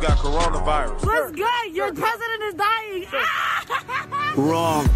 Bitch, you got coronavirus. What's good? Your president is dying. Wrong.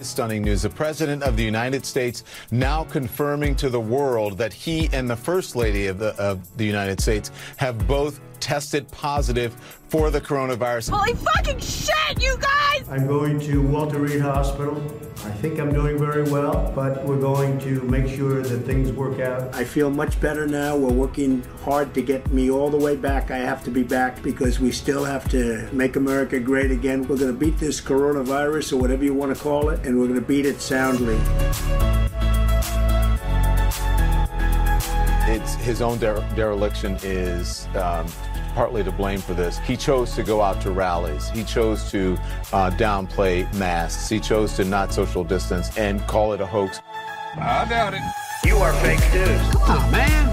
Stunning news. The President of the United States now confirming to the world that he and the First Lady of the, of the United States have both tested positive for the coronavirus. Holy fucking shit, you guys! I'm going to Walter Reed Hospital. I think I'm doing very well, but we're going to make sure that things work out. I feel much better now. We're working hard to get me all the way back. I have to be back because we still have to make America great again. We're going to beat this coronavirus or whatever you want to call it, and we're going to beat it soundly. It's his own dere- dereliction is um, partly to blame for this. He chose to go out to rallies. He chose to uh, downplay masks. He chose to not social distance and call it a hoax. I doubt it. You are fake news. Come on, man.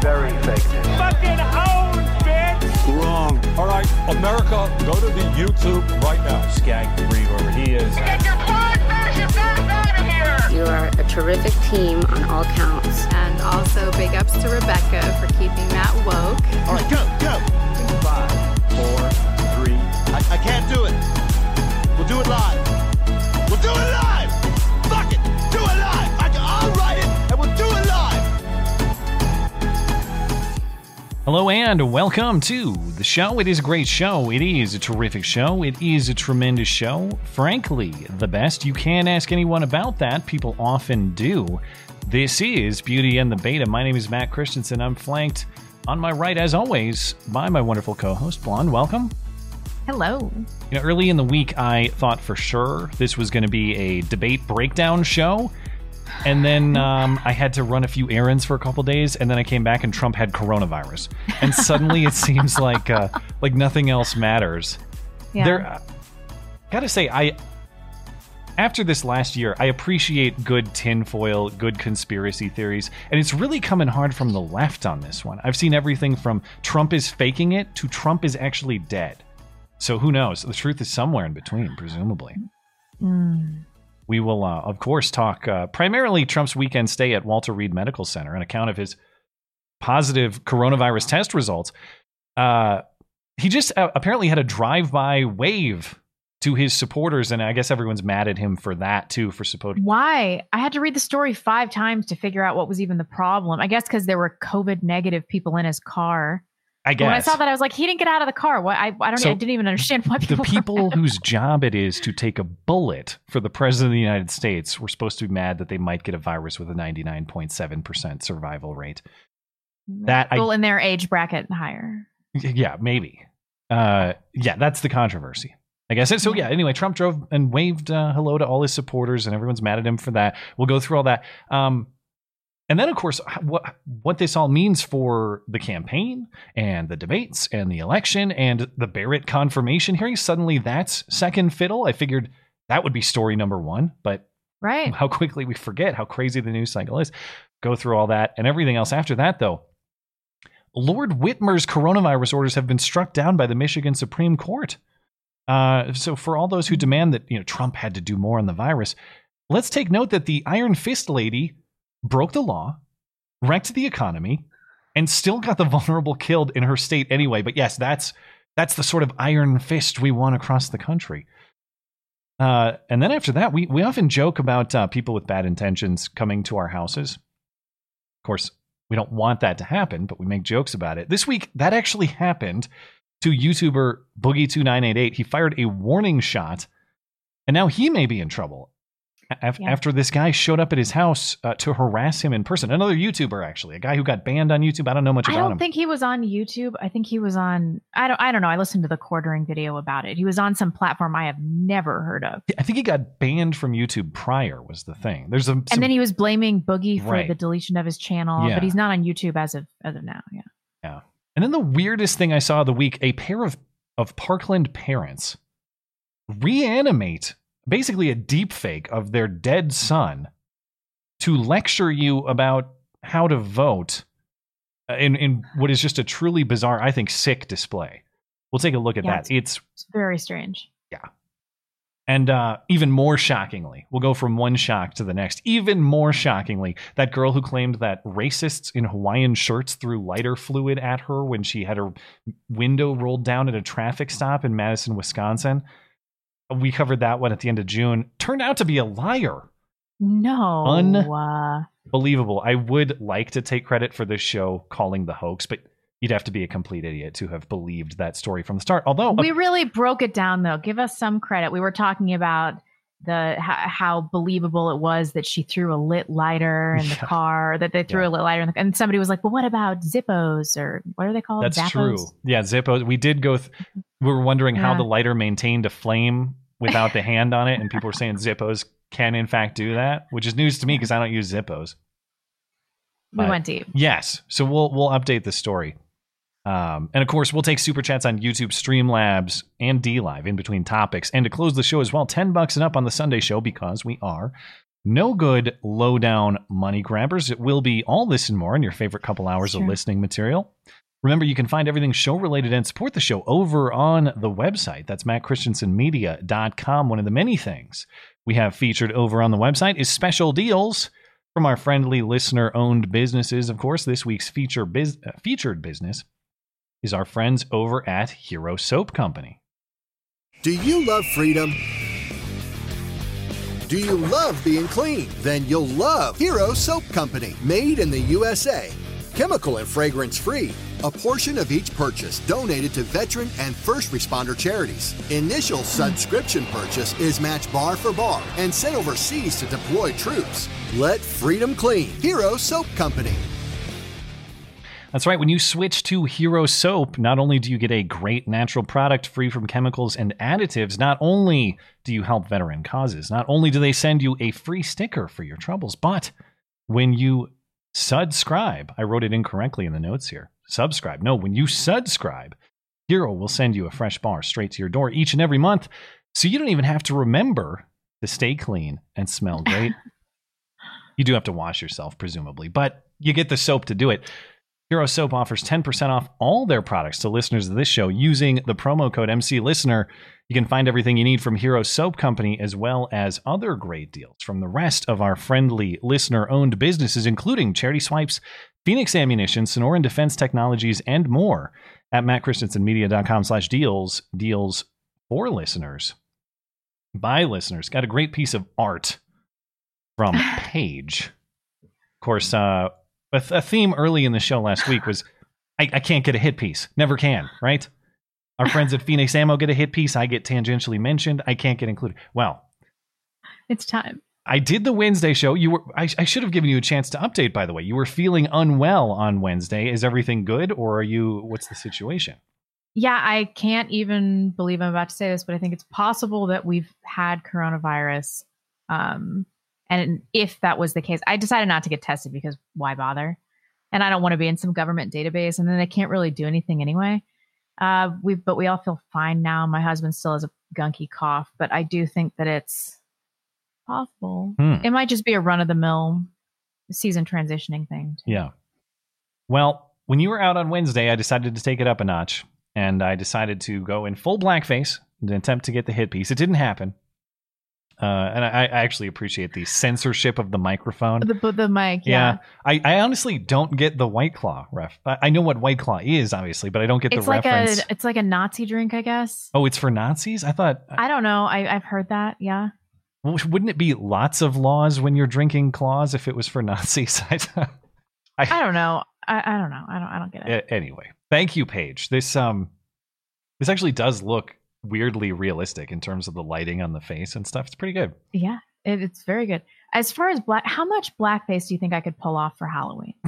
Very fake news. Fucking own, bitch! Wrong. All right, America, go to the YouTube right now. Skag Free, whoever he is. Get your blood You are a terrific team on all counts. And also big ups to Rebecca for keeping that woke. All right, go, go. Five, four, three. I, I can't do it. We'll do it live. We'll do it live. Hello and welcome to the show. It is a great show. It is a terrific show. It is a tremendous show. Frankly, the best. You can ask anyone about that. People often do. This is Beauty and the Beta. My name is Matt Christiansen. I'm flanked on my right, as always, by my wonderful co-host Blonde. Welcome. Hello. You know, early in the week, I thought for sure this was going to be a debate breakdown show. And then um, I had to run a few errands for a couple days, and then I came back and Trump had coronavirus, and suddenly it seems like uh, like nothing else matters. Yeah. There, uh, gotta say, I after this last year, I appreciate good tinfoil, good conspiracy theories, and it's really coming hard from the left on this one. I've seen everything from Trump is faking it to Trump is actually dead. So who knows? The truth is somewhere in between, presumably. We will, uh, of course, talk uh, primarily Trump's weekend stay at Walter Reed Medical Center, an account of his positive coronavirus test results. Uh, he just uh, apparently had a drive-by wave to his supporters, and I guess everyone's mad at him for that too, for supposed. Why? I had to read the story five times to figure out what was even the problem. I guess because there were COVID negative people in his car. I But when I saw that, I was like, he didn't get out of the car. What? I, I don't. So, I didn't even understand why the people. people whose job it is to take a bullet for the president of the United States were supposed to be mad that they might get a virus with a 99.7% survival rate. that I- people in their age bracket higher. Yeah, maybe. Uh, yeah, that's the controversy. I guess. So yeah. Anyway, Trump drove and waved uh, hello to all his supporters, and everyone's mad at him for that. We'll go through all that. Um, and then, of course, what what this all means for the campaign and the debates and the election and the Barrett confirmation hearing. Suddenly, that's second fiddle. I figured that would be story number one, but Right. how quickly we forget how crazy the news cycle is. Go through all that and everything else after that, though. Lord Whitmer's coronavirus orders have been struck down by the Michigan Supreme Court. Uh, so, for all those who demand that you know Trump had to do more on the virus, let's take note that the Iron Fist lady broke the law, wrecked the economy, and still got the vulnerable killed in her state anyway. But yes, that's that's the sort of iron fist we want across the country. Uh, and then after that, we we often joke about uh, people with bad intentions coming to our houses. Of course, we don't want that to happen, but we make jokes about it. This week, that actually happened to YouTuber Boogie2988. He fired a warning shot, and now he may be in trouble. Af- Yeah. after this guy showed up at his house uh, to harass him in person. Another YouTuber, actually, a guy who got banned on YouTube. I don't know much about him. I don't him. think he was on YouTube. I think he was on. I don't. I don't know. I listened to the quartering video about it. He was on some platform I have never heard of. I think he got banned from YouTube prior. Was the thing. There's a some, and then he was blaming Boogie for Right. the deletion of his channel, Yeah. but he's not on YouTube as of as of now. Yeah. Yeah. And then the weirdest thing I saw of the week, a pair of, of Parkland parents reanimate basically a deep fake of their dead son to lecture you about how to vote uh, in, in what is just a truly bizarre, I think, sick display. We'll take a look at Yeah, that. It's It's very strange. Yeah. And uh, even more shockingly, we'll go from one shock to the next. Even more shockingly, that girl who claimed that racists in Hawaiian shirts threw lighter fluid at her when she had her window rolled down at a traffic stop in Madison, Wisconsin. We covered that one at the end of June. Turned out to be a liar. No. Un- uh, I would like to take credit for this show calling the hoax, but you'd have to be a complete idiot to have believed that story from the start. Although, we really broke it down though. Give us some credit. We were talking about the how, how believable it was that she threw a lit lighter in the Yeah. car. That they threw a lit lighter in the and somebody was like, "Well, what about Zippos or what are they called? That's Zappos?" true. Yeah, Zippo. We did go. Th- we were wondering how the lighter maintained a flame without the hand on it, and people were saying Zippos can in fact do that, which is news to me because I don't use Zippos. We went deep. Yes, so we'll we'll update the story, um, and of course we'll take super chats on YouTube, Streamlabs, and DLive in between topics, and to close the show as well, ten bucks and up on the Sunday show because we are no good low down money grabbers. It will be all this and more in your favorite couple hours of listening material. Remember, you can find everything show related and support the show over on the website. That's mattchristiansenmedia.com. One of the many things we have featured over on the website is special deals from our friendly listener owned businesses. Of course, this week's feature biz- uh, featured business is our friends over at Hero Soap Company. Do you love freedom? Do you love being clean? Then you'll love Hero Soap Company, made in the USA. Chemical and fragrance free. A portion of each purchase donated to veteran and first responder charities. Initial subscription purchase is matched bar for bar and sent overseas to deploy troops. Let freedom clean. Hero Soap Company. That's right. When you switch to Hero Soap, not only do you get a great natural product free from chemicals and additives, not only do you help veteran causes, not only do they send you a free sticker for your troubles, but when you subscribe, I wrote it incorrectly in the notes here. Subscribe. No, when you subscribe, Hero will send you a fresh bar straight to your door each and every month. So you don't even have to remember to stay clean and smell great. you do have to wash yourself, presumably, but you get the soap to do it. Hero Soap offers 10% off all their products to listeners of this show using the promo code MC Listener. You can find everything you need from Hero Soap Company as well as other great deals from the rest of our friendly listener owned businesses, including Charity Swipes, Phoenix Ammunition, Sonoran Defense Technologies, and more at mattchristiansenmedia.com slash deals. Deals for listeners by listeners. Got a great piece of art from Paige. Of course, uh, a, th- a theme early in the show last week was I, I can't get a hit piece. Never can, right? Our friends at Phoenix Ammo get a hit piece. I get tangentially mentioned. I can't get included. Well, It's time. I did the Wednesday show. You were I, I should have given you a chance to update, by the way. You were feeling unwell on Wednesday. Is everything good or are you what's the situation? Yeah, I can't even believe I'm about to say this, but I think it's possible that we've had coronavirus. Um, and if that was the case, I decided not to get tested because why bother? And I don't want to be in some government database, and then they can't really do anything anyway. Uh, we but we all feel fine now. My husband still has a gunky cough, but I do think that it's possible. Hmm. It might just be a run of the mill season transitioning thing. Yeah. Well, when you were out on Wednesday, I decided to take it up a notch and I decided to go in full blackface in an attempt to get the hit piece. It didn't happen. Uh, and I, I actually appreciate the censorship of the microphone. The the, the mic, yeah. I, I honestly don't get the White Claw ref. I, I know what White Claw is, obviously, but I don't get the It's like reference. a it's like a Nazi drink, I guess. oh, it's for Nazis? I thought, I don't know. I, I've heard that. Yeah. well, wouldn't it be lots of laws when you're drinking claws if it was for Nazis? I, I don't know. I, I don't know. I don't. I don't get it. Anyway, thank you, Paige. This um, this actually does look weirdly realistic in terms of the lighting on the face and stuff. It's pretty good. Yeah. It, it's very good. As far as black, how much blackface do you think I could pull off for Halloween?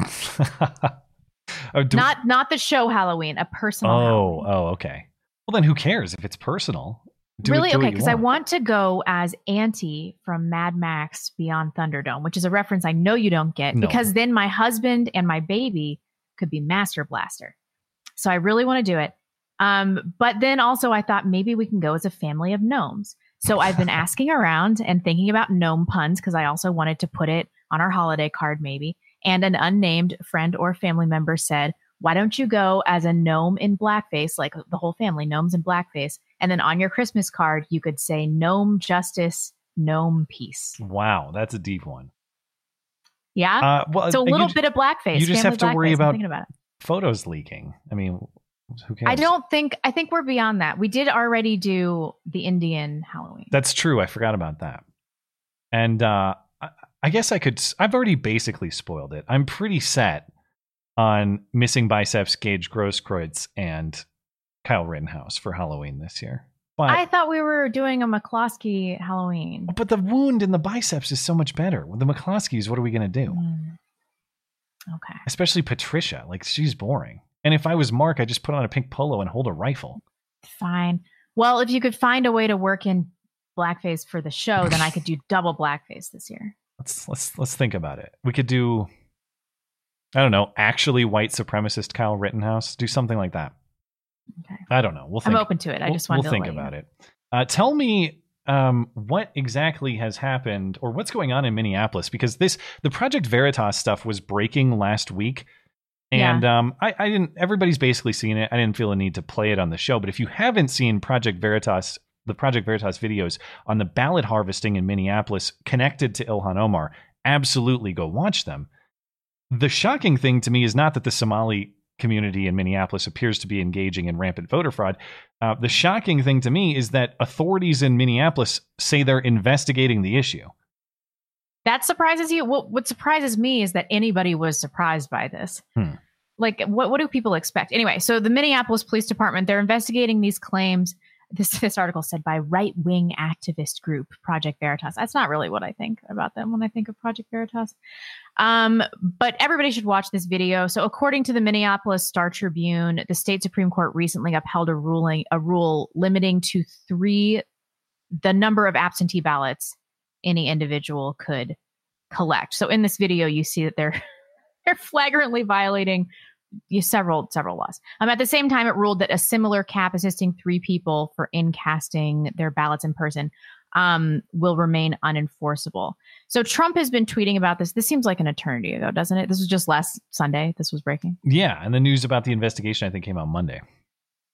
Oh, not not the show Halloween, a personal. oh, Halloween. oh, okay. Well, then who cares if it's personal? Do it- really? do okay, because I want to go as Auntie from Mad Max Beyond Thunderdome, which is a reference I know you don't get, No. because then my husband and my baby could be Master Blaster. So I really want to do it. Um, but then also I thought maybe we can go as a family of gnomes. So I've been asking around and thinking about gnome puns because I also wanted to put it on our holiday card, maybe. And an unnamed friend or family member said, Why don't you go as a gnome in blackface, like the whole family, gnomes in blackface? And then on your Christmas card, you could say gnome justice, gnome peace. Wow, that's a deep one. Yeah. Uh, well, so a little bit of blackface. you just have to worry about, about it. photos leaking. I mean, who cares? I don't think I think we're beyond that. We did already do the Indian Halloween. That's true. I forgot about that. And uh, I, I guess I could. I've already basically spoiled it. I'm pretty set on missing biceps, Gage Grosskreutz, and Kyle Rittenhouse for Halloween this year. But I thought we were doing a McCloskey Halloween. but the wound in the biceps is so much better. With the McCloskeys, what are we gonna do? Mm. Okay. Especially Patricia. Like she's boring. And if I was Mark, I'd just put on a pink polo and hold a rifle. Fine. Well, if you could find a way to work in blackface for the show, then I could do double blackface this year. Let's let's let's think about it. We could do I don't know, actually white supremacist Kyle Rittenhouse. Do something like that. Okay. I don't know. We'll I'm open to it. I just want we'll to think let you about it. Uh, tell me um, what exactly has happened or what's going on in Minneapolis because this the Project Veritas stuff was breaking last week. And um, I, I didn't. Everybody's basically seen it. I didn't feel a need to play it on the show. But if you haven't seen Project Veritas, the Project Veritas videos on the ballot harvesting in Minneapolis connected to Ilhan Omar, absolutely go watch them. The shocking thing to me is not that the Somali community in Minneapolis appears to be engaging in rampant voter fraud. Uh, the shocking thing to me is that authorities in Minneapolis say they're investigating the issue. That surprises you. What what surprises me is that anybody was surprised by this. Hmm. Like, what what do people expect? Anyway, so the Minneapolis Police Department they're investigating these claims. This this article said by right wing activist group Project Veritas. That's not really what I think about them when I think of Project Veritas. Um, but everybody should watch this video. So, according to the Minneapolis Star Tribune, the state supreme court recently upheld a ruling a rule limiting to three the number of absentee ballots any individual could collect. So in this video, you see that they're they're flagrantly violating several several laws. Um, at the same time, it ruled that a similar cap assisting three people for in casting their ballots in person um, will remain unenforceable. So Trump has been tweeting about this. This seems like an eternity ago, doesn't it? This was just last Sunday. This was breaking. Yeah, and the news about the investigation I think came out Monday.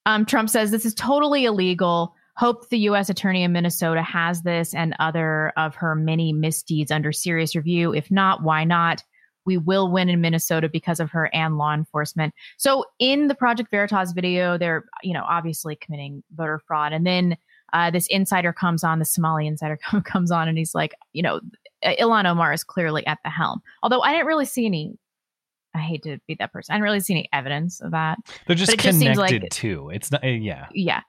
Um, Trump says this is totally illegal. Hope the U.S. Attorney in Minnesota has this and other of her many misdeeds under serious review. If not, why not? We will win in Minnesota because of her and law enforcement. So in the Project Veritas video, they're you know obviously committing voter fraud, and then uh, this insider comes on, the Somali insider comes on, and he's like, you know, Ilhan Omar is clearly at the helm. Although I didn't really see any. I hate to be that person. I didn't really see any evidence of that. They're just But it just seems connected like- too. It's not. uh, yeah. yeah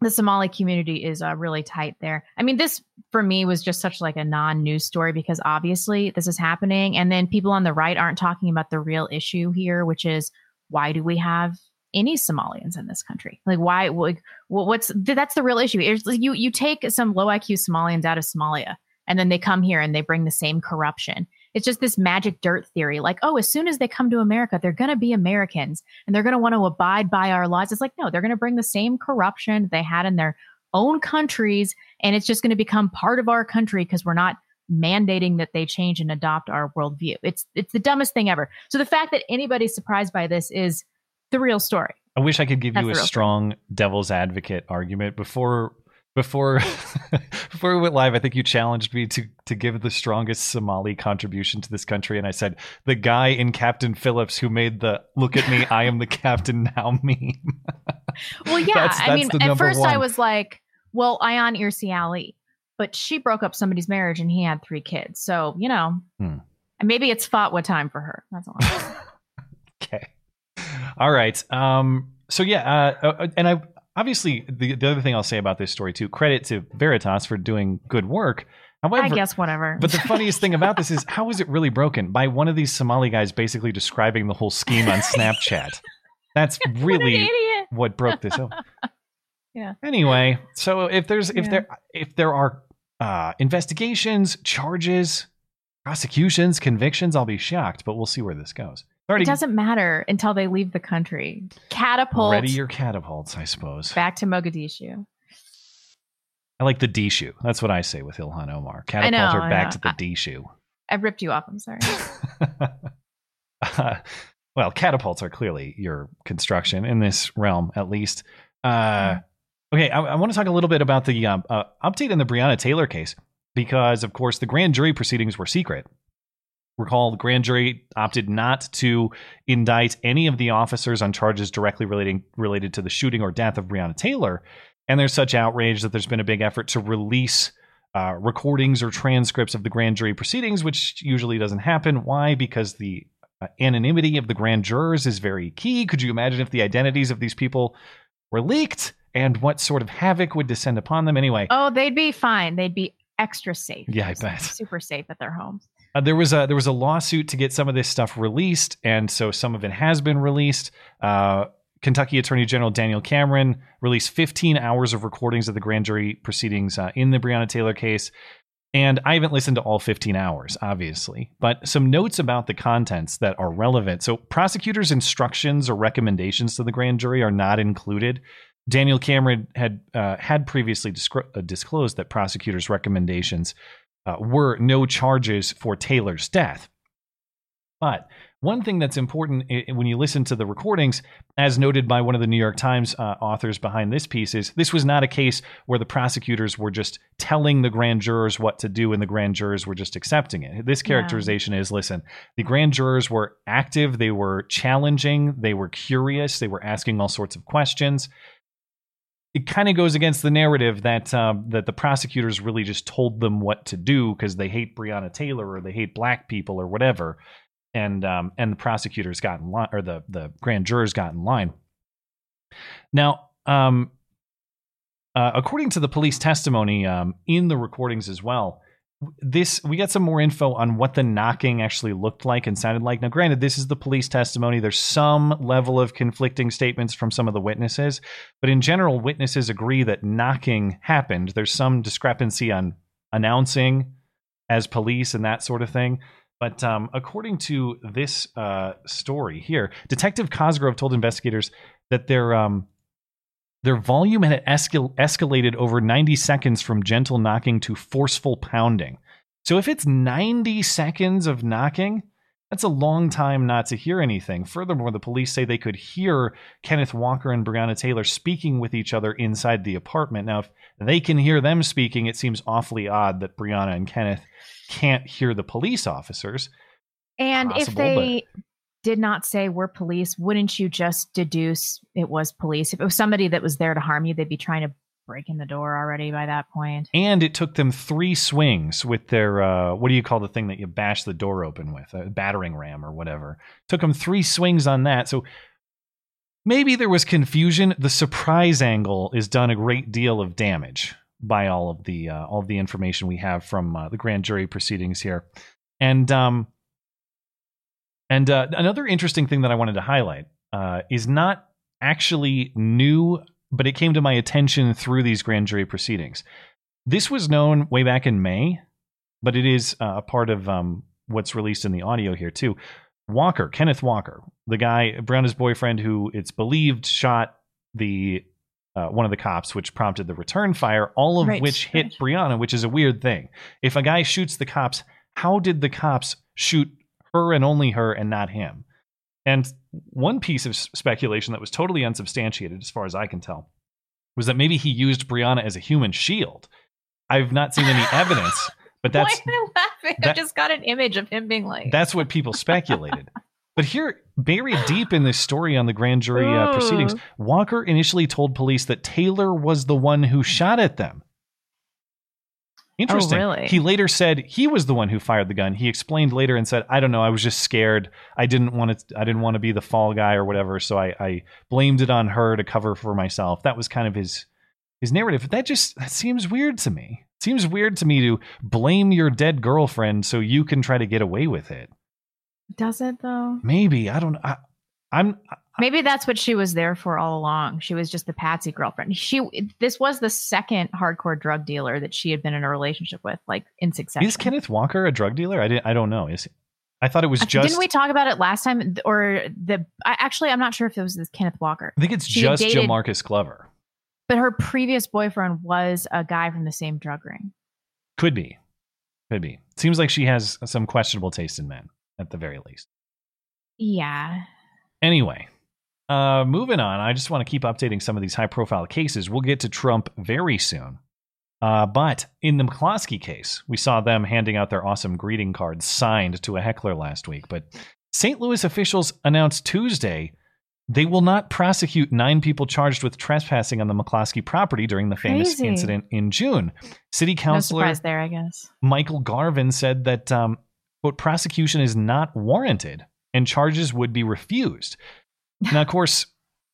the somali community is uh, really tight there. I mean this for me was just such like a non-news story because obviously this is happening. And then people on the right aren't talking about the real issue here which is why do we have any somalians in this country? Like why like, what's that's the real issue. It's you you take some low iq somalians out of somalia and then they come here and they bring the same corruption it's just this magic dirt theory like oh as soon as they come to america they're going to be americans and they're going to want to abide by our laws. It's like no they're going to bring the same corruption they had in their own countries and it's just going to become part of our country because we're not mandating that they change and adopt our worldview. It's it's the dumbest thing ever. So the fact that anybody's surprised by this is the real story. I wish I could give That's you a strong devil's advocate argument before before before we went live. I think you challenged me to to give the strongest Somali contribution to this country, and I said the guy in Captain Phillips who made the "Look at me, I am the captain now" meme. Well, yeah. That's- I mean, at first I was like, well, Ayaan Hirsi Ali, but she broke up somebody's marriage and he had three kids. So, you know, Hmm. maybe it's fought what time for her. That's all. Okay. All right. Um, so yeah, uh, uh, and I obviously the, the other thing I'll say about this story too, credit to Veritas for doing good work. However, I guess whatever. But the funniest thing about this is how is it really broken? By one of these Somali guys basically describing the whole scheme on Snapchat. That's really idiot. what broke this up. yeah. Anyway, so if there's if Yeah. there if there are uh, investigations, charges, prosecutions, convictions, I'll be shocked, but we'll see where this goes. Already It doesn't matter until they leave the country. Catapult ready your catapults, I suppose. back to Mogadishu. I like the D shoe. That's what I say with Ilhan Omar. Catapult know, her back to the D shoe. I ripped you off. I'm sorry. Uh, well, catapults are clearly your construction in this realm, at least. Uh, okay, I, I want to talk a little bit about the um, uh, update in the Breonna Taylor case because, of course, the grand jury proceedings were secret. Recall, the grand jury opted not to indict any of the officers on charges directly relating related to the shooting or death of Breonna Taylor. And there's such outrage that there's been a big effort to release uh, recordings or transcripts of the grand jury proceedings, which usually doesn't happen. Why? Because the uh, anonymity of the grand jurors is very key. Could you imagine if the identities of these people were leaked and what sort of havoc would descend upon them? Anyway, oh, they'd be fine. They'd be extra safe. Yeah, I bet. Super safe at their homes. Uh, there was a there was a lawsuit to get some of this stuff released, and so some of it has been released. Uh, Kentucky Attorney General Daniel Cameron released 15 hours of recordings of the grand jury proceedings uh, in the Breonna Taylor case. And I haven't listened to all 15 hours, obviously, but some notes about the contents that are relevant. So, prosecutors' instructions or recommendations to the grand jury are not included. Daniel Cameron had uh, had previously uh, disclosed that prosecutors' recommendations uh, were no charges for Taylor's death. But one thing that's important when you listen to the recordings, as noted by one of the New York Times uh, authors behind this piece, is this was not a case where the prosecutors were just telling the grand jurors what to do and the grand jurors were just accepting it. This characterization is listen, the grand jurors were active, they were challenging, they were curious, they were asking all sorts of questions it kind of goes against the narrative that um, that the prosecutors really just told them what to do because they hate Breonna Taylor or they hate black people or whatever, and um, and the prosecutors got in line or the the grand jurors got in line. Now, um, uh, according to the police testimony um, in the recordings as well, this we got some more info on what the knocking actually looked like and sounded like. Now, granted, this is the police testimony. There's some level of conflicting statements from some of the witnesses, but in general, witnesses agree that knocking happened. There's some discrepancy on announcing as police and that sort of thing. But um, according to this uh, story here, Detective Cosgrove told investigators that their um, their volume had escal- escalated over 90 seconds from gentle knocking to forceful pounding. So if it's 90 seconds of knocking, that's a long time not to hear anything. Furthermore, the police say they could hear Kenneth Walker and Breonna Taylor speaking with each other inside the apartment. Now, if they can hear them speaking, it seems awfully odd that Breonna and Kenneth can't hear the police officers. And if Possible, they did not say we're police, wouldn't you just deduce it was police? If it was somebody that was there to harm you, they'd be trying to break in the door already by that point. And it took them three swings with their uh, what do you call the thing that you bash the door open with, a battering ram or whatever. Took them three swings on that. So maybe there was confusion. The surprise angle is done a great deal of damage by all of the uh, all of the information we have from uh, the grand jury proceedings here. And um, and uh, another interesting thing that I wanted to highlight uh, is not actually new, but it came to my attention through these grand jury proceedings. This was known way back in May, but it is uh, a part of um, what's released in the audio here too. Walker, Kenneth Walker, the guy, Brown's boyfriend, who it's believed shot the uh, one of the cops, which prompted the return fire, all of Right, which hit Breonna, which is a weird thing. If a guy shoots the cops, how did the cops shoot her and only her and not him? And one piece of speculation that was totally unsubstantiated, as far as I can tell, was that maybe he used Breonna as a human shield. I've not seen any evidence, but that's Why am I laughing? I that- just got an image of him being like, that's what people speculated. But here, buried deep in this story on the grand jury uh, proceedings, Walker initially told police that Taylor was the one who shot at them. Interesting. really? He later said he was the one who fired the gun. He explained later and said, "I don't know. I was just scared. I didn't want to. I didn't want to be the fall guy or whatever. So I, I blamed it on her to cover for myself." That was kind of his his narrative. But that just that seems weird to me. It Seems weird to me to blame your dead girlfriend so you can try to get away with it. Does it though? Maybe I don't. I, I'm Maybe that's what she was there for all along. She was just the patsy girlfriend. She this was the second hardcore drug dealer that she had been in a relationship with, like in succession. Is Kenneth Walker a drug dealer? I didn't. I don't know. Is he? I thought it was I- just. Didn't we talk about it last time? Or the I, actually, I'm not sure if it was this Kenneth Walker. I think it's She just dated- Jamarcus Glover. But her previous boyfriend was a guy from the same drug ring. Could be. Could be. Seems like she has some questionable taste in men, at the very least. Yeah. Anyway, uh, moving on. I just want to keep updating some of these high profile cases. We'll get to Trump very soon. Uh, but in the McCloskey case, we saw them handing out their awesome greeting cards signed to a heckler last week. But St. Louis officials announced Tuesday they will not prosecute nine people charged with trespassing on the McCloskey property during the famous Crazy. incident in June. City No councilor surprise there, I guess. Michael Garvin said that um, quote prosecution is not warranted and charges would be refused. Now, of course,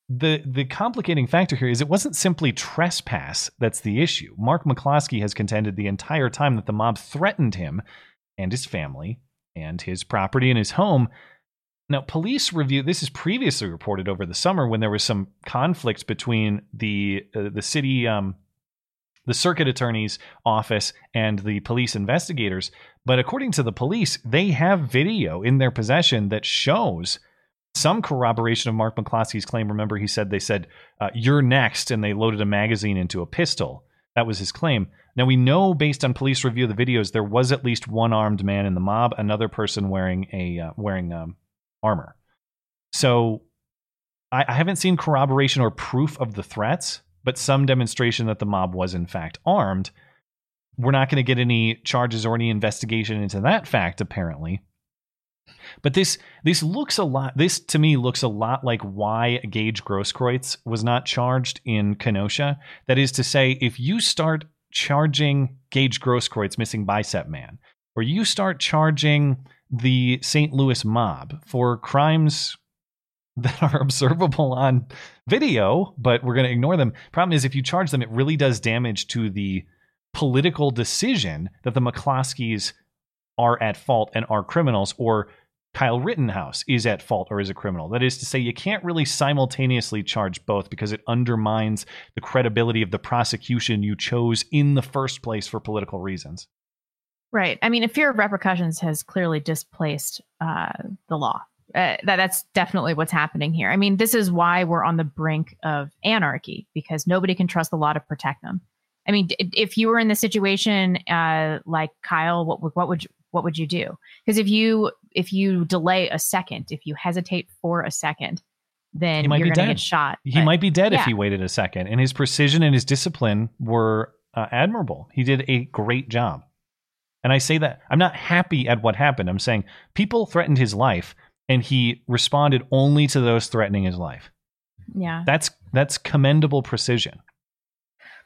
the the complicating factor here is it wasn't simply trespass that's the issue. Mark McCloskey has contended the entire time that the mob threatened him and his family and his property and his home. Now, police review this is previously reported over the summer when there was some conflict between the uh, the city um, the circuit attorney's office and the police investigators. But according to the police, they have video in their possession that shows some corroboration of Mark McCloskey's claim. Remember, he said they said, uh, You're next, and they loaded a magazine into a pistol. That was his claim. Now, we know based on police review of the videos, there was at least one armed man in the mob, another person wearing a uh, wearing um, armor. So I, I haven't seen corroboration or proof of the threats, but some demonstration that the mob was in fact armed. We're not going to get any charges or any investigation into that fact, apparently. But this this looks a lot. This to me looks a lot like why Gage Grosskreutz was not charged in Kenosha. That is to say, if you start charging Gage Grosskreutz, missing bicep man, or you start charging the St. Louis mob for crimes that are observable on video, but we're going to ignore them. Problem is, if you charge them, it really does damage to the political decision that the McCloskeys are at fault and are criminals, or Kyle Rittenhouse is at fault or is a criminal. That is to say, you can't really simultaneously charge both because it undermines the credibility of the prosecution you chose in the first place for political reasons. Right. I mean, a fear of repercussions has clearly displaced uh, the law. Uh, that that's definitely what's happening here. I mean, this is why we're on the brink of anarchy because nobody can trust the law to protect them. I mean, if you were in the situation uh, like Kyle, what would what would you, what would you do? Because if you if you delay a second, if you hesitate for a second, then He might you're going to get shot. He But- might be dead if he waited a second. And his precision and his discipline were uh, admirable. He did a great job. And I say that I'm not happy at what happened. I'm saying people threatened his life and he responded only to those threatening his life. Yeah. That's that's commendable precision.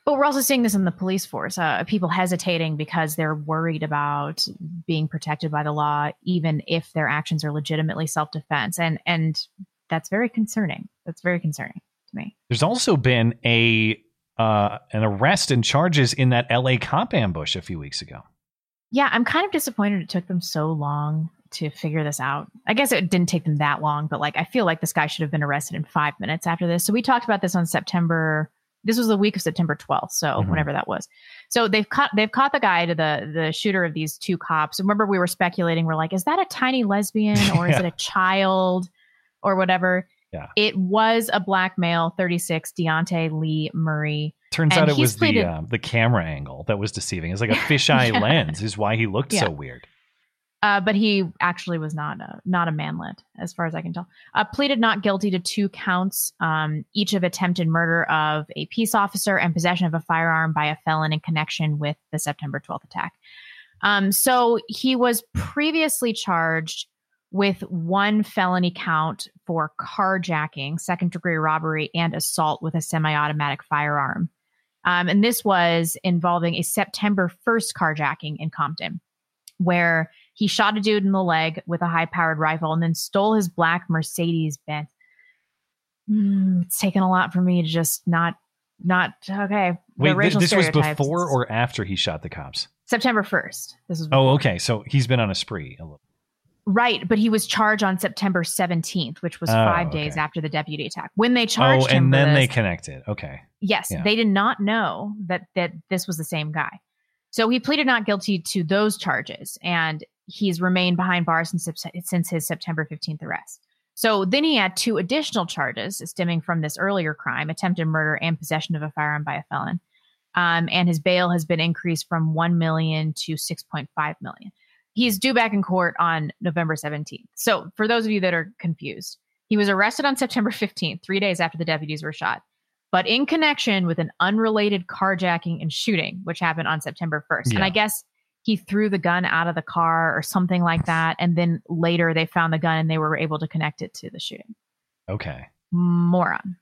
But we're also seeing this in the police force. Uh, people hesitating because they're worried about being protected by the law, even if their actions are legitimately self-defense, and and that's very concerning. That's very concerning to me. There's also been a uh, an arrest and charges in that LA cop ambush a few weeks ago. Yeah, I'm kind of disappointed it took them so long to figure this out. I guess it didn't take them that long, but like I feel like this guy should have been arrested in five minutes after this. So we talked about this on September. This was the week of September 12th, so Mhm. whenever that was. So they've caught they've caught the guy to the the shooter of these two cops. Remember we were speculating. We're like, is that a tiny lesbian or is it a child or whatever? Yeah. It was a black male, 36, Deonte Lee Murray. Turns And out it was the uh, the camera angle that was deceiving. It's like a fisheye Yeah. lens is why he looked Yeah. so weird. Uh, but he actually was not a, not a manlet, as far as I can tell. Uh, pleaded not guilty to two counts, um, each of attempted murder of a peace officer and possession of a firearm by a felon in connection with the September 12th attack. Um, so he was previously charged with one felony count for carjacking, second degree robbery, and assault with a semi automatic firearm. Um, and this was involving a September 1st carjacking in Compton, where he shot a dude in the leg with a high powered rifle and then stole his black Mercedes Benz. Mm, it's taken a lot for me to just not, not, okay. Wait, th- racial this was before or after he shot the cops? September 1st. This is Oh, okay. So he's been on a spree a little. right, but he was charged on September 17th, which was Oh, five days after the deputy attack. When they Oh, charged him and for then they connected. Okay. Yes, Yeah. they did not know that that this was the same guy. So he pleaded not guilty to those charges, and he's remained behind bars since, since his September 15th arrest. So then he had two additional charges stemming from this earlier crime: attempted murder and possession of a firearm by a felon. Um, and his bail has been increased from one million to six point five million. He's due back in court on November 17th. So for those of you that are confused, he was arrested on September 15th, three days after the deputies were shot but in connection with an unrelated carjacking and shooting, which happened on September 1st. And I guess he threw the gun out of the car or something like that. And then later they found the gun and they were able to connect it to the shooting. Okay. Moron.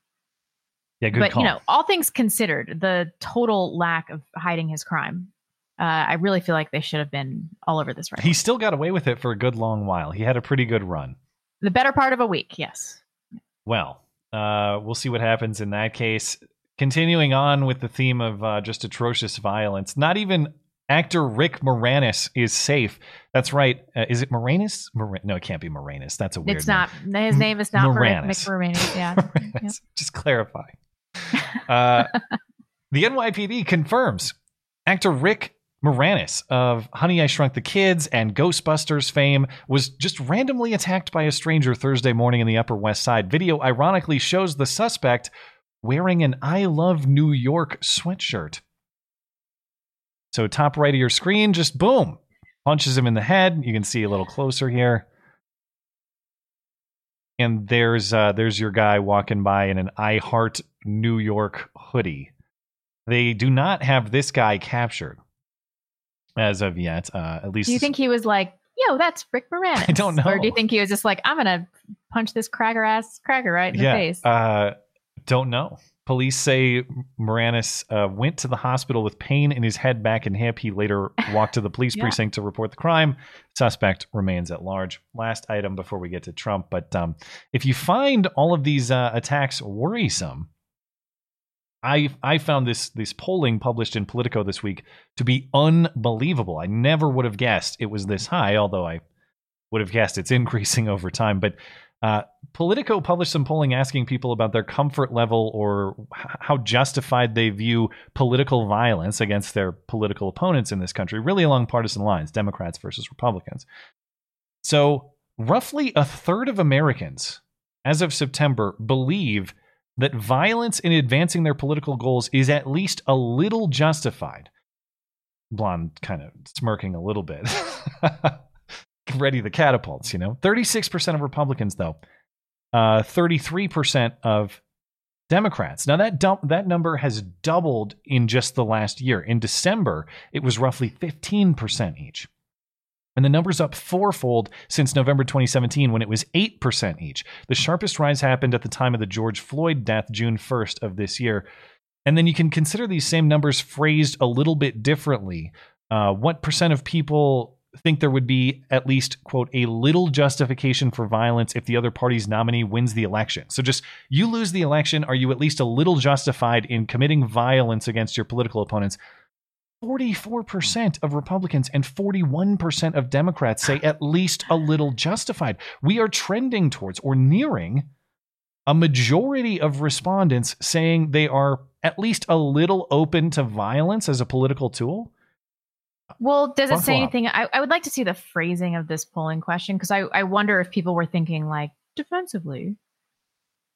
Yeah, good but, call. you know, all things considered, the total lack of hiding his crime, uh, I really feel like they should have been all over this right he still got away with it for a good long while. He had a pretty good run. The better part of a week, yes. Well, uh, we'll see what happens in that case. Continuing on with the theme of uh, just atrocious violence, not even actor Rick Moranis is safe. That's right. Uh, is it Moranis? Mor- no, it can't be Moranis. That's a weird. it's name. not, his name is not Moranis. Rick Moranis. Yeah. Moranis. Just clarify. Uh, the NYPD confirms actor Rick Moranis of Honey I Shrunk the Kids and Ghostbusters fame was just randomly attacked by a stranger Thursday morning in the Upper West Side. Video ironically shows the suspect wearing an I Love New York sweatshirt. So, top right of your screen, just boom, punches him in the head. You can see a little closer here. And there's uh, there's your guy walking by in an I Heart New York hoodie. They do not have this guy captured as of yet. Uh, at least Do you think he was like, yo, that's Rick Moranis? I don't know. Or do you think he was just like, I'm going to punch this cracker ass cracker right in yeah, the face? Uh, don't know. Police say Moranis uh, went to the hospital with pain in his head, back, and hip. He later walked to the police Yeah. precinct to report the crime. Suspect remains at large. Last item before we get to Trump. But um, if you find all of these uh, attacks worrisome, I I found this this polling published in Politico this week to be unbelievable. I never would have guessed it was this high, although I would have guessed it's increasing over time. But uh, Politico published some polling asking people about their comfort level or how justified they view political violence against their political opponents in this country, really along partisan lines, Democrats versus Republicans. So, roughly a third of Americans, as of September, believe that violence in advancing their political goals is at least a little justified. Blonde kind of smirking a little bit. Ready the catapults, you know. 36% of Republicans, though. Uh, 33% of Democrats. Now that dump, that number has doubled in just the last year. In December, it was roughly 15% each. And the number's up fourfold since November 2017 when it was 8% each. The sharpest rise happened at the time of the George Floyd death, June 1st of this year. And then you can consider these same numbers phrased a little bit differently. Uh, what percent of people think there would be at least, quote, a little justification for violence if the other party's nominee wins the election? So just you lose the election, are you at least a little justified in committing violence against your political opponents? 44% of Republicans and 41% of Democrats say at least a little justified. We are trending towards or nearing a majority of respondents saying they are at least a little open to violence as a political tool. Well, does it say anything? I, I would like to see the phrasing of this polling question because I, I wonder if people were thinking like defensively.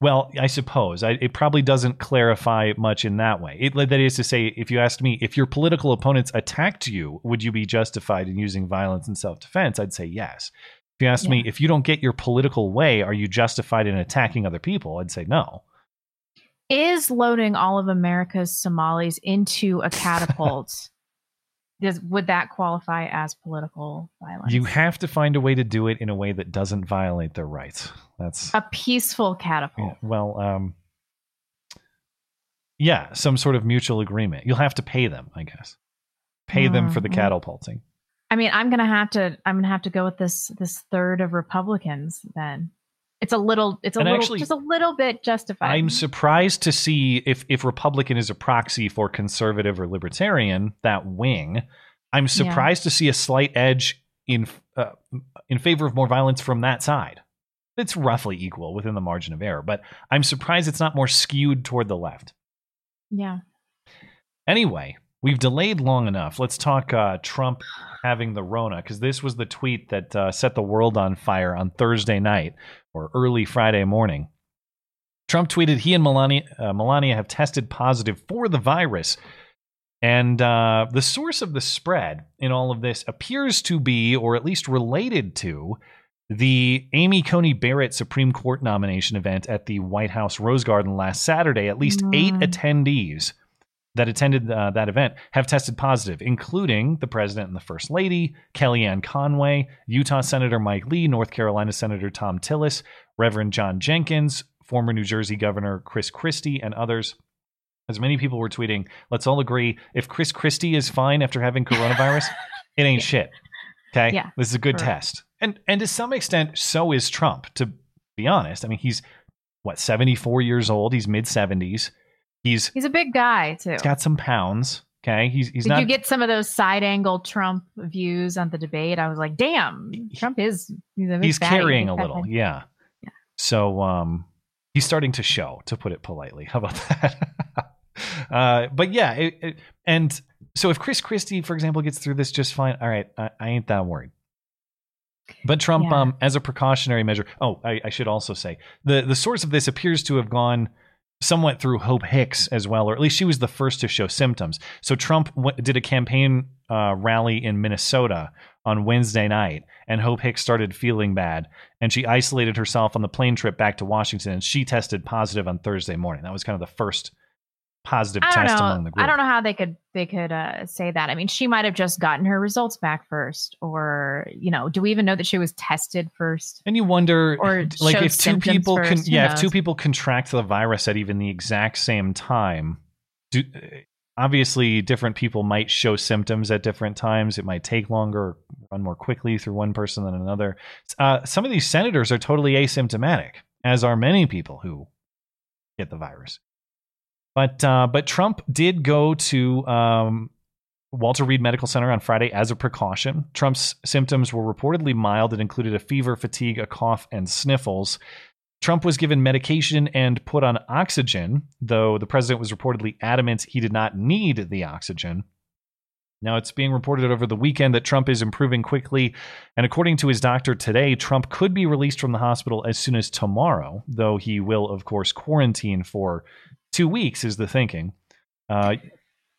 Well, I suppose I, it probably doesn't clarify much in that way. It, that is to say, if you asked me if your political opponents attacked you, would you be justified in using violence in self-defense? I'd say yes. If you asked me if you don't get your political way, are you justified in attacking other people? I'd say no. Is loading all of America's Somalis into a catapult? does would that qualify as political violence? You have to find a way to do it in a way that doesn't violate their rights. That's a peaceful catapult. Yeah, well, um, yeah, some sort of mutual agreement. You'll have to pay them, I guess. Pay them for the catapulting. I mean, I'm gonna have to. I'm gonna have to go with this this third of Republicans then. It's a little it's a And little actually, just a little bit justified. I'm surprised to see if if Republican is a proxy for conservative or libertarian, that wing. I'm surprised to see a slight edge in uh, in favor of more violence from that side. It's roughly equal within the margin of error, but I'm surprised it's not more skewed toward the left. yeah. Anyway, we've delayed long enough. Let's talk uh, Trump having the Rona, because this was the tweet that uh, set the world on fire on Thursday night or early Friday morning. Trump tweeted he and Melania, uh, Melania have tested positive for the virus. And uh, the source of the spread in all of this appears to be, or at least related to, the Amy Coney Barrett Supreme Court nomination event at the White House Rose Garden last Saturday. At least eight attendees that attended uh, that event have tested positive, including the president and the first lady, Kellyanne Conway, Utah Senator Mike Lee, North Carolina Senator Thom Tillis, Reverend John Jenkins, former New Jersey Governor Chris Christie, and others. As many people were tweeting, let's all agree if Chris Christie is fine after having coronavirus, it ain't shit. Okay? Yeah, This is a good test. And and to some extent, so is Trump, to be honest. I mean, he's what, 74 years old, he's mid 70s. He's He's a big guy too. he's got some pounds. Okay. He's he's Did not you get some of those side angle Trump views on the debate? I was like, damn, Trump is he's, a big he's carrying a little, man. yeah. So um he's starting to show, to put it politely. How about that? uh but yeah, it, it- and so if Chris Christie, for example, gets through this just fine, all right, I, I ain't that worried. But Trump, Yeah. um, as a precautionary measure, oh, I, I should also say the the source of this appears to have gone somewhat through Hope Hicks as well, or at least she was the first to show symptoms. So Trump w- did a campaign uh, rally in Minnesota on Wednesday night, and Hope Hicks started feeling bad, and she isolated herself on the plane trip back to Washington, and she tested positive on Thursday morning. That was kind of the first positive I don't test know. among the group. I don't know how they could they could uh, say that. I mean, she might have just gotten her results back first, or you know, do we even know that she was tested first? And you wonder, Or like, if two people can, first, yeah, if two people contract the virus at even the exact same time, do obviously different people might show symptoms at different times. It might take longer, run more quickly through one person than another. Uh, some of these senators are totally asymptomatic, as are many people who get the virus. But uh, but Trump did go to um, Walter Reed Medical Center on Friday as a precaution. Trump's symptoms were reportedly mild. and included a fever, fatigue, a cough, and sniffles. Trump was given medication and put on oxygen, though the president was reportedly adamant he did not need the oxygen. Now, it's being reported over the weekend that Trump is improving quickly, and according to his doctor today, Trump could be released from the hospital as soon as tomorrow, though he will, of course, quarantine for two weeks, is the thinking. Uh,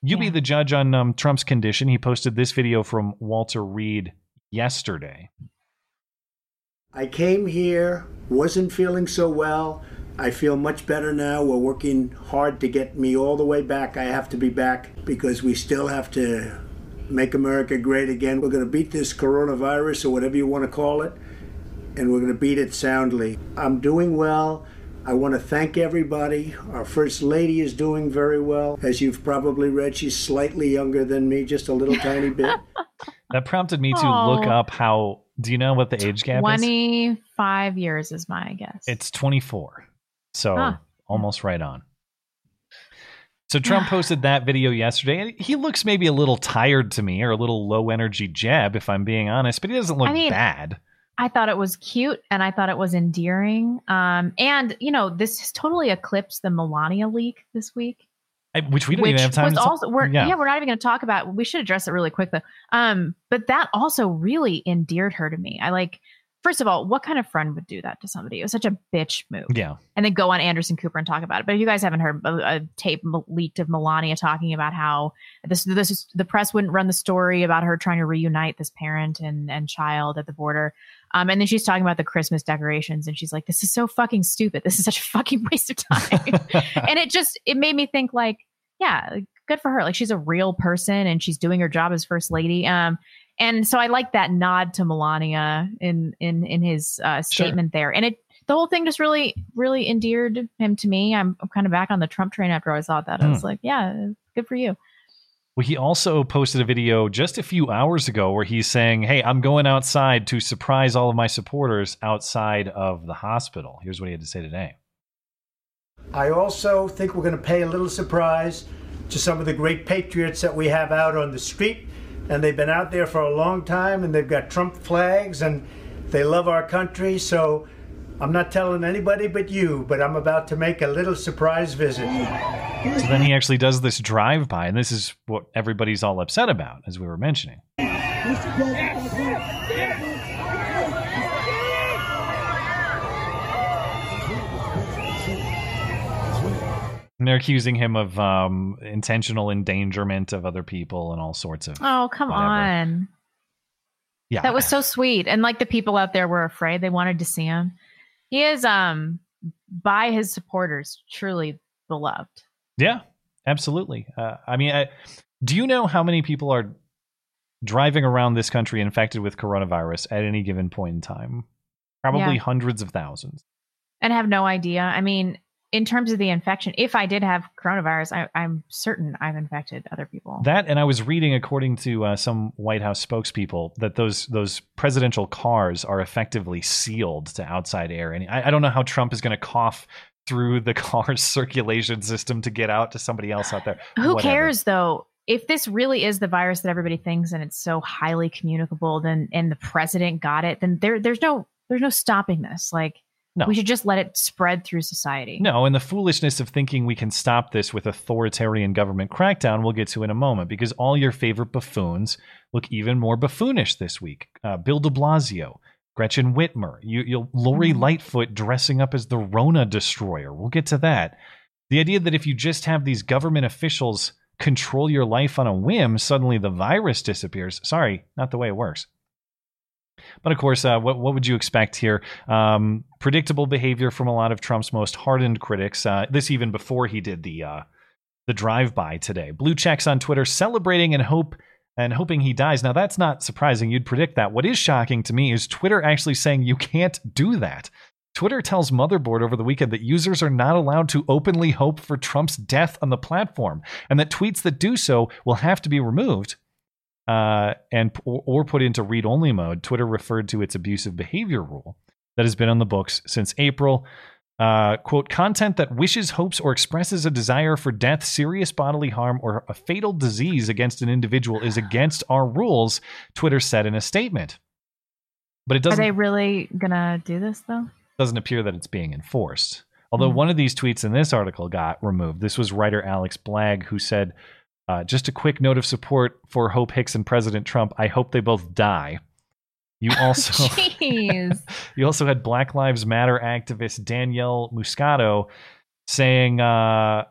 you be the judge on um, Trump's condition. He posted this video from Walter Reed yesterday. I came here, wasn't feeling so well. I feel much better now. We're working hard to get me all the way back. I have to be back because we still have to make America great again. We're going to beat this coronavirus or whatever you want to call it, and we're going to beat it soundly. I'm doing well. I want to thank everybody. Our First Lady is doing very well. As you've probably read, she's slightly younger than me, just a little tiny bit. That prompted me to Oh. look up how. Do you know what the age gap is? Twenty five years is my guess. It's 24. So Huh. almost right on. So Trump posted that video yesterday, and he looks maybe a little tired to me, or a little low energy Jeb, if I'm being honest, but he doesn't look I mean, bad. I thought it was cute and I thought it was endearing. Um, and you know, this has totally eclipsed the Melania leak this week. I- Which we didn't which even have time was to talk- we're yeah. we're not even going to talk about. We should address it really quick though. Um, but that also really endeared her to me. I like. First of all, what kind of friend would do that to somebody? It was such a bitch move. Yeah. And then go on Anderson Cooper and talk about it. But if you guys haven't heard a, a tape leaked of Melania talking about how this this is, the press wouldn't run the story about her trying to reunite this parent and and child at the border. Um, and then she's talking about the Christmas decorations, and she's like, "This is so fucking stupid. This is such a fucking waste of time." and it just it made me think like, yeah, good for her. Like she's a real person and she's doing her job as first lady. Um, and so I like that nod to Melania in in in his uh, statement there, and it the whole thing just really really endeared him to me. I'm, I'm kind of back on the Trump train after I saw that. I was Hmm. like, yeah, good for you. Well, he also posted a video just a few hours ago where he's saying, Hey, I'm going outside to surprise all of my supporters outside of the hospital. Here's what he had to say today. I also think we're going to pay a little surprise to some of the great patriots that we have out on the street. And they've been out there for a long time and they've got Trump flags and they love our country. So I'm not telling anybody but you, but I'm about to make a little surprise visit. So then he actually does this drive by, and this is what everybody's all upset about, as we were mentioning. And they're accusing him of um, intentional endangerment of other people and all sorts of. Oh, come whatever. on. Yeah. That was so sweet. And like the people out there were afraid. They wanted to see him. He is um by his supporters truly beloved. Yeah, absolutely. Uh, I mean, I, do you know how many people are driving around this country infected with coronavirus at any given point in time? Probably Yeah. hundreds of thousands. And have no idea. I mean, in terms of the infection, if I did have coronavirus, I, I'm certain I've infected other people. That, and I was reading, according to uh, some White House spokespeople, that those those presidential cars are effectively sealed to outside air. And I, I don't know how Trump is going to cough through the car's circulation system to get out to somebody else out there. Who Whatever. cares though? If this really is the virus that everybody thinks and it's so highly communicable, then and the president got it, then there there's no there's no stopping this. Like No. we should just let it spread through society. No, and the foolishness of thinking we can stop this with authoritarian government crackdown we'll get to in a moment because all your favorite buffoons look even more buffoonish this week. Uh, Bill de Blasio, Gretchen Whitmer, you, you'll, Lori Lightfoot dressing up as the Rona destroyer. We'll get to that. The idea that if you just have these government officials control your life on a whim, suddenly the virus disappears. Sorry, not the way it works. But of course, uh, what what would you expect here? Um, predictable behavior from a lot of Trump's most hardened critics. Uh, this even before he did the uh, the drive by today. Blue checks on Twitter celebrating and hope and hoping he dies. Now that's not surprising. You'd predict that. What is shocking to me is Twitter actually saying you can't do that. Twitter tells Motherboard over the weekend that users are not allowed to openly hope for Trump's death on the platform, and that tweets that do so will have to be removed uh, and or, or put into read-only mode. Twitter referred to its abusive behavior rule that has been on the books since April. Uh, quote, content that wishes, hopes, or expresses a desire for death, serious bodily harm, or a fatal disease against an individual is against our rules, Twitter said in a statement. But it doesn't Are they really gonna do this though? doesn't appear that it's being enforced. Although Mhm. one of these tweets in this article got removed. This was writer Alex Blagg who said, uh, "Just a quick note of support for Hope Hicks and President Trump. I hope they both die." You also you also had Black Lives Matter activist Danielle Muscato saying, uh,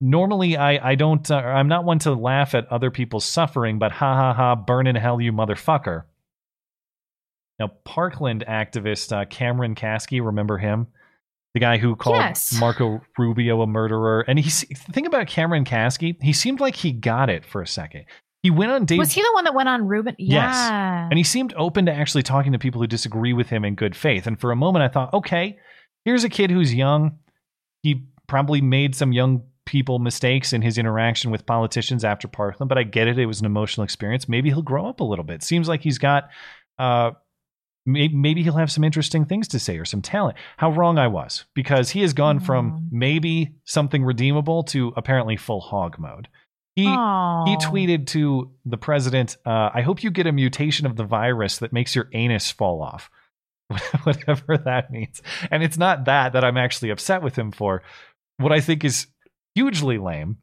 "Normally, I I don't uh, I'm not one to laugh at other people's suffering, but ha ha ha, burn in hell, you motherfucker." Now, Parkland activist uh, Cameron Kasky, remember him? The guy who called Yes. Marco Rubio a murderer. And he's think about Cameron Kasky. He seemed like he got it for a second. He went on Dave Was he the one that went on Rubin? Yes. Yeah. and he seemed open to actually talking to people who disagree with him in good faith. And for a moment, I thought, okay, here's a kid who's young. He probably made some young people mistakes in his interaction with politicians after Parkland, but I get it. It was an emotional experience. Maybe he'll grow up a little bit. Seems like he's got, uh, maybe he'll have some interesting things to say or some talent. How wrong I was because he has gone from maybe something redeemable to apparently full hog mode. He he tweeted to the president, uh, "I hope you get a mutation of the virus that makes your anus fall off." Whatever that means. And it's not that that I'm actually upset with him for. What I think is hugely lame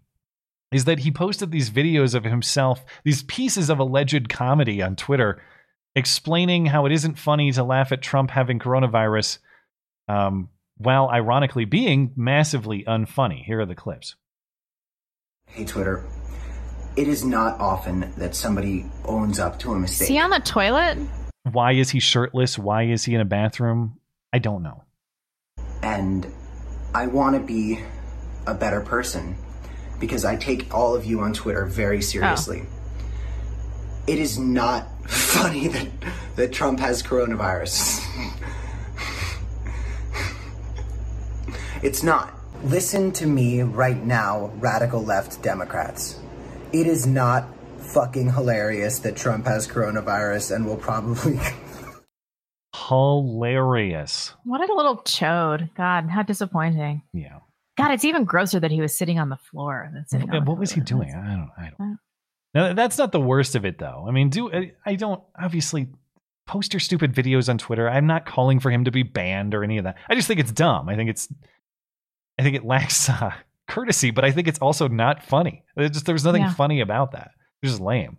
is that he posted these videos of himself, these pieces of alleged comedy on Twitter, explaining how it isn't funny to laugh at Trump having coronavirus, um, while ironically being massively unfunny. Here are the clips. Hey, Twitter. It is not often that somebody owns up to a Is mistake. he on the toilet? Why is he shirtless? Why is he in a bathroom? I don't know. and I want to be a better person because I take all of you on Twitter very seriously. It is not funny that, that Trump has coronavirus. it's not. Listen to me right now, radical left Democrats. It is not fucking hilarious that Trump has coronavirus and will probably Hilarious. What a little chode. God, how disappointing. Yeah. God, it's even grosser that he was sitting on the floor than sitting on the What was he doing? I don't. I don't. Uh, Now, that's not the worst of it, though. I mean, do I, I don't obviously post your stupid videos on Twitter. I'm not calling for him to be banned or any of that. I just think it's dumb. I think it's. I think it lacks uh, courtesy, but I think it's also not funny. It just there's nothing Yeah. funny about that. It's just lame.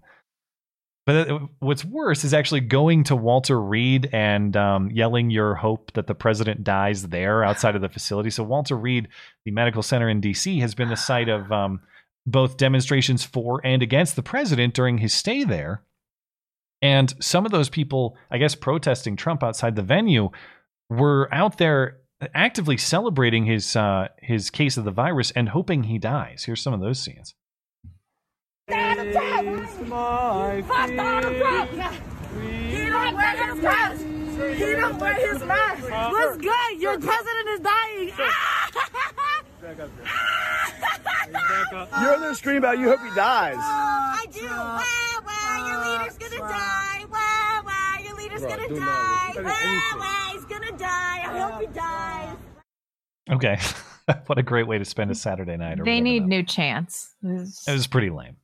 But uh, what's worse is actually going to Walter Reed and um, yelling your hope that the president dies there outside of the facility. So Walter Reed, the medical center in D.C., has been the site of um, both demonstrations for and against the president during his stay there. And some of those people, I guess, protesting Trump outside the venue, were out there actively celebrating his uh, his case of the virus and hoping he dies. Here's some of those scenes. Donald Trump! Fuck Donald Trump! He don't wear his mask! He don't wear his mask! What's good? Your president is dying! You're in there screaming about you hope he dies. I do! Wow, wow, your leader's gonna die! Wow, wow, your leader's Bro, gonna die! not- Wow, wow, he's gonna die! I hope he dies! Okay, what a great way to spend a Saturday night. Or They need new chance. This- It was pretty lame.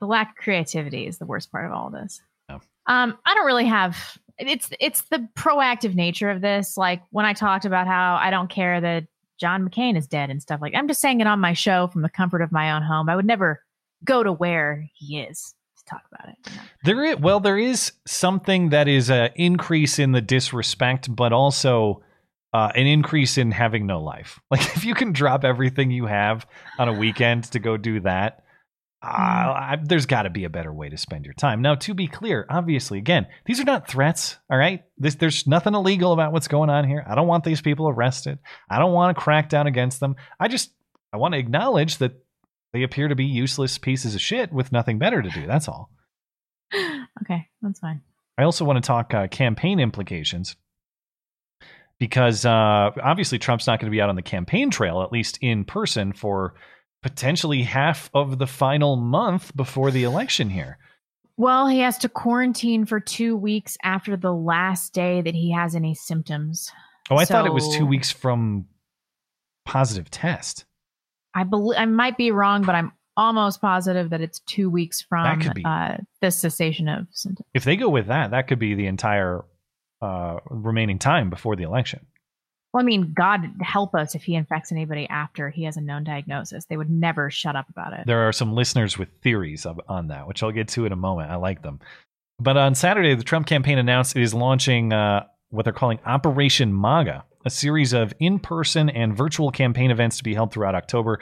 the lack of creativity is the worst part of all this. Yeah. Um, I don't really have it's it's the proactive nature of this. Like when I talked about how I don't care that John McCain is dead and stuff like I'm just saying it on my show from the comfort of my own home. I would never go to where he is to talk about it. you know? There is well, there is something that is an increase in the disrespect, but also uh, an increase in having no life. Like if you can drop everything you have on a weekend to go do that, uh, I, there's got to be a better way to spend your time. Now, to be clear, obviously, again, these are not threats. All right, this, there's nothing illegal about what's going on here. I don't want these people arrested. I don't want to crack down against them. I just I want to acknowledge that they appear to be useless pieces of shit with nothing better to do. That's all. Okay, that's fine. I also want to talk uh, campaign implications because uh, obviously Trump's not going to be out on the campaign trail, at least in person, for potentially half of the final month before the election here. Well, he has to quarantine for two weeks after the last day that he has any symptoms. Oh, I thought it was two weeks from positive test. I believe I might be wrong, but I'm almost positive that it's two weeks from be. uh, the cessation of symptoms. If they go with that, that could be the entire uh, remaining time before the election. Well, I mean, God help us if he infects anybody after he has a known diagnosis. They would never shut up about it. There are some listeners with theories on that, which I'll get to in a moment. I like them. But on Saturday, the Trump campaign announced it is launching uh, what they're calling Operation MAGA, a series of in person and virtual campaign events to be held throughout October.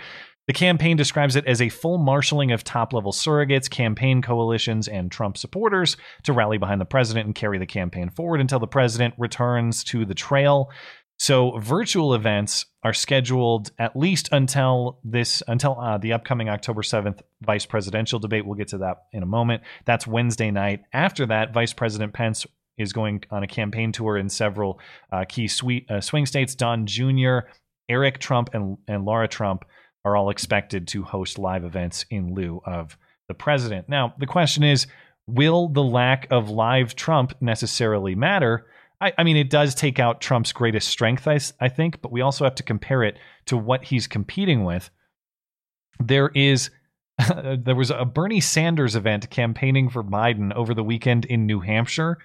The campaign describes it as a full marshaling of top level surrogates, campaign coalitions, and Trump supporters to rally behind the president and carry the campaign forward until the president returns to the trail. So virtual events are scheduled at least until this until uh, the upcoming October 7th vice presidential debate. We'll get to that in a moment. That's Wednesday night. After that, Vice President Pence is going on a campaign tour in several uh, key sweet, uh, swing states. Don Jr., Eric Trump, and, and Laura Trump are all expected to host live events in lieu of the president. Now, the question is will the lack of live Trump necessarily matter? I, I mean, it does take out Trump's greatest strength, I think, but we also have to compare it to what he's competing with. There is. there was a Bernie Sanders event campaigning for Biden over the weekend in New Hampshire.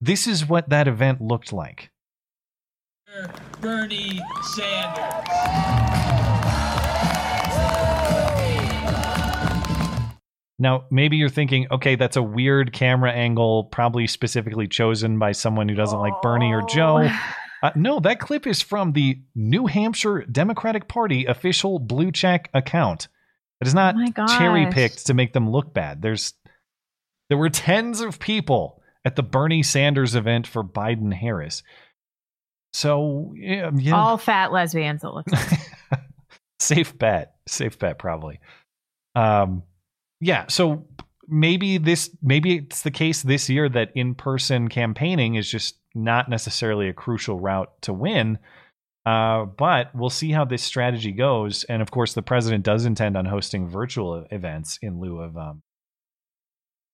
This is what that event looked like. Bernie Sanders. Now, maybe you're thinking, okay, that's a weird camera angle, probably specifically chosen by someone who doesn't like Bernie or Joe. Uh, no, that clip is from the New Hampshire Democratic Party official blue check account. It is not Oh cherry picked to make them look bad. There's there were tens of people at the Bernie Sanders event for Biden Harris. So yeah, yeah All fat lesbians, it looks like. safe bet safe bet probably um yeah so maybe this maybe it's the case this year that in-person campaigning is just not necessarily a crucial route to win Uh, but we'll see how this strategy goes. And of course, the president does intend on hosting virtual events in lieu of um,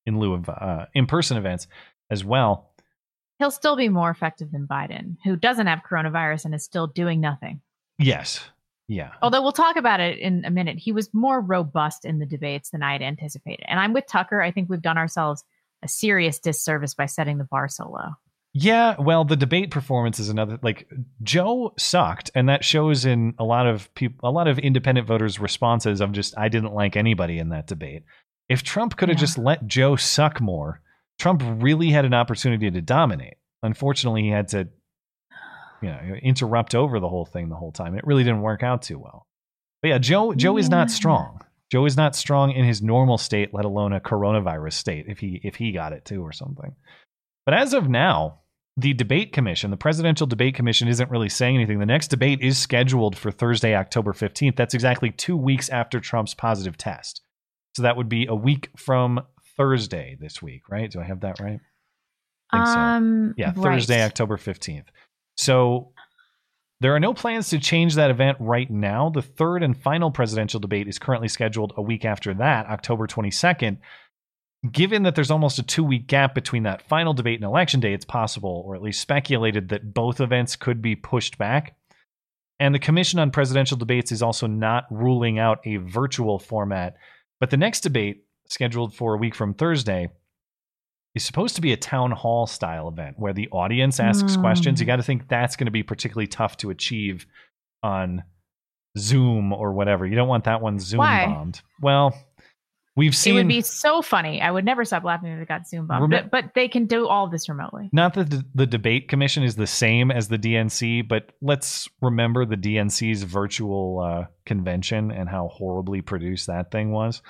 in lieu of uh, in-person events as well. He'll still be more effective than Biden, who doesn't have coronavirus and is still doing nothing. Yes. Yeah. Although we'll talk about it in a minute. He was more robust in the debates than I had anticipated. And I'm with Tucker. I think we've done ourselves a serious disservice by setting the bar so low. Yeah, well, the debate performance is another. Like Joe sucked, and that shows in a lot of people, a lot of independent voters' responses of just I didn't like anybody in that debate. If Trump could have Yeah. just let Joe suck more, Trump really had an opportunity to dominate. Unfortunately, he had to, you know, interrupt over the whole thing the whole time. It really didn't work out too well. But yeah, Joe Joe is not strong. Joe is not strong in his normal state, let alone a coronavirus state. If he if he got it too or something. But as of now, the debate commission, the presidential debate commission, isn't really saying anything. The next debate is scheduled for Thursday, October 15th. That's exactly two weeks after Trump's positive test. So that would be a week from Thursday this week, right? Do I have that right? I think so. Um, Yeah, right. Thursday, October 15th. So there are no plans to change that event right now. The third and final presidential debate is currently scheduled a week after that, October 22nd. Given that there's almost a two week gap between that final debate and election day, it's possible, or at least speculated, that both events could be pushed back. And the Commission on Presidential Debates is also not ruling out a virtual format. But the next debate, scheduled for a week from Thursday, is supposed to be a town hall style event where the audience asks Mm. questions. You got to think that's going to be particularly tough to achieve on Zoom or whatever. You don't want that one Zoom Why? bombed. Well, we've seen. It would be so funny. I would never stop laughing if it got Zoom bombed. Remem- But, but they can do all this remotely. not that the, the debate commission is the same as the DNC, but let's remember the DNC's virtual uh, convention and how horribly produced that thing was.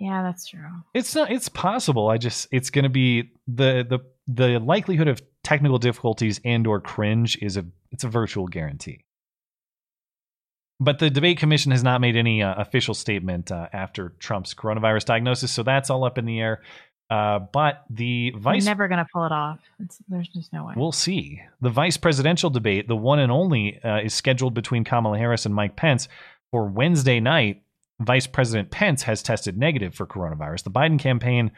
Yeah, that's true. It's not. It's possible. I just. It's going to be the the the likelihood of technical difficulties and or cringe is a. It's a virtual guarantee. But the debate commission has not made any uh, official statement uh, after Trump's coronavirus diagnosis, so that's all up in the air. Uh, but the vice never going to pull it off. It's, there's just no way. We'll see. The vice presidential debate, the one and only, uh, is scheduled between Kamala Harris and Mike Pence for Wednesday night. Vice President Pence has tested negative for coronavirus. The Biden campaign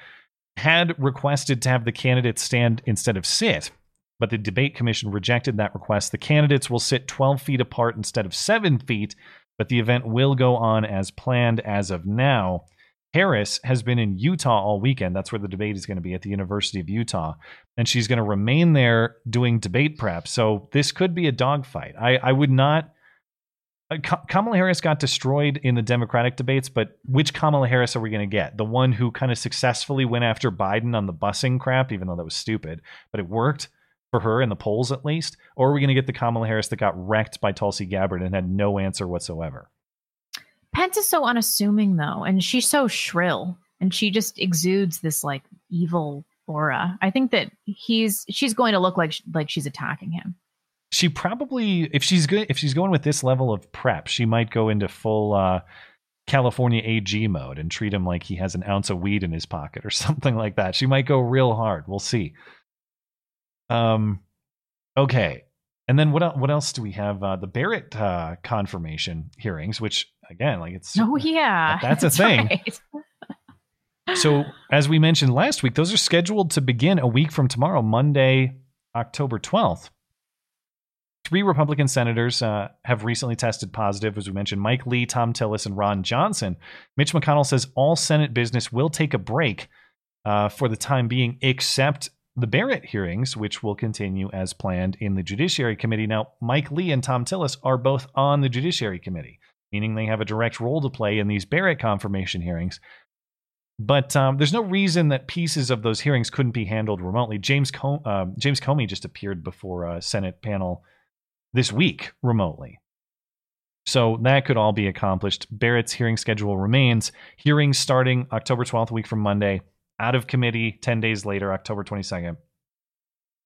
had requested to have the candidates stand instead of sit, but the debate commission rejected that request. The candidates will sit 12 feet apart instead of 7 feet, but the event will go on as planned as of now. Harris has been in Utah all weekend. That's where the debate is going to be at the University of Utah. And she's going to remain there doing debate prep. So this could be a dogfight. I, I would not. Uh, Ka- Kamala Harris got destroyed in the Democratic debates, but which Kamala Harris are we going to get? The one who kind of successfully went after Biden on the busing crap, even though that was stupid, but it worked for her in the polls at least? Or are we going to get the Kamala Harris that got wrecked by Tulsi Gabbard and had no answer whatsoever? Pence is so unassuming though, and she's so shrill, and she just exudes this like evil aura. I think that he's she's going to look like like she's attacking him. She probably if she's good if she's going with this level of prep she might go into full uh california ag mode and treat him like he has an ounce of weed in his pocket or something like that. She might go real hard. We'll see. Um okay. And then what what else do we have? Uh the barrett uh confirmation hearings which again like it's Oh yeah, that's a thing. right. so as we mentioned last week those are scheduled to begin a week from tomorrow monday october 12th three republican senators uh, have recently tested positive as we mentioned mike lee thom tillis and ron johnson. Mitch mcconnell says all senate business will take a break uh, for the time being except the barrett hearings which will continue as planned in the judiciary committee. Now mike lee and thom tillis are both on the judiciary committee meaning they have a direct role to play in these barrett confirmation hearings. But um, there's no reason that pieces of those hearings couldn't be handled remotely. James Com- uh, James Comey just appeared before a Senate panel this week remotely, so that could all be accomplished. Barrett's hearing schedule remains. Hearings starting October 12th, a week from Monday. Out of committee 10 days later, October 22nd.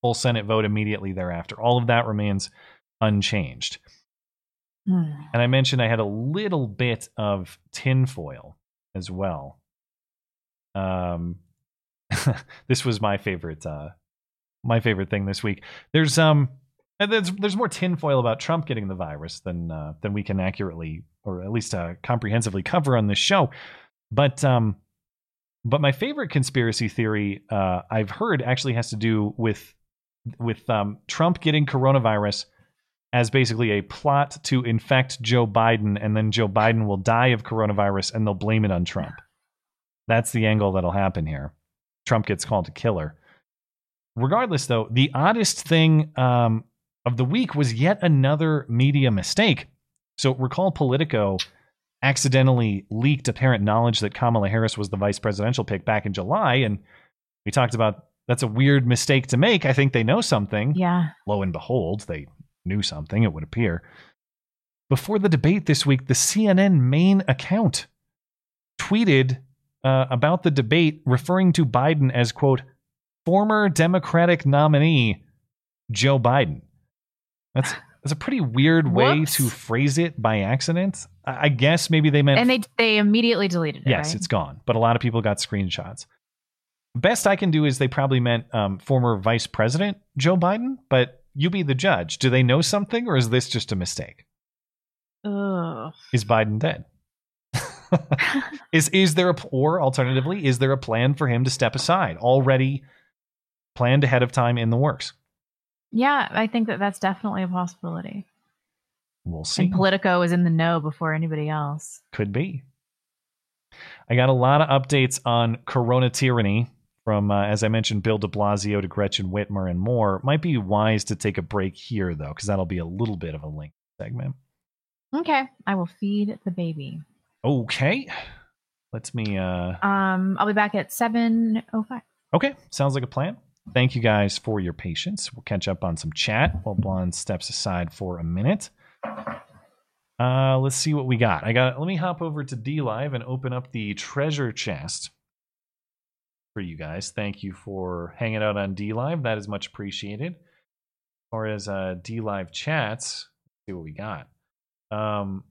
Full Senate vote immediately thereafter. All of that remains unchanged. Hmm. And I mentioned I had a little bit of tinfoil as well. Um, this was my favorite, uh, my favorite thing this week. There's um, And there's there's more tinfoil about Trump getting the virus than uh, than we can accurately or at least uh, comprehensively cover on this show. But um, but my favorite conspiracy theory uh, I've heard actually has to do with with um, Trump getting coronavirus as basically a plot to infect Joe Biden, and then Joe Biden will die of coronavirus, and they'll blame it on Trump. That's the angle that'll happen here. Trump gets called a killer. Regardless, though, the oddest thing um, of the week was yet another media mistake. So recall Politico accidentally leaked apparent knowledge that Kamala Harris was the vice presidential pick back in July, and we talked about that's a weird mistake to make. I think they know something. Yeah. Lo and behold, they knew something, it would appear. Before the debate this week, the CNN main account tweeted uh, about the debate, referring to Biden as, quote, former Democratic nominee Joe Biden. That's that's a pretty weird way Whoops. to phrase it by accident. I I guess maybe they meant And they they immediately deleted it. yes, right? it's gone. But a lot of people got screenshots. Best I can do is they probably meant um, former Vice President Joe Biden, but you be the judge. Do they know something, or is this just a mistake? Ugh. Is Biden dead? is is there a or alternatively is there a plan for him to step aside already planned ahead of time in the works? Yeah, I think that that's definitely a possibility. We'll see. And Politico is in the know before anybody else. Could be. I got a lot of updates on Corona tyranny from, uh, as I mentioned, Bill de Blasio to Gretchen Whitmer and more. Might be wise to take a break here, though, because that'll be a little bit of a link segment. Okay, I will feed the baby. Okay. Let's me. Uh... Um, I'll be back at seven oh five. Okay, sounds like a plan. Thank you guys for your patience. We'll catch up on some chat while Blonde steps aside for a minute. Uh, let's see what we got. I got. Let me hop over to DLive and open up the treasure chest for you guys. Thank you for hanging out on DLive. That is much appreciated. As far as uh, DLive chats, see what we got. Um,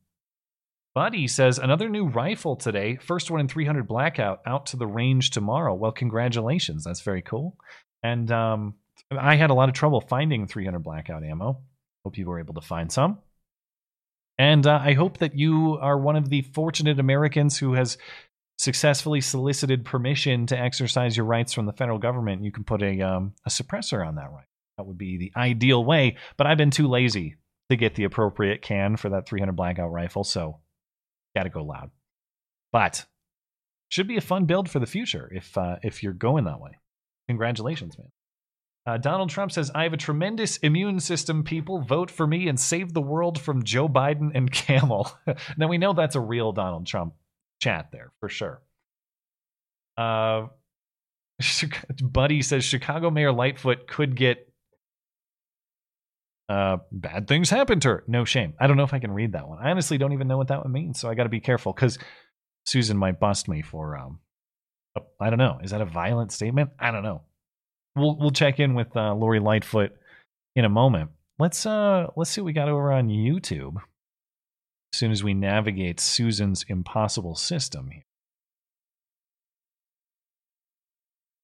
Buddy says another new rifle today. First one in 300 blackout out to the range tomorrow. Well, congratulations. That's very cool. And um, I had a lot of trouble finding 300 blackout ammo. Hope you were able to find some. And uh, I hope that you are one of the fortunate Americans who has successfully solicited permission to exercise your rights from the federal government. You can put a um, a suppressor on that right. That would be the ideal way. But I've been too lazy to get the appropriate can for that 300 blackout rifle, so got to go loud. But should be a fun build for the future if uh, if you're going that way. Congratulations, man. Uh, Donald Trump says, I have a tremendous immune system, people. Vote for me and save the world from Joe Biden and Camel. now, we know that's a real Donald Trump chat there, for sure. Uh, Buddy says, Chicago Mayor Lightfoot could get uh, bad things happen to her. No shame. I don't know if I can read that one. I honestly don't even know what that one means, so I got to be careful because Susan might bust me for, um, I don't know. Is that a violent statement? I don't know we'll we'll check in with uh, Lori Lightfoot in a moment. Let's uh let's see what we got over on YouTube. As soon as we navigate Susan's impossible system here.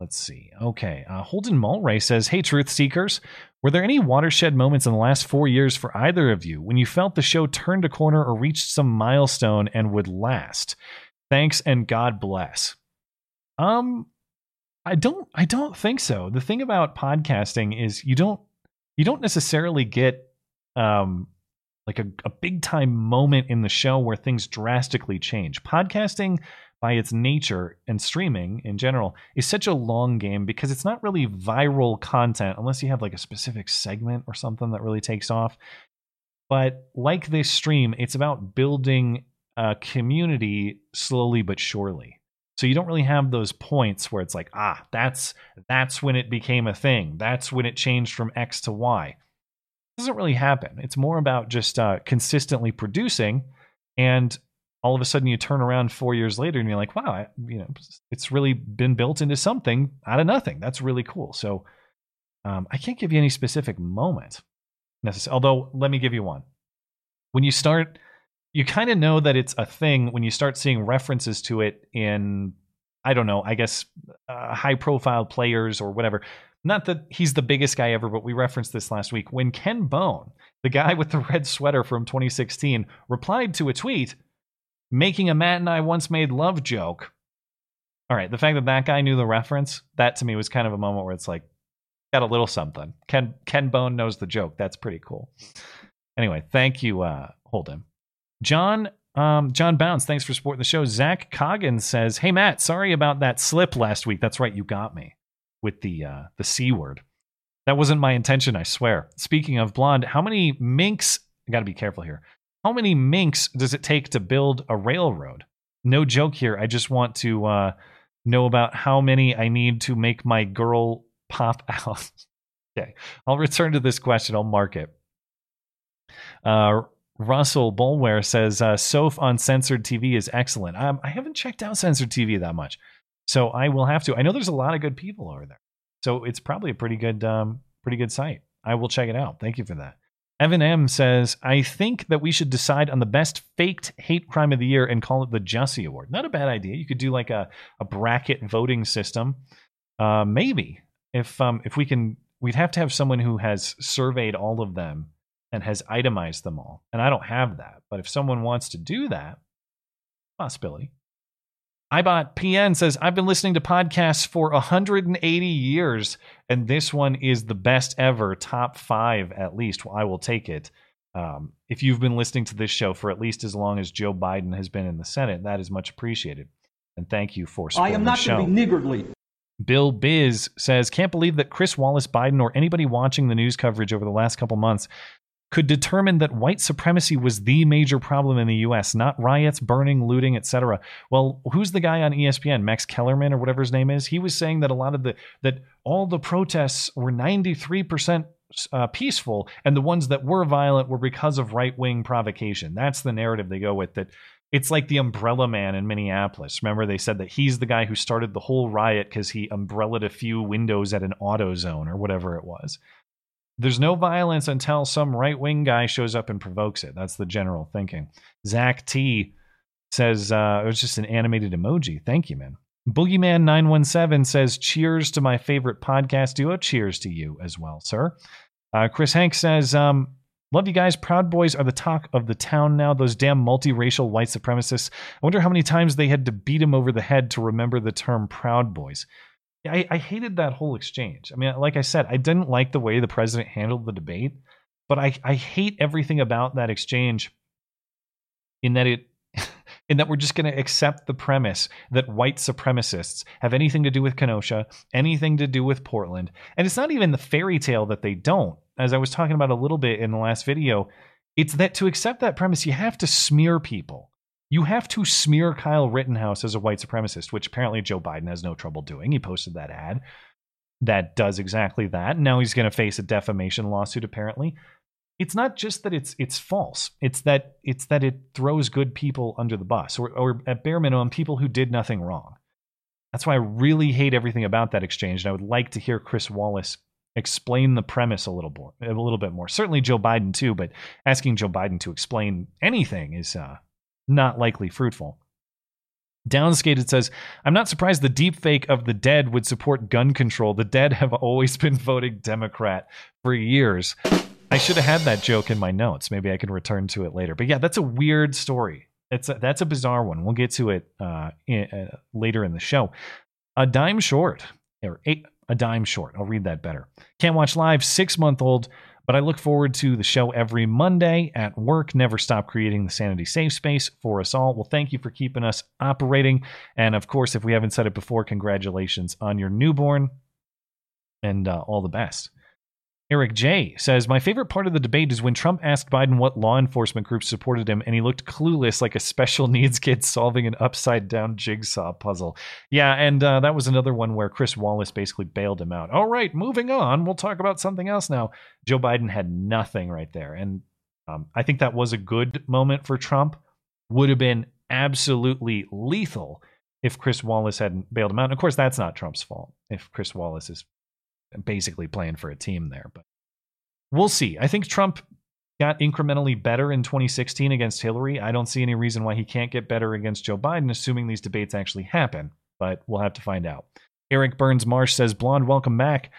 Let's see. Okay. Uh, Holden Mulray says, Hey, truth seekers, were there any watershed moments in the last four years for either of you when you felt the show turned a corner or reached some milestone and would last? Thanks and God bless. Um, I don't I don't think so. The thing about podcasting is you don't you don't necessarily get um like a, a big time moment in the show where things drastically change. Podcasting by its nature and streaming in general is such a long game because it's not really viral content unless you have like a specific segment or something that really takes off. But like this stream, it's about building a community slowly but surely. So you don't really have those points where it's like, ah, that's that's when it became a thing. That's when it changed from X to Y. It doesn't really happen. It's more about just uh, consistently producing, and all of a sudden you turn around four years later and you're like, wow, I, you know, it's really been built into something out of nothing. That's really cool. So um, I can't give you any specific moment necessarily. Although let me give you one. When you start you kind of know that it's a thing when you start seeing references to it in i don't know i guess uh, high profile players or whatever not that he's the biggest guy ever, but we referenced this last week when Ken Bone, the guy with the red sweater from 2016, replied to a tweet making a Matt and I once made love joke. All right, the fact that that guy knew the reference, that to me was kind of a moment where it's like, got a little something. Ken Ken Bone knows the joke. That's pretty cool. Anyway, thank you, uh, hold him. John um, John Bounce, thanks for supporting the show. Zach Coggins says, Hey Matt, sorry about that slip last week. That's right, you got me with the uh, the C word. That wasn't my intention, I swear. Speaking of blonde, how many minks I gotta be careful here. How many minks does it take to build a railroad? No joke here. I just want to uh, know about how many I need to make my girl pop out. okay, I'll return to this question. I'll mark it. Uh, Russell Bolware says uh, Soph on censored TV is excellent. Um, I haven't checked out censored TV that much, so I will have to. I know there's a lot of good people over there, so it's probably a pretty good, um, pretty good site. I will check it out. Thank you for that. Evan M says, I think that we should decide on the best faked hate crime of the year and call it the Jussie Award. Not a bad idea. You could do like a, a bracket voting system. Uh, maybe if um, if we can, we'd have to have someone who has surveyed all of them and has itemized them all. And I don't have that. But if someone wants to do that, possibility. iBot PN says, I've been listening to podcasts for 180 years, and this one is the best ever, top five at least. Well, I will take it. Um, if you've been listening to this show for at least as long as Joe Biden has been in the Senate, that is much appreciated. And thank you for supporting I am not going to be niggardly. Bill Biz says, Can't believe that Chris Wallace Biden or anybody watching the news coverage over the last couple months could determine that white supremacy was the major problem in the US, not riots, burning, looting, etc. Well, who's the guy on ESPN, Max Kellerman or whatever his name is? He was saying that a lot of the that all the protests were 93% uh, peaceful and the ones that were violent were because of right-wing provocation. That's the narrative they go with that it's like the umbrella man in Minneapolis. Remember, they said that he's the guy who started the whole riot because he umbrellaed a few windows at an auto zone or whatever it was. There's no violence until some right wing guy shows up and provokes it. That's the general thinking. Zach T says uh, it was just an animated emoji. Thank you, man. Boogeyman917 says, Cheers to my favorite podcast duo. Cheers to you as well, sir. Uh, Chris Hank says, um, Love you guys. Proud Boys are the talk of the town now. Those damn multiracial white supremacists. I wonder how many times they had to beat him over the head to remember the term Proud Boys. I, I hated that whole exchange. I mean, like I said, I didn't like the way the president handled the debate, but I, I hate everything about that exchange in that it in that we're just going to accept the premise that white supremacists have anything to do with Kenosha, anything to do with Portland. And it's not even the fairy tale that they don't. As I was talking about a little bit in the last video, it's that to accept that premise, you have to smear people. You have to smear Kyle Rittenhouse as a white supremacist, which apparently Joe Biden has no trouble doing. He posted that ad that does exactly that. Now he's going to face a defamation lawsuit apparently. It's not just that it's it's false. It's that it's that it throws good people under the bus or or at bare minimum people who did nothing wrong. That's why I really hate everything about that exchange and I would like to hear Chris Wallace explain the premise a little more a little bit more. Certainly Joe Biden too, but asking Joe Biden to explain anything is uh not likely fruitful. Downskated says, I'm not surprised the deepfake of the dead would support gun control. The dead have always been voting Democrat for years. I should have had that joke in my notes. Maybe I can return to it later. But yeah, that's a weird story. It's a, that's a bizarre one. We'll get to it uh, in, uh, later in the show. A dime short, or eight, a dime short. I'll read that better. Can't watch live. Six month old but I look forward to the show every Monday at work. Never stop creating the Sanity Safe Space for us all. Well, thank you for keeping us operating. And of course, if we haven't said it before, congratulations on your newborn and uh, all the best. Eric J says, My favorite part of the debate is when Trump asked Biden what law enforcement groups supported him, and he looked clueless like a special needs kid solving an upside down jigsaw puzzle. Yeah, and uh, that was another one where Chris Wallace basically bailed him out. All right, moving on. We'll talk about something else now. Joe Biden had nothing right there. And um, I think that was a good moment for Trump. Would have been absolutely lethal if Chris Wallace hadn't bailed him out. And of course, that's not Trump's fault if Chris Wallace is basically playing for a team there. But we'll see. I think Trump got incrementally better in 2016 against Hillary. I don't see any reason why he can't get better against Joe Biden, assuming these debates actually happen. But we'll have to find out. Eric Burns Marsh says, Blonde, welcome back.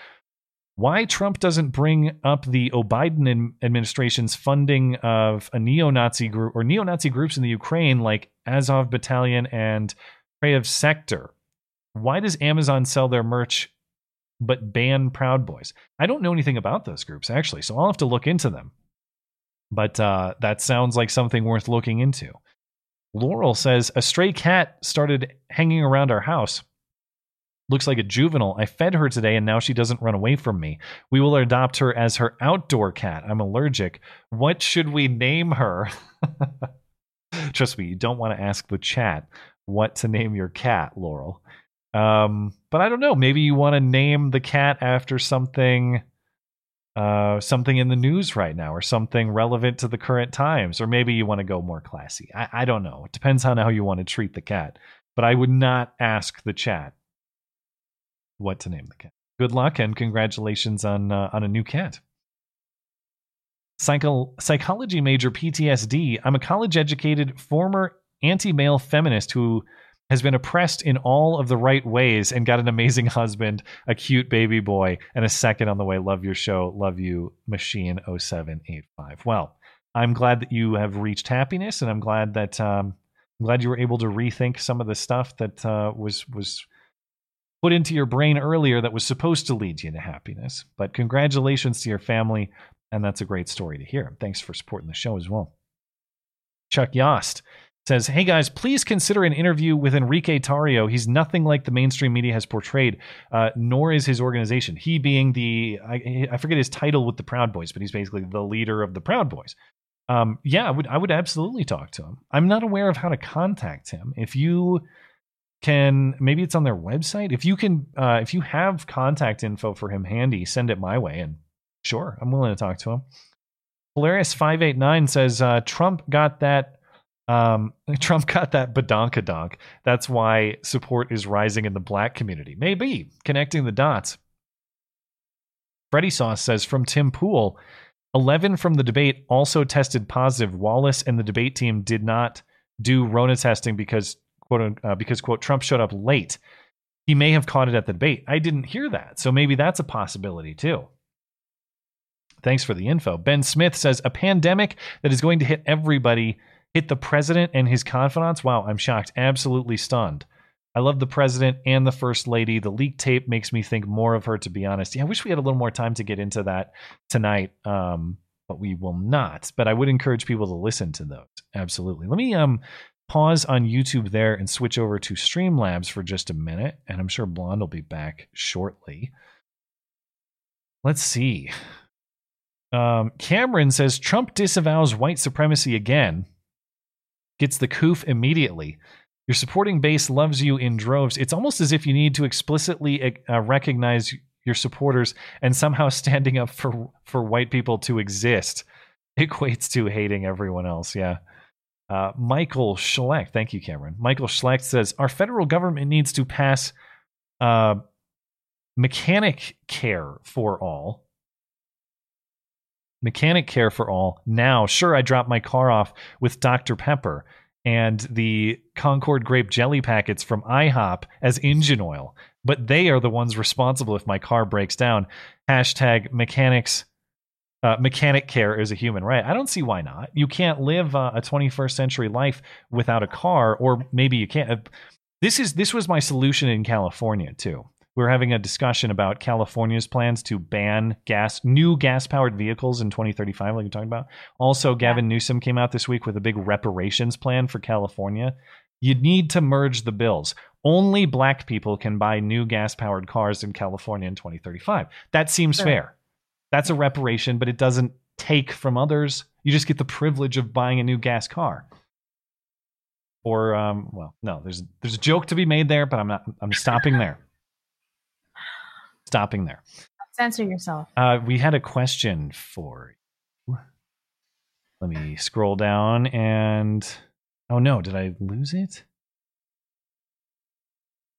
why Trump doesn't bring up the O'Biden administration's funding of a neo-Nazi group or neo-Nazi groups in the Ukraine like Azov Battalion and Prayev Sector. Why does Amazon sell their merch but ban Proud Boys? I don't know anything about those groups actually, so I'll have to look into them. But uh, that sounds like something worth looking into. Laurel says a stray cat started hanging around our house looks like a juvenile. I fed her today and now she doesn't run away from me. We will adopt her as her outdoor cat. I'm allergic. What should we name her? Trust me, you don't want to ask the chat what to name your cat, Laurel. Um, but I don't know. Maybe you want to name the cat after something uh, something in the news right now or something relevant to the current times, or maybe you want to go more classy. I, I don't know. It depends on how you want to treat the cat. But I would not ask the chat what to name the cat. Good luck and congratulations on uh, on a new cat. Psycho- psychology major PTSD. I'm a college educated former anti male feminist who has been oppressed in all of the right ways and got an amazing husband, a cute baby boy, and a second on the way. Love your show. Love you, Machine 0785. Well, I'm glad that you have reached happiness, and I'm glad that um, I'm glad you were able to rethink some of the stuff that uh, was was put into your brain earlier that was supposed to lead you to happiness. But congratulations to your family, and that's a great story to hear. Thanks for supporting the show as well. Chuck Yost says, Hey guys, please consider an interview with Enrique Tarrio. He's nothing like the mainstream media has portrayed, uh, nor is his organization. He being the, I, I, forget his title with the Proud Boys, but he's basically the leader of the Proud Boys. Um, yeah, I would, I would absolutely talk to him. I'm not aware of how to contact him. If you can maybe it's on their website if you can uh, if you have contact info for him handy send it my way and sure i'm willing to talk to him Hilarious589 says uh, trump got that um, trump got that badonkadonk that's why support is rising in the black community maybe connecting the dots Freddy Sauce says from Tim Pool 11 from the debate also tested positive wallace and the debate team did not do rona testing because quote uh, because quote Trump showed up late. He may have caught it at the debate. I didn't hear that, so maybe that's a possibility too. Thanks for the info. Ben Smith says a pandemic that is going to hit everybody hit the president and his confidants. Wow, I'm shocked, absolutely stunned. I love the president and the first lady. The leak tape makes me think more of her, to be honest. Yeah, I wish we had a little more time to get into that tonight, um, but we will not. But I would encourage people to listen to those. Absolutely. Let me um pause on YouTube there and switch over to Streamlabs for just a minute. And I'm sure Blonde will be back shortly. Let's see. Um, Cameron says Trump disavows white supremacy again, gets the coof immediately. Your supporting base loves you in droves. It's almost as if you need to explicitly uh, recognize your supporters and somehow standing up for for white people to exist equates to hating everyone else. Yeah. Uh, Michael Schlecht, thank you, Cameron. Michael Schlecht says our federal government needs to pass uh, mechanic care for all. Mechanic care for all. Now, sure, I dropped my car off with Dr. Pepper and the Concord grape jelly packets from IHOP as engine oil, but they are the ones responsible if my car breaks down. Hashtag mechanics uh, mechanic care is a human right. I don't see why not. You can't live uh, a 21st century life without a car, or maybe you can't. Uh, this is this was my solution in California too. We were having a discussion about California's plans to ban gas, new gas powered vehicles in 2035, like you're talking about. Also, Gavin Newsom came out this week with a big reparations plan for California. You need to merge the bills. Only black people can buy new gas powered cars in California in 2035. That seems sure. fair. That's a reparation, but it doesn't take from others. You just get the privilege of buying a new gas car. Or, um, well, no, there's there's a joke to be made there, but I'm not. I'm stopping there. Stopping there. Censor yourself. Uh, we had a question for you. Let me scroll down and oh no, did I lose it?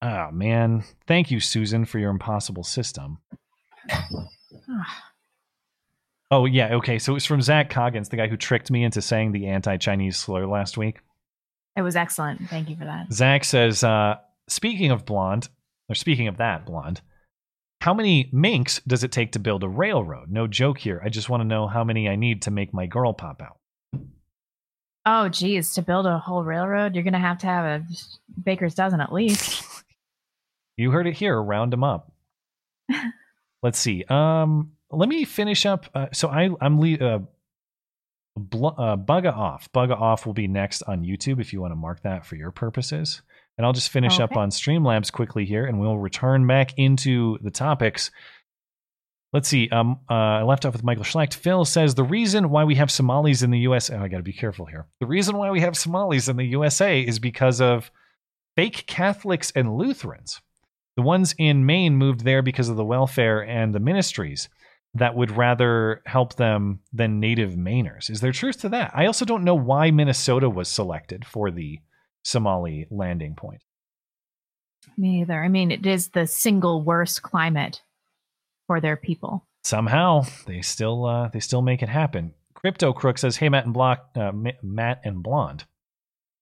Oh man, thank you, Susan, for your impossible system. Oh yeah, okay. So it was from Zach Coggins, the guy who tricked me into saying the anti-Chinese slur last week. It was excellent. Thank you for that. Zach says, uh, speaking of blonde, or speaking of that blonde, How many minks does it take to build a railroad? No joke here. I just want to know how many I need to make my girl pop out. Oh, geez, to build a whole railroad, you're gonna have to have a baker's dozen at least. You heard it here. Round them up. Let's see. Um, let me finish up. Uh, so I, I'm le- uh, bl- uh, Bugga off. Bugga off will be next on YouTube if you want to mark that for your purposes. And I'll just finish up Okay. on Streamlabs quickly here, and we'll return back into the topics. Let's see. Um, uh, I left off with Michael Schlecht. Phil says the reason why we have Somalis in the U.S. Oh, I got to be careful here. The reason why we have Somalis in the USA is because of fake Catholics and Lutherans. The ones in Maine moved there because of the welfare and the ministries that would rather help them than native Mainers. Is there truth to that? I also don't know why Minnesota was selected for the Somali landing point. Me either. I mean, it is the single worst climate for their people. Somehow they still uh, they still make it happen. Crypto Crook says, "Hey Matt and Block, uh, Ma- Matt and Blonde.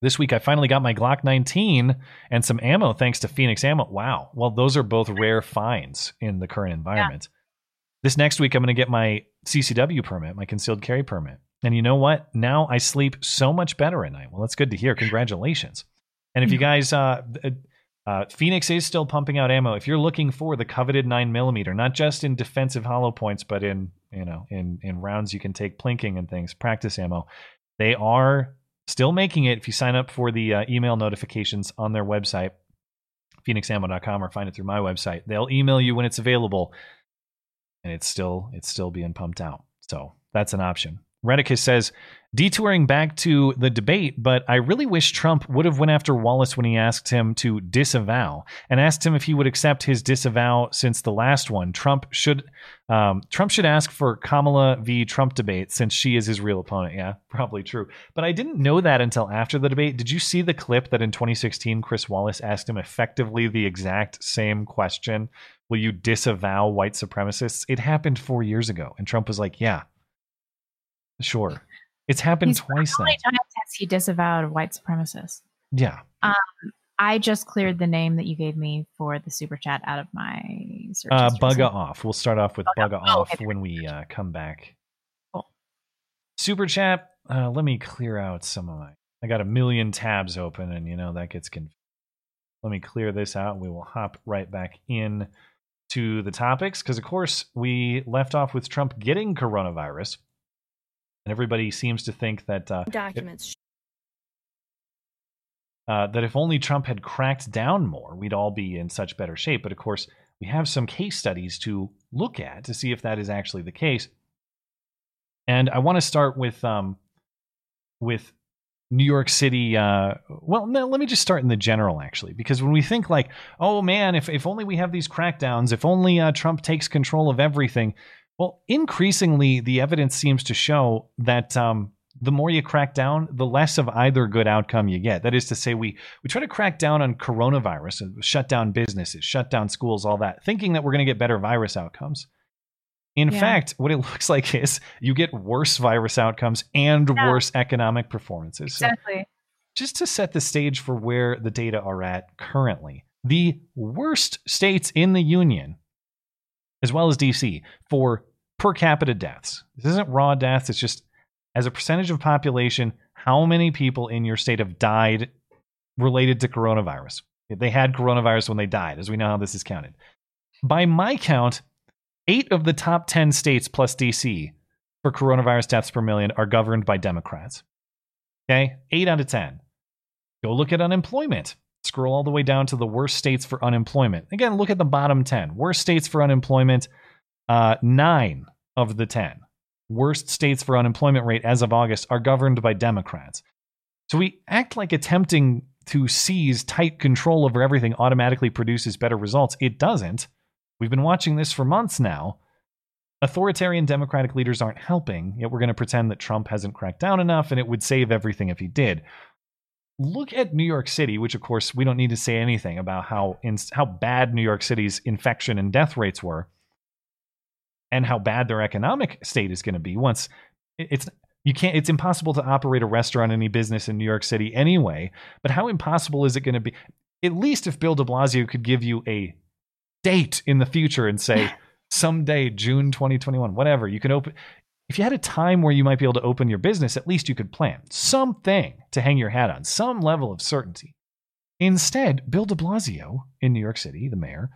This week I finally got my Glock 19 and some ammo thanks to Phoenix Ammo. Wow. Well, those are both rare finds in the current environment. This next week I'm going to get my CCW permit, my concealed carry permit. And you know what? Now I sleep so much better at night. Well, that's good to hear. Congratulations. And if you guys, uh, uh, Phoenix is still pumping out ammo. If you're looking for the coveted nine millimeter, not just in defensive hollow points, but in you know in in rounds you can take plinking and things, practice ammo, they are still making it. If you sign up for the uh, email notifications on their website, phoenixammo.com, or find it through my website, they'll email you when it's available, and it's still it's still being pumped out. So that's an option. Redicus says, detouring back to the debate, but I really wish Trump would have went after Wallace when he asked him to disavow and asked him if he would accept his disavow since the last one. Trump should um, Trump should ask for Kamala v. Trump debate since she is his real opponent. Yeah, probably true. But I didn't know that until after the debate. Did you see the clip that in 2016 Chris Wallace asked him effectively the exact same question? Will you disavow white supremacists? It happened four years ago, and Trump was like, "Yeah, Sure. It's happened He's- twice now. many times has he disavowed white supremacists? Yeah. Um, I just cleared the name that you gave me for the super chat out of my search. Uh, bugga off. We'll start off with bugga Oh, off okay. when we uh, come back. Cool. Super chat. Uh, let me clear out some of my. I got a million tabs open, and you know that gets confused. Let me clear this out. We will hop right back in to the topics because, of course, we left off with Trump getting coronavirus, and everybody seems to think that uh, Documents. uh, that if only Trump had cracked down more, we'd all be in such better shape. But of course, we have some case studies to look at to see if that is actually the case. And I want to start with um, with New York City. Uh, well, no, let me just start in the general, actually, because when we think like, oh man, if if only we have these crackdowns, if only uh, Trump takes control of everything. Well, increasingly, the evidence seems to show that um, the more you crack down, the less of either good outcome you get. That is to say, we we try to crack down on coronavirus, shut down businesses, shut down schools, all that, thinking that we're going to get better virus outcomes. In Yeah. fact, what it looks like is you get worse virus outcomes and worse economic performances. So Exactly. just to set the stage for where the data are at currently, the worst states in the union, as well as DC, for per capita deaths. This isn't raw deaths, it's just as a percentage of population, how many people in your state have died related to coronavirus? They had coronavirus when they died, as we know how this is counted. By my count, eight of the top 10 states plus DC for coronavirus deaths per million are governed by Democrats. Okay, eight out of 10. Go look at unemployment. Scroll all the way down to the worst states for unemployment. Again, look at the bottom 10. Worst states for unemployment, uh, nine of the 10. Worst states for unemployment rate as of August are governed by Democrats. So we act like attempting to seize tight control over everything automatically produces better results. It doesn't. We've been watching this for months now. Authoritarian Democratic leaders aren't helping, yet we're going to pretend that Trump hasn't cracked down enough and it would save everything if he did. Look at New York City, which of course we don't need to say anything about how in, how bad New York City's infection and death rates were, and how bad their economic state is going to be once it's you can't it's impossible to operate a restaurant any business in New York City anyway. But how impossible is it going to be? At least if Bill De Blasio could give you a date in the future and say someday June 2021, whatever. You can open if you had a time where you might be able to open your business, at least you could plan something to hang your hat on, some level of certainty. Instead, Bill de Blasio in New York City, the mayor,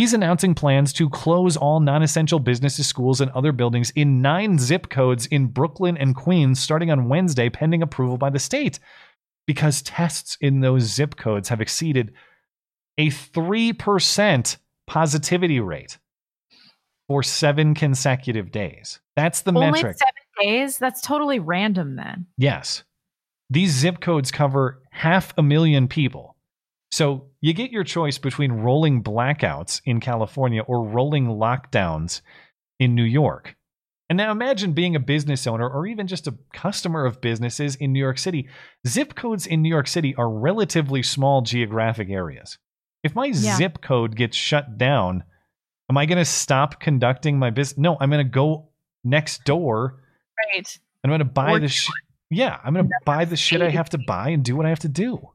he's announcing plans to close all non essential businesses, schools, and other buildings in nine zip codes in Brooklyn and Queens starting on Wednesday, pending approval by the state, because tests in those zip codes have exceeded a 3% positivity rate for seven consecutive days. That's the Only metric. seven days? That's totally random then. Yes. These zip codes cover half a million people. So you get your choice between rolling blackouts in California or rolling lockdowns in New York. And now imagine being a business owner or even just a customer of businesses in New York City. Zip codes in New York City are relatively small geographic areas. If my Yeah. zip code gets shut down, am I going to stop conducting my business? No, I'm going to go next door Right. I'm going to buy Or the shit. Yeah, I'm going to buy the shit I have to buy and do what I have to do.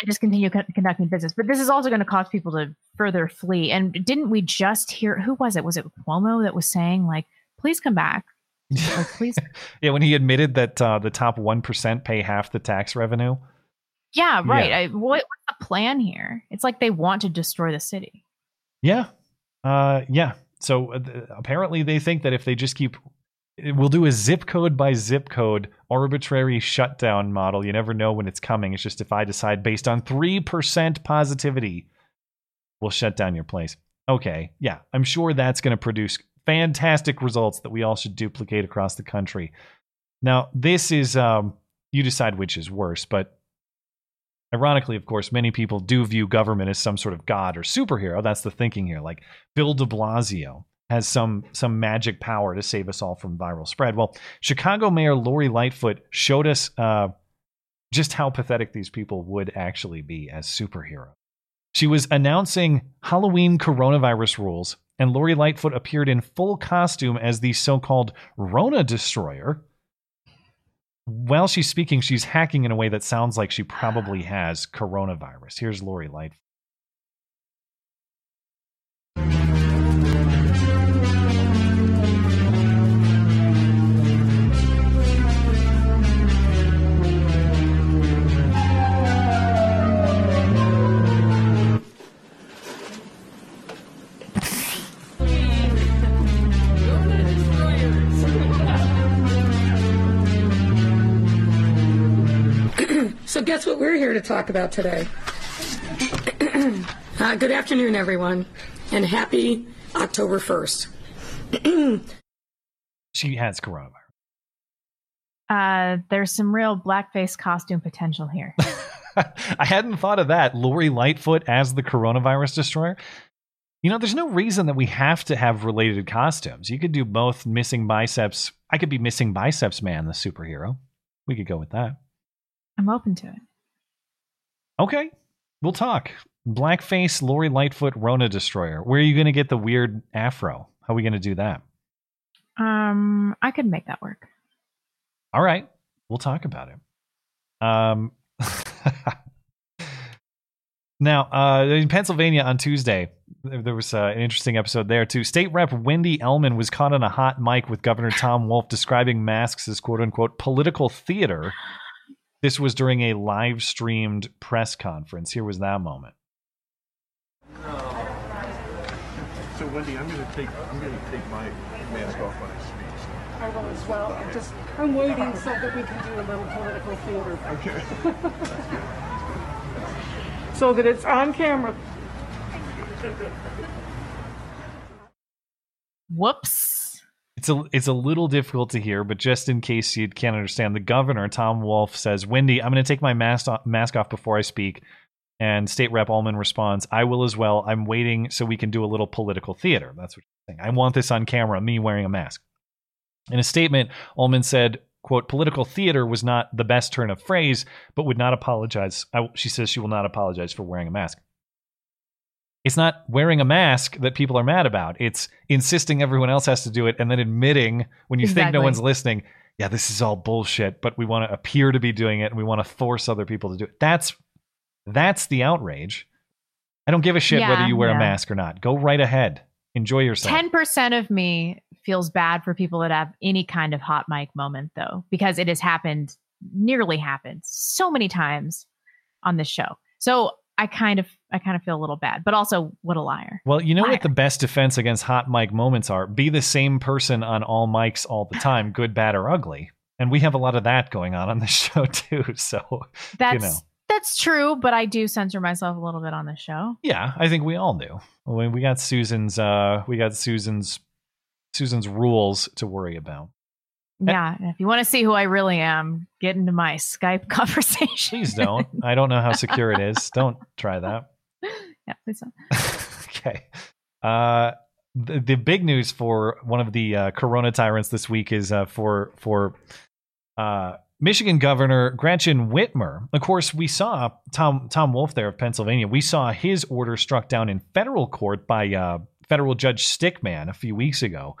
And just continue con- conducting business. But this is also going to cause people to further flee. And didn't we just hear who was it? Was it Cuomo that was saying like, please come back? Like, please. Yeah, when he admitted that uh, the top 1% pay half the tax revenue. yeah, right. Yeah. I, what, what's the plan here? It's like they want to destroy the city. Yeah. Uh, yeah. So uh, apparently they think that if they just keep we'll do a zip code by zip code arbitrary shutdown model. You never know when it's coming. It's just if I decide based on 3% positivity, we'll shut down your place. Okay. Yeah. I'm sure that's going to produce fantastic results that we all should duplicate across the country. Now, this is um you decide which is worse, but Ironically, of course, many people do view government as some sort of god or superhero. That's the thinking here. Like Bill de Blasio has some some magic power to save us all from viral spread. Well, Chicago Mayor Lori Lightfoot showed us uh, just how pathetic these people would actually be as superheroes. She was announcing Halloween coronavirus rules, and Lori Lightfoot appeared in full costume as the so-called Rona Destroyer. While she's speaking, she's hacking in a way that sounds like she probably has coronavirus. Here's Lori Lightfoot. So, guess what we're here to talk about today? uh, good afternoon, everyone, and happy October 1st. She has coronavirus. Uh, there's some real blackface costume potential here. I hadn't thought of that. Lori Lightfoot as the coronavirus destroyer. You know, there's no reason that we have to have related costumes. You could do both missing biceps. I could be missing biceps man, the superhero. We could go with that. I'm open to it. Okay, we'll talk. Blackface, Lori Lightfoot, Rona Destroyer. Where are you going to get the weird afro? How are we going to do that? Um, I could make that work. All right, we'll talk about it. Um, now, uh, in Pennsylvania on Tuesday, there was uh, an interesting episode there too. State Rep Wendy Ullman was caught on a hot mic with Governor Tom Wolf describing masks as "quote unquote" political theater. This was during a live streamed press conference. Here was that moment. So Wendy, I'm gonna take I'm gonna take my mask off when I speak. I will as well. I'm just, I'm waiting so that we can do a little political theater. Okay. So that it's on camera. Whoops. It's a it's a little difficult to hear, but just in case you can't understand, the governor Tom Wolf says, "Wendy, I'm going to take my mask off, mask off before I speak." And State Rep Ullman responds, "I will as well. I'm waiting so we can do a little political theater." That's what she's saying. I want this on camera, me wearing a mask. In a statement, Ullman said, quote, political theater was not the best turn of phrase, but would not apologize. I, she says she will not apologize for wearing a mask. It's not wearing a mask that people are mad about. It's insisting everyone else has to do it and then admitting when you think no one's listening, yeah, this is all bullshit, but we want to appear to be doing it and we want to force other people to do it. That's that's the outrage. I don't give a shit whether you wear yeah. a mask or not. Go right ahead. Enjoy yourself. 10% of me feels bad for people that have any kind of hot mic moment though because it has happened nearly happened so many times on this show. So I kind of I kind of feel a little bad, but also what a liar. Well, you know what the best defense against hot mic moments are? Be the same person on all mics all the time, good, bad, or ugly. And we have a lot of that going on on the show too. So, That's you know. that's true, but I do censor myself a little bit on the show. Yeah, I think we all do. We we got Susan's uh we got Susan's Susan's rules to worry about. Yeah, if you want to see who I really am, get into my Skype conversation. Please don't. I don't know how secure it is. Don't try that. yeah, please don't. Okay. Uh the, the big news for one of the uh, corona tyrants this week is uh, for for uh, Michigan Governor Gretchen Whitmer. Of course, we saw Tom Tom Wolf there of Pennsylvania. We saw his order struck down in federal court by uh, federal Judge Stickman a few weeks ago.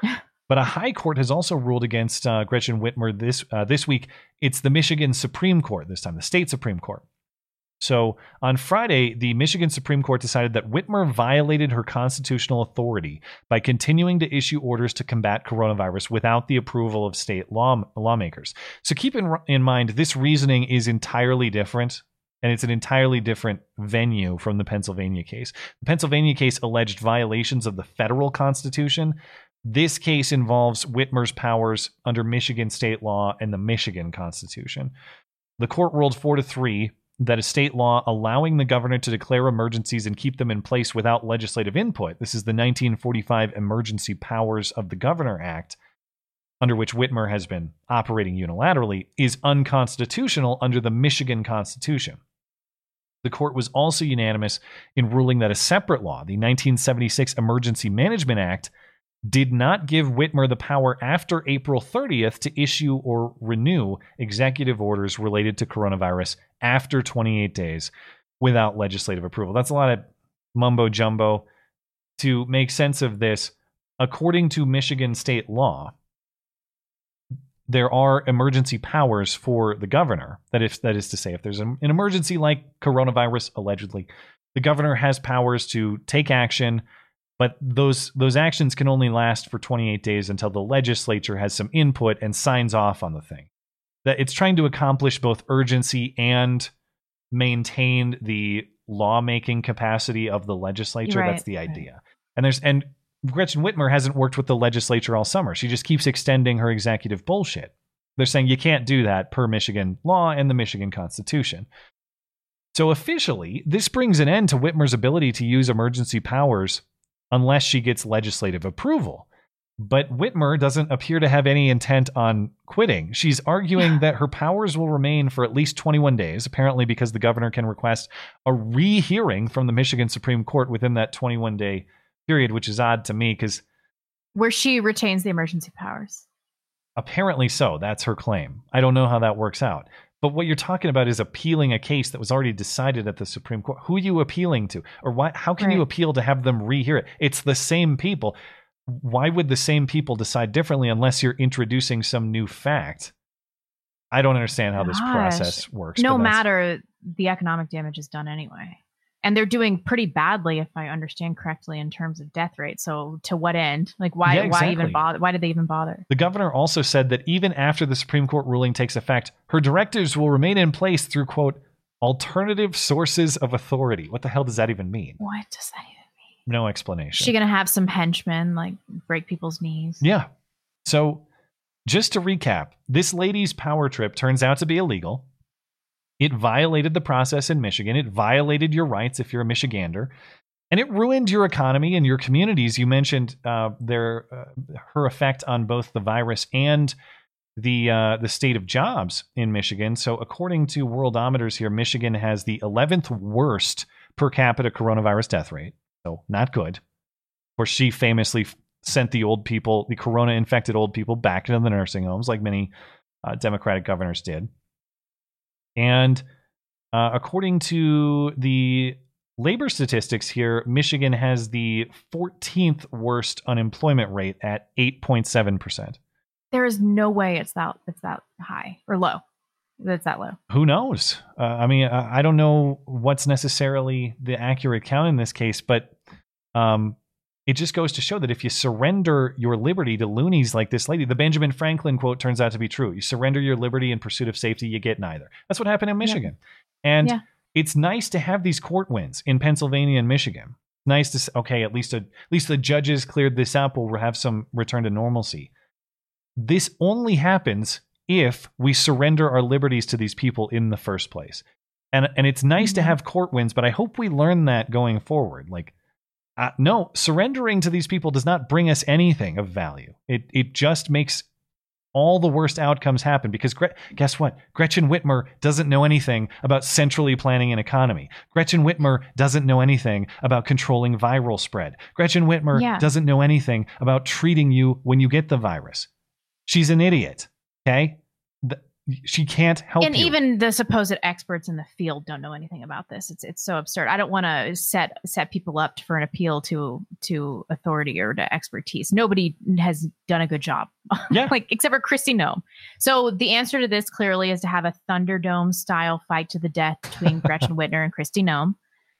But a high court has also ruled against uh, Gretchen Whitmer this uh, this week. It's the Michigan Supreme Court this time, the state Supreme Court. So on Friday, the Michigan Supreme Court decided that Whitmer violated her constitutional authority by continuing to issue orders to combat coronavirus without the approval of state law, lawmakers. So keep in, in mind, this reasoning is entirely different. And it's an entirely different venue from the Pennsylvania case. The Pennsylvania case alleged violations of the federal constitution. This case involves Whitmer's powers under Michigan state law and the Michigan Constitution. The court ruled four to three that a state law allowing the governor to declare emergencies and keep them in place without legislative input. This is the 1945 Emergency Powers of the Governor Act, under which Whitmer has been operating unilaterally, is unconstitutional under the Michigan Constitution. The court was also unanimous in ruling that a separate law, the 1976 Emergency Management Act, did not give Whitmer the power after April 30th to issue or renew executive orders related to coronavirus after 28 days without legislative approval. That's a lot of mumbo jumbo. To make sense of this, according to Michigan state law, there are emergency powers for the governor. That if that is to say, if there's an an emergency like coronavirus, allegedly, the governor has powers to take action, but those those actions can only last for 28 days until the legislature has some input and signs off on the thing. That it's trying to accomplish both urgency and maintain the lawmaking capacity of the legislature. Right, That's the idea. And there's and Gretchen Whitmer hasn't worked with the legislature all summer. She just keeps extending her executive bullshit. They're saying you can't do that per Michigan law and the Michigan Constitution. So officially, this brings an end to Whitmer's ability to use emergency powers unless she gets legislative approval. But Whitmer doesn't appear to have any intent on quitting. She's arguing that her powers will remain for at least 21 days, apparently because the governor can request a rehearing from the Michigan Supreme Court within that 21 day period, which is odd to me because Where she retains the emergency powers. apparently so. That's her claim. I don't know how that works out. But what you're talking about is appealing a case that was already decided at the Supreme Court. Who are you appealing to? Or why how can you appeal to have them rehear it? It's the same people. Why would the same people decide differently unless you're introducing some new fact? I don't understand how this process works. No matter the economic damage is done anyway. And they're doing pretty badly, if I understand correctly, in terms of death rate. So to what end? Like why Yeah, why even bother why did they even bother? The governor also said that even after the Supreme Court ruling takes effect, her directives will remain in place through, quote, alternative sources of authority. What the hell does that even mean? What does that even mean? No explanation. she gonna have some henchmen like break people's knees? Yeah. So, just to recap, this lady's power trip turns out to be illegal. It violated the process in Michigan. It violated your rights if you're a Michigander. And it ruined your economy and your communities. You mentioned uh, their uh, her effect on both the virus and the uh, the state of jobs in Michigan. So, according to Worldometers here, Michigan has the 11th worst per capita coronavirus death rate. So, not good. Of course, she famously sent the old people, the corona infected old people, back into the nursing homes, like many uh, Democratic governors did. And uh, according to the labor statistics here, Michigan has the 14th worst unemployment rate at 8.7%. There is no way it's that it's that high or low. that's that low. Who knows? Uh, I mean, I, I don't know what's necessarily the accurate count in this case, but um, it just goes to show that if you surrender your liberty to loonies like this lady, the Benjamin Franklin quote turns out to be true. You surrender your liberty in pursuit of safety, you get neither. That's what happened in Michigan. And Yeah. it's nice to have these court wins in Pennsylvania and Michigan. Nice to s- okay, at least a, at least the judges cleared this up. We'll have some return to normalcy. This only happens if we surrender our liberties to these people in the first place. And and it's nice to mm-hmm. have court wins, but I hope we learn that going forward. Like uh, no, surrendering to these people does not bring us anything of value. It it just makes all the worst outcomes happen because Gre- guess what? Gretchen Whitmer doesn't know anything about centrally planning an economy. Gretchen Whitmer doesn't know anything about controlling viral spread. Gretchen Whitmer Yeah. doesn't know anything about treating you when you get the virus. She's an idiot. Okay? She can't help and you. even the supposed experts in the field don't know anything about this. It's it's so absurd. I don't want to set set people up for an appeal to to authority or to expertise. Nobody has done a good job. Yeah. like except for Kristi Noem. So the answer to this clearly is to have a Thunderdome style fight to the death between Gretchen Whitmer and Kristi Noem.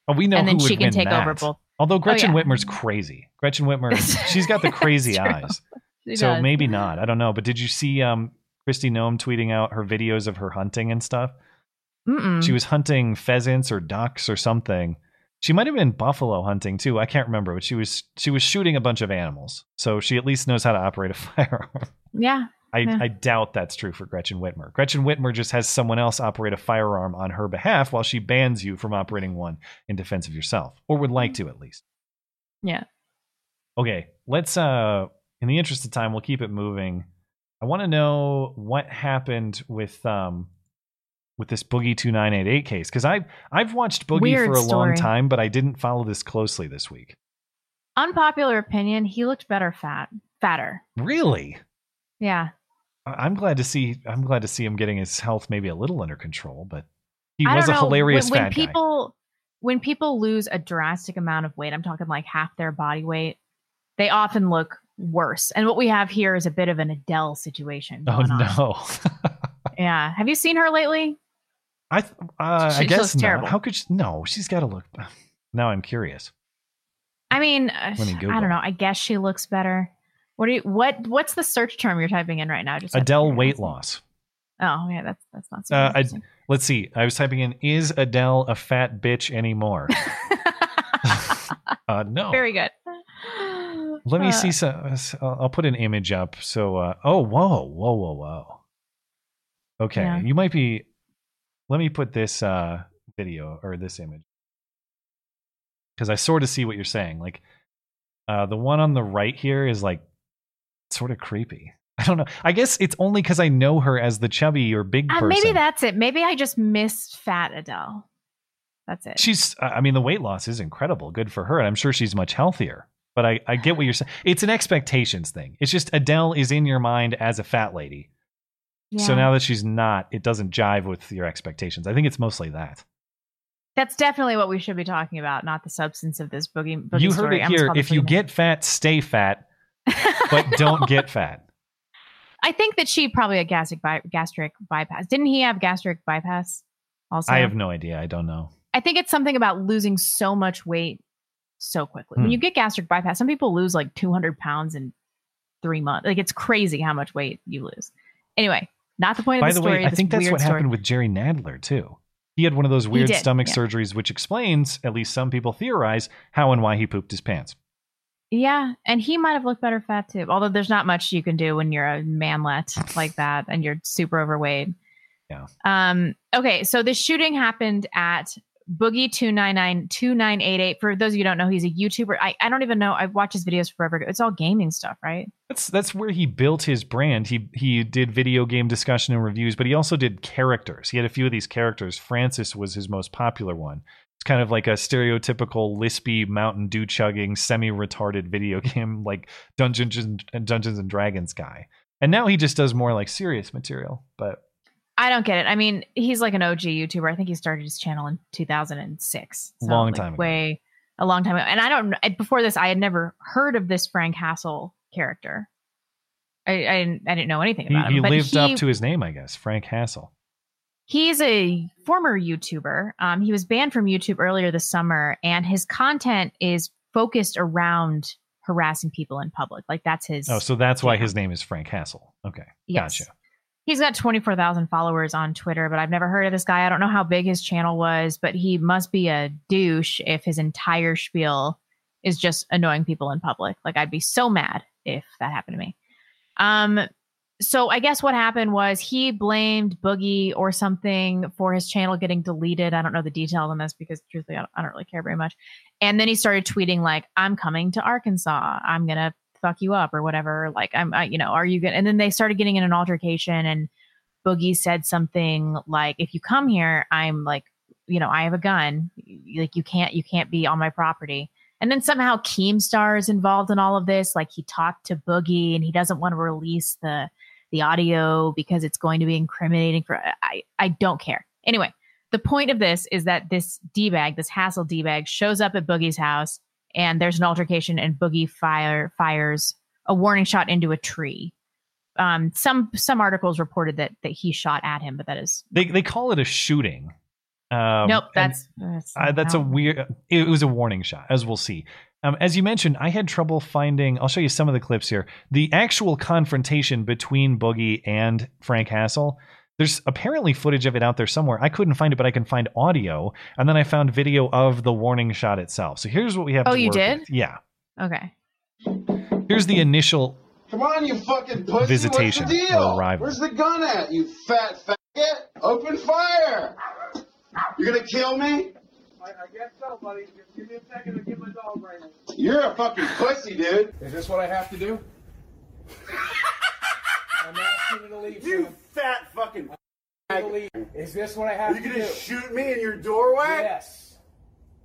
Oh, we know and then she can take over both. Although Gretchen yeah. Whitmer's crazy. Gretchen Whitmer, she's got the crazy eyes. She so does. maybe not. I don't know. But did you see um Kristi Noem tweeting out her videos of her hunting and stuff? Mm-mm. She was hunting pheasants or ducks or something. She might have been buffalo hunting too. I can't remember, but she was she was shooting a bunch of animals. So she at least knows how to operate a firearm. yeah. I, Yeah. I doubt that's true for Gretchen Whitmer. Gretchen Whitmer just has someone else operate a firearm on her behalf while she bans you from operating one in defense of yourself, or would like to at least. Yeah. Okay, let's uh in the interest of time, we'll keep it moving. I want to know what happened with um with this Boogie 2988 case cuz I I've watched Boogie Weird for a long time, but I didn't follow this closely this week. Unpopular opinion, he looked better fat. Fatter. Really? Yeah. I'm glad to see I'm glad to see him getting his health maybe a little under control, but he I was a know, hilarious when, when fat guy. when people lose a drastic amount of weight i'm talking like half their body weight they often look worse and what we have here is a bit of an adele situation Oh no. yeah have you seen her lately I th- uh, I She guess looks not. terrible. How could she, no? She's got to look. Now I'm curious. i mean uh, i don't know i guess she looks better what do you what what's the search term you're typing in right now just Adele weight loss. oh yeah that's that's not so Uh, I, let's see. I was typing in "Is Adele a fat bitch anymore?" uh, no. very good Let me Uh, see. some. I'll I'll put an image up. So, uh, oh, whoa, whoa, whoa, whoa. Okay, Yeah. you might be. Let me put this uh, video or this image because I sort of see what you're saying. Like, uh, the one on the right here is like sort of creepy. I don't know. I guess it's only because I know her as the chubby or big uh, person. maybe that's it maybe i just missed fat adele that's it She's, I mean, the weight loss is incredible. Good for her. And I'm sure she's much healthier. But I, I get what you're saying. It's an expectations thing. It's just Adele is in your mind as a fat lady. So now that she's not, it doesn't jive with your expectations. I think it's mostly that. That's definitely what we should be talking about, not the substance of this boogie. boogie you heard story. it here. If you freaking- get fat, stay fat, but don't get fat. I think that she probably had gastric by- gastric bypass. Didn't he have gastric bypass? Also, I have no idea. I don't know. I think it's something about losing so much weight so quickly. Hmm. When you get gastric bypass, some people lose like 200 pounds in three months. Like it's crazy how much weight you lose. Anyway, not the point By of the the story. way, I think that's what story. happened with Jerry Nadler, too. He had one of those weird did, stomach yeah. surgeries, which explains, at least some people theorize, how and why he pooped his pants. Yeah, and he might have looked better fat too. Although there's not much you can do when you're a manlet like that and you're super overweight. Yeah. Um. Okay, so the shooting happened at Boogie 299 2988. For those of you who don't know, he's a YouTuber. I, I don't even know. I've watched his videos forever. It's all gaming stuff, right? That's that's where he built his brand. He he did video game discussion and reviews, but he also did characters. He had a few of these characters. Francis was his most popular one. It's kind of like a stereotypical lispy Mountain Dew chugging, semi-retarded video game like Dungeons and Dungeons and Dragons guy. And now he just does more like serious material. But I don't get it. I mean, he's like an OG YouTuber. I think he started his channel in 2006. So, Long like, time ago. Way a long time ago. And I don't before this I had never heard of this Frank Hassle character. I I didn't, I didn't know anything he, about him. he lived he, up to his name, I guess. Frank Hassle. He's a former YouTuber. Um, he was banned from YouTube earlier this summer, and his content is focused around harassing people in public. Like that's his. Oh, so that's why his name is Frank Hassle. Okay, Yes. gotcha. He's got 24,000 followers on Twitter, but I've never heard of this guy. I don't know how big his channel was, but he must be a douche if his entire spiel is just annoying people in public. Like I'd be so mad if that happened to me. Um so I guess what happened was he blamed Boogie or something for his channel getting deleted. I don't know the details on this because truthfully I don't, I don't really care very much. And then he started tweeting like I'm coming to Arkansas. I'm going to fuck you up or whatever. Like I'm, I, you know, are you good? And then they started getting in an altercation, and Boogie said something like, "If you come here, I'm like, you know, I have a gun. Like you can't, you can't be on my property." And then somehow Keemstar is involved in all of this. Like he talked to Boogie, and he doesn't want to release the the audio because it's going to be incriminating for. I I don't care. Anyway, the point of this is that this d bag, this hassle d bag, shows up at Boogie's house and there's an altercation and Boogie fire fires a warning shot into a tree. Um, some some articles reported that that he shot at him, but that is They they call it a shooting. Um, nope. That's that's, Uh, that's a weird. It was a warning shot, as we'll see. Um, as you mentioned, I had trouble finding. I'll show you some of the clips here. The actual confrontation between Boogie and Frank Hassle. There's apparently footage of it out there somewhere. I couldn't find it, but I can find audio, and then I found video of the warning shot itself. So here's what we have. Oh, to you work did? with. Yeah. okay. Here's the initial Come on, you fucking pussy. Visitation What's the deal? arrival. Where's the gun at, you fat faggot? Open fire. You're gonna kill me? I, I guess so, buddy. Just give me a second to get my dog right now. You're a fucking pussy, dude. Is this what I have to do? I'm asking you to leave. You Sam. fat fucking I'm asking you to leave. Is this what I have Are you to do? You gonna shoot me in your doorway? Yes.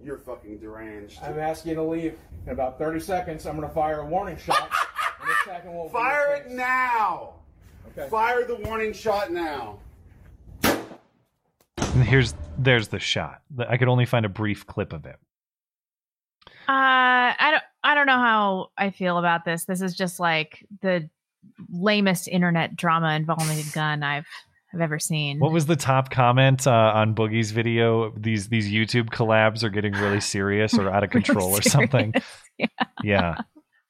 You're fucking deranged. I'm asking you to leave. In about 30 seconds, I'm gonna fire a warning shot. and the second will Fire it now. Okay. Fire the warning shot now. And here's there's the shot. I could only find a brief clip of it. Uh, I don't I don't know how I feel about this. This is just like the lamest internet drama involving a gun I've I've ever seen. What was the top comment uh, on Boogie's video? These these YouTube collabs are getting really serious or out of Really control or something. serious. Yeah.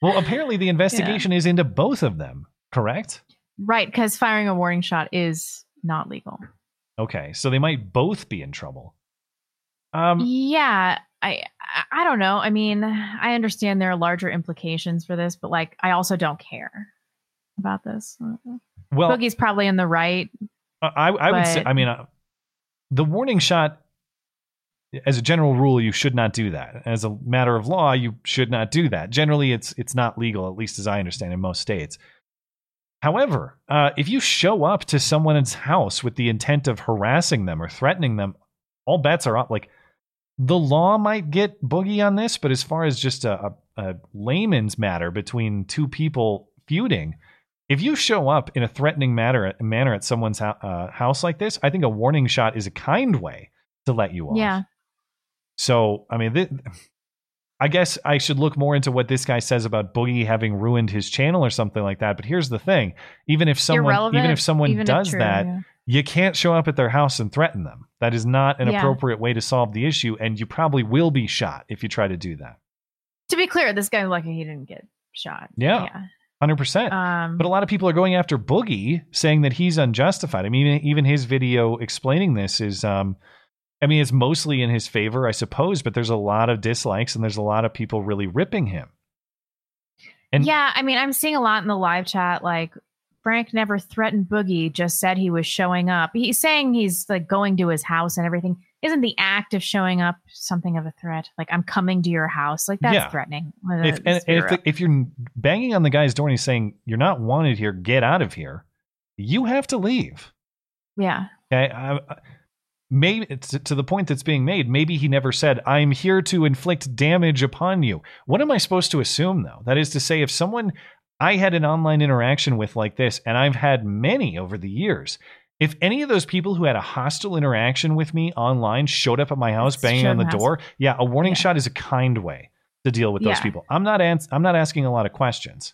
Well, apparently the investigation is into both of them. Correct. Right, because firing a warning shot is not legal. Okay, so they might both be in trouble. Um, yeah, I- I don't know. I mean, I understand there are larger implications for this, but like, I also don't care about this. Well- Boogie's probably in the right. I, I would say, I mean, uh, the warning shot, as a general rule, you should not do that. As a matter of law, you should not do that. Generally, it's it's not legal, at least as I understand in most states. However, uh, if you show up to someone's house with the intent of harassing them or threatening them, all bets are up. Like the law might get boogie on this, but as far as just a, a, a layman's matter between two people feuding, if you show up in a threatening manner, manner at someone's uh, house like this, I think a warning shot is a kind way to let you off. Yeah. So, I mean, th- I guess I should look more into what this guy says about Boogie having ruined his channel or something like that. But here's the thing: even if someone, even if someone even if does true, that, yeah. you can't show up at their house and threaten them. That is not an Yeah. appropriate way to solve the issue, and you probably will be shot if you try to do that. To be clear, this guy's lucky he didn't get shot. Yeah. Yeah. Hundred percent. Um, But a lot of people are going after Boogie, saying that he's unjustified. I mean, even his video explaining this is, um, I mean, it's mostly in his favor, I suppose. But there's a lot of dislikes, and there's a lot of people really ripping him. And yeah, I mean, I'm seeing a lot in the live chat. Like, Frank never threatened Boogie, just said he was showing up. He's saying he's like going to his house and everything. Isn't the act of showing up something of a threat? Like, I'm coming to your house. Like, that's Yeah. threatening. if, and, and if, the, if you're banging on the guy's door and he's saying you're not wanted here, get out of here, you have to leave. yeah. Okay, I, I- maybe it's to the point that's being made. Maybe he never said, "I'm here to inflict damage upon you." What am I supposed to assume, though? That is to say, if someone I had an online interaction with like this, and I've had many over the years. If any of those people who had a hostile interaction with me online showed up at my house banging on the Shouldn't door, yeah, a warning shot is a kind way to deal with those Yeah. people. I'm not ans- I'm not asking a lot of questions.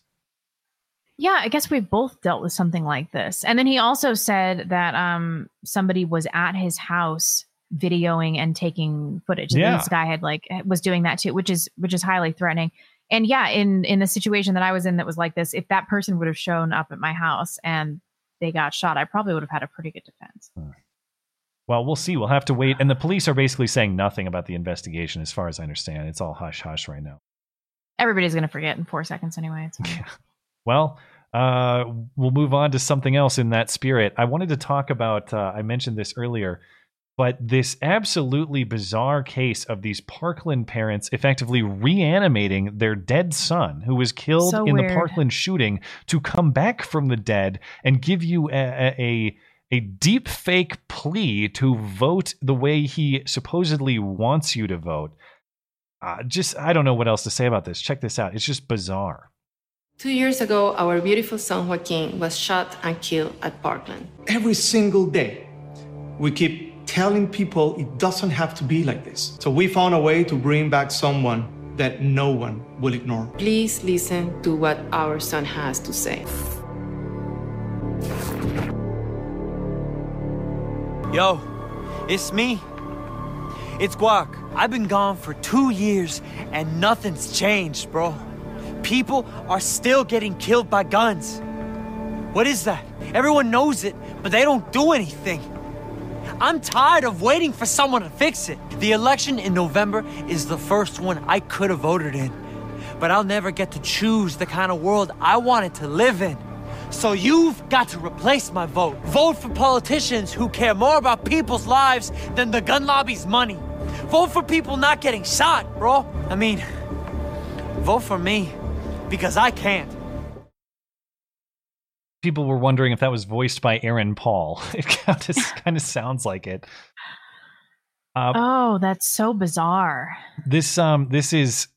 Yeah, I guess we've both dealt with something like this. And then he also said that um somebody was at his house videoing and taking footage. Yeah. This guy had like was doing that too, which is which is highly threatening. And yeah, in in the situation that I was in that was like this, if that person would have shown up at my house and they got shot, I probably would have had a pretty good defense. Well, we'll see. We'll have to wait. And the police are basically saying nothing about the investigation, as far as I understand. It's all hush hush right now. Everybody's gonna forget in four seconds anyway. Fine. Well, uh, we'll move on to something else in that spirit. I wanted to talk about, uh, I mentioned this earlier, but this absolutely bizarre case of these Parkland parents effectively reanimating their dead son who was killed So in weird. the Parkland shooting to come back from the dead and give you a, a, a a deep fake plea to vote the way he supposedly wants you to vote. Uh, just, I don't know what else to say about this. Check this out. It's just bizarre. Two years ago, our beautiful son Joaquin was shot and killed at Parkland. Every single day, we keep telling people it doesn't have to be like this. So we found a way to bring back someone that no one will ignore. Please listen to what our son has to say. Yo, it's me. It's Guac. I've been gone for two years and nothing's changed, bro. People are still getting killed by guns. What is that? Everyone knows it, but they don't do anything. I'm tired of waiting for someone to fix it. The election in November is the first one I could have voted in, but I'll never get to choose the kind of world I wanted to live in. So you've got to replace my vote. Vote for politicians who care more about people's lives than the gun lobby's money. Vote for people not getting shot, bro. I mean, vote for me because I can't. People were wondering if that was voiced by Aaron Paul. It kind of, kind of sounds like it. Uh, oh, that's so bizarre. This um this is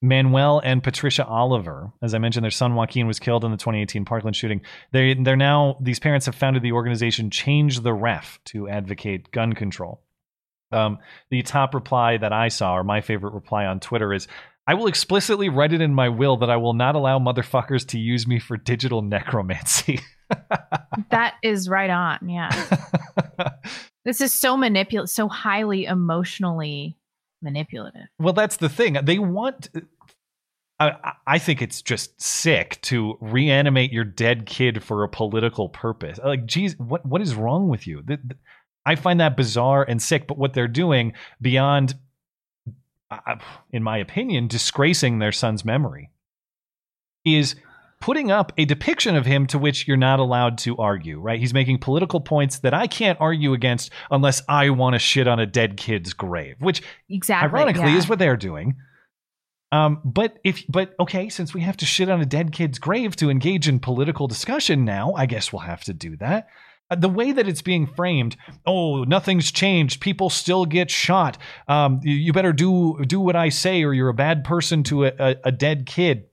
Manuel and Patricia Oliver. As I mentioned, their son Joaquin was killed in the 2018 Parkland shooting. They they're now these parents have founded the organization Change the Ref to advocate gun control. Um, the top reply that I saw, or my favorite reply on Twitter, is I will explicitly write it in my will that I will not allow motherfuckers to use me for digital necromancy. That is right on. Yeah. this is so manipulative, so highly emotionally manipulative. Well, that's the thing. They want. I, I think it's just sick to reanimate your dead kid for a political purpose. Like, geez, what what is wrong with you? I find that bizarre and sick. But what they're doing beyond, in my opinion, disgracing their son's memory, is putting up a depiction of him to which you're not allowed to argue. Right? He's making political points that I can't argue against unless I want to shit on a dead kid's grave, which Exactly. ironically yeah. is what they're doing. Um, but if but okay, since we have to shit on a dead kid's grave to engage in political discussion now, I guess we'll have to do that. Uh, the way that it's being framed, oh, nothing's changed. People still get shot. Um, you, you better do do what I say, or you're a bad person to a, a, a dead kid.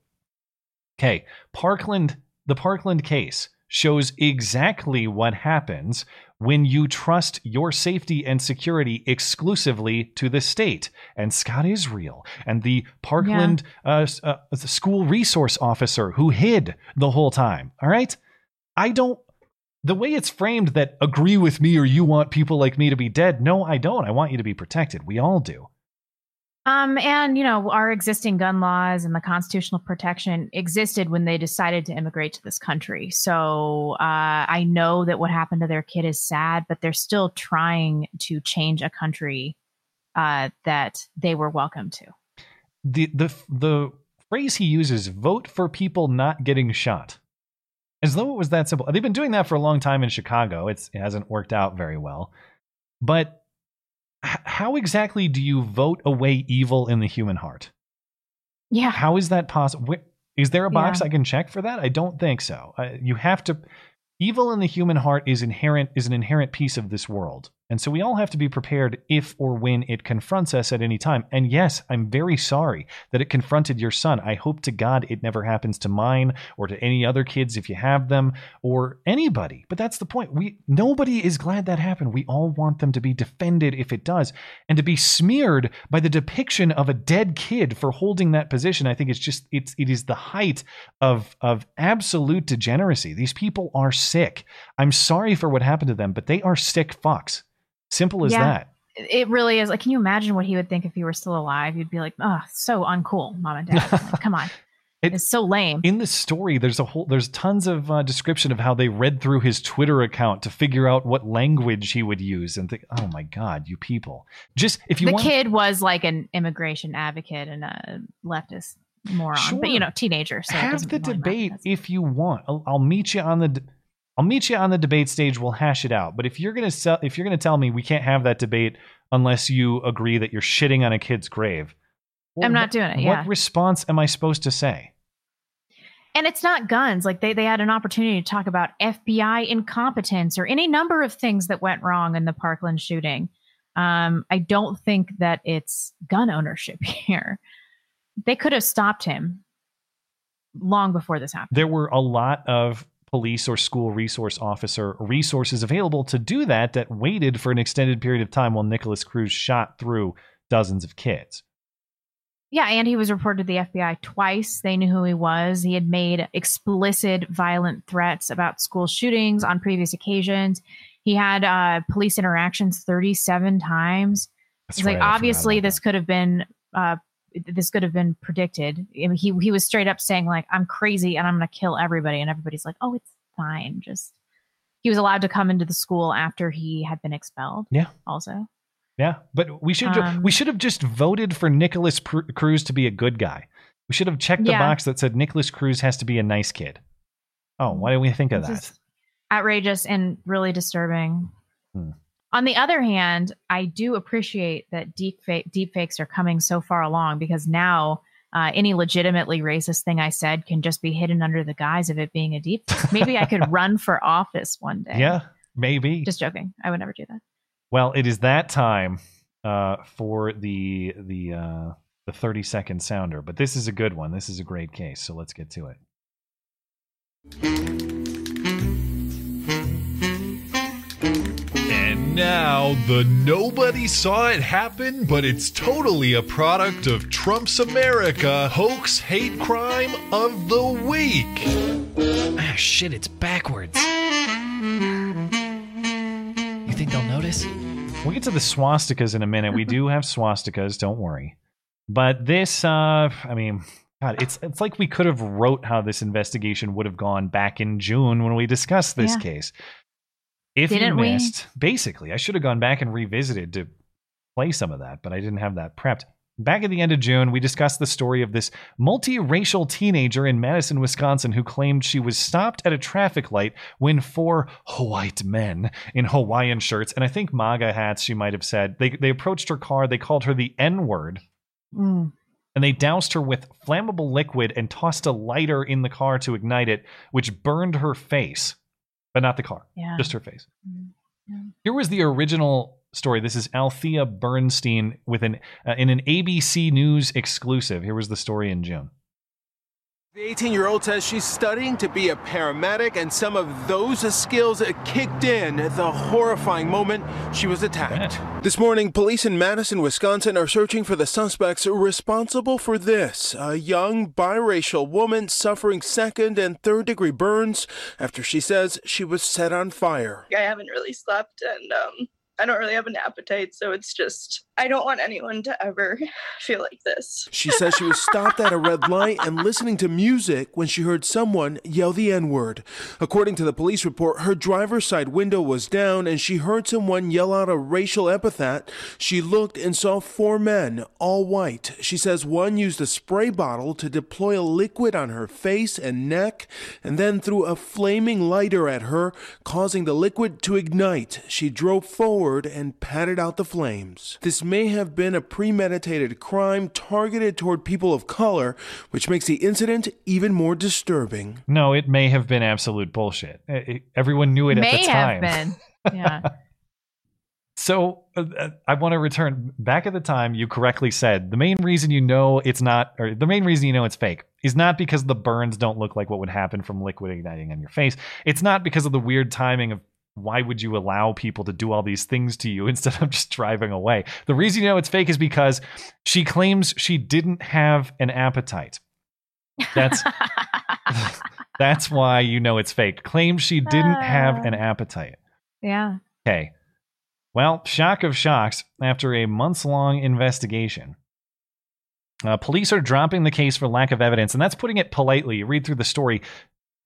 Okay, Parkland, the Parkland case shows exactly what happens when you trust your safety and security exclusively to the state and Scott Israel and the Parkland uh, uh, school resource officer who hid the whole time. All right, I don't. The way it's framed that agree with me or you want people like me to be dead. No, I don't. I want you to be protected. We all do. Um, and you know, our existing gun laws and the constitutional protection existed when they decided to immigrate to this country. So uh, I know that what happened to their kid is sad, but they're still trying to change a country uh, that they were welcome to. the the the phrase he uses vote for people not getting shot as though it was that simple. They've been doing that for a long time in chicago. It's, it hasn't worked out very well. But h- how exactly do you vote away evil in the human heart? Yeah. How is that possible is there a box Yeah. i can check for that? I don't think so. Uh, you have to evil in the human heart is inherent is an inherent piece of this world And so we all have to be prepared if or when it confronts us at any time. And yes, I'm very sorry that it confronted your son. I hope to God it never happens to mine or to any other kids if you have them or anybody. But that's the point. We nobody is glad that happened. We all want them to be defended if it does. And to be smeared by the depiction of a dead kid for holding that position, I think it's just it's it is the height of of absolute degeneracy. These people are sick. I'm sorry for what happened to them, but they are sick fucks. Simple as Yeah. that. It really is. Like, can you imagine what he would think if he were still alive? You'd be like, oh, so uncool, mom and dad. Like, come on. it's so lame. In the story, there's a whole there's tons of uh, description of how they read through his Twitter account to figure out what language he would use and think, oh my god, you people. Just if you the want kid was like an immigration advocate and a leftist moron, but you know, teenager. So have the debate if you want. I'll, I'll meet you on the. d- I'll meet you on the debate stage. We'll hash it out. But if you're gonna sell, if you're gonna tell me we can't have that debate unless you agree that you're shitting on a kid's grave, I'm not doing it, What response am I supposed to say? And it's not guns. Like they, they had an opportunity to talk about FBI incompetence or any number of things that went wrong in the Parkland shooting. Um, I don't think that it's gun ownership here. They could have stopped him long before this happened. There were a lot of police or school resource officer resources available to do that that waited for an extended period of time while Nikolas Cruz shot through dozens of kids. Yeah, and he was reported to the FBI twice. They knew who he was. He had made explicit violent threats about school shootings on previous occasions. He had uh, police interactions 37 times. That's it's like right, forgot obviously this could have been uh, this could have been predicted. I mean, he he was straight up saying like I'm crazy and I'm going to kill everybody, and everybody's like, oh, it's fine. Just he was allowed to come into the school after he had been expelled. Yeah. Also, Yeah, but we should Um, we should have just voted for Nikolas Cruz to be a good guy. We should have checked the Yeah. box that said Nikolas Cruz has to be a nice kid. Oh, why didn't we think of that? outrageous and really disturbing. Hmm. On the other hand, I do appreciate that deep fake deepfakes are coming so far along because now uh, any legitimately racist thing I said can just be hidden under the guise of it being a deep. Maybe I could run for office one day. Yeah, maybe. Just joking. I would never do that. Well, it is that time uh, for the the uh, the thirty second sounder, but this is a good one. This is a great case, so let's get to it. Now, the nobody saw it happen, but it's totally a product of Trump's America hoax hate crime of the week. Ah, shit, it's backwards. You think they'll notice? We'll get to the swastikas in a minute. We do have swastikas, don't worry. But this, uh, I mean, God, it's it's like we could have wrote how this investigation would have gone back in June when we discussed this Yeah. case. If you Didn't we? missed, basically, I should have gone back and revisited to play some of that, but I didn't have that prepped. Back at the end of June, we discussed the story of this multiracial teenager in Madison, Wisconsin, who claimed she was stopped at a traffic light when four white men in Hawaiian shirts and I think MAGA hats, she might have said, they, they approached her car. They called her the N word Mm. and they doused her with flammable liquid and tossed a lighter in the car to ignite it, which burned her face, but not the car, Yeah. just her face. Here was the original story. This is Althea Bernstein with an uh, in an ABC News exclusive. Here was the story in June. The 18 year old says she's studying to be a paramedic, and some of those skills kicked in at the horrifying moment she was attacked. This morning, police in Madison, Wisconsin are searching for the suspects responsible for this a young biracial woman suffering second and third degree burns after she says she was set on fire. I haven't really slept and um, I don't really have an appetite. So it's just, I don't want anyone to ever feel like this. She says she was stopped at a red light and listening to music when she heard someone yell the N word. According to the police report, her driver's side window was down and she heard someone yell out a racial epithet. She looked and saw four men, all white. She says one used a spray bottle to deploy a liquid on her face and neck and then threw a flaming lighter at her, causing the liquid to ignite. She drove forward and patted out the flames. This may have been a premeditated crime targeted toward people of color, which makes the incident even more disturbing. No, it may have been absolute bullshit. It- everyone knew it at the time. have been. Yeah. So uh, uh, I want to return back at the time you correctly said the main reason you know it's not, or the main reason you know it's fake is not because the burns don't look like what would happen from liquid igniting on your face. It's not because of the weird timing of why would you allow people to do all these things to you instead of just driving away? The reason you know it's fake is because she claims she didn't have an appetite. That's that's why you know it's fake. Claims she didn't have an appetite. Yeah. Okay. Well, shock of shocks, after a months long investigation, uh, police are dropping the case for lack of evidence, and that's putting it politely. You read through the story,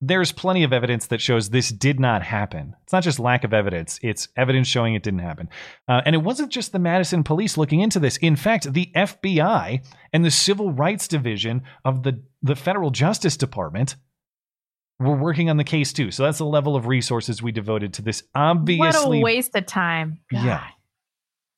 there's plenty of evidence that shows this did not happen. It's not just lack of evidence, it's evidence showing it didn't happen. Uh, and it wasn't just the Madison police looking into this. In fact, the FBI and the Civil Rights Division of the, the Federal Justice Department were working on the case too. So that's the level of resources we devoted to this obviously what a waste of time. God. yeah.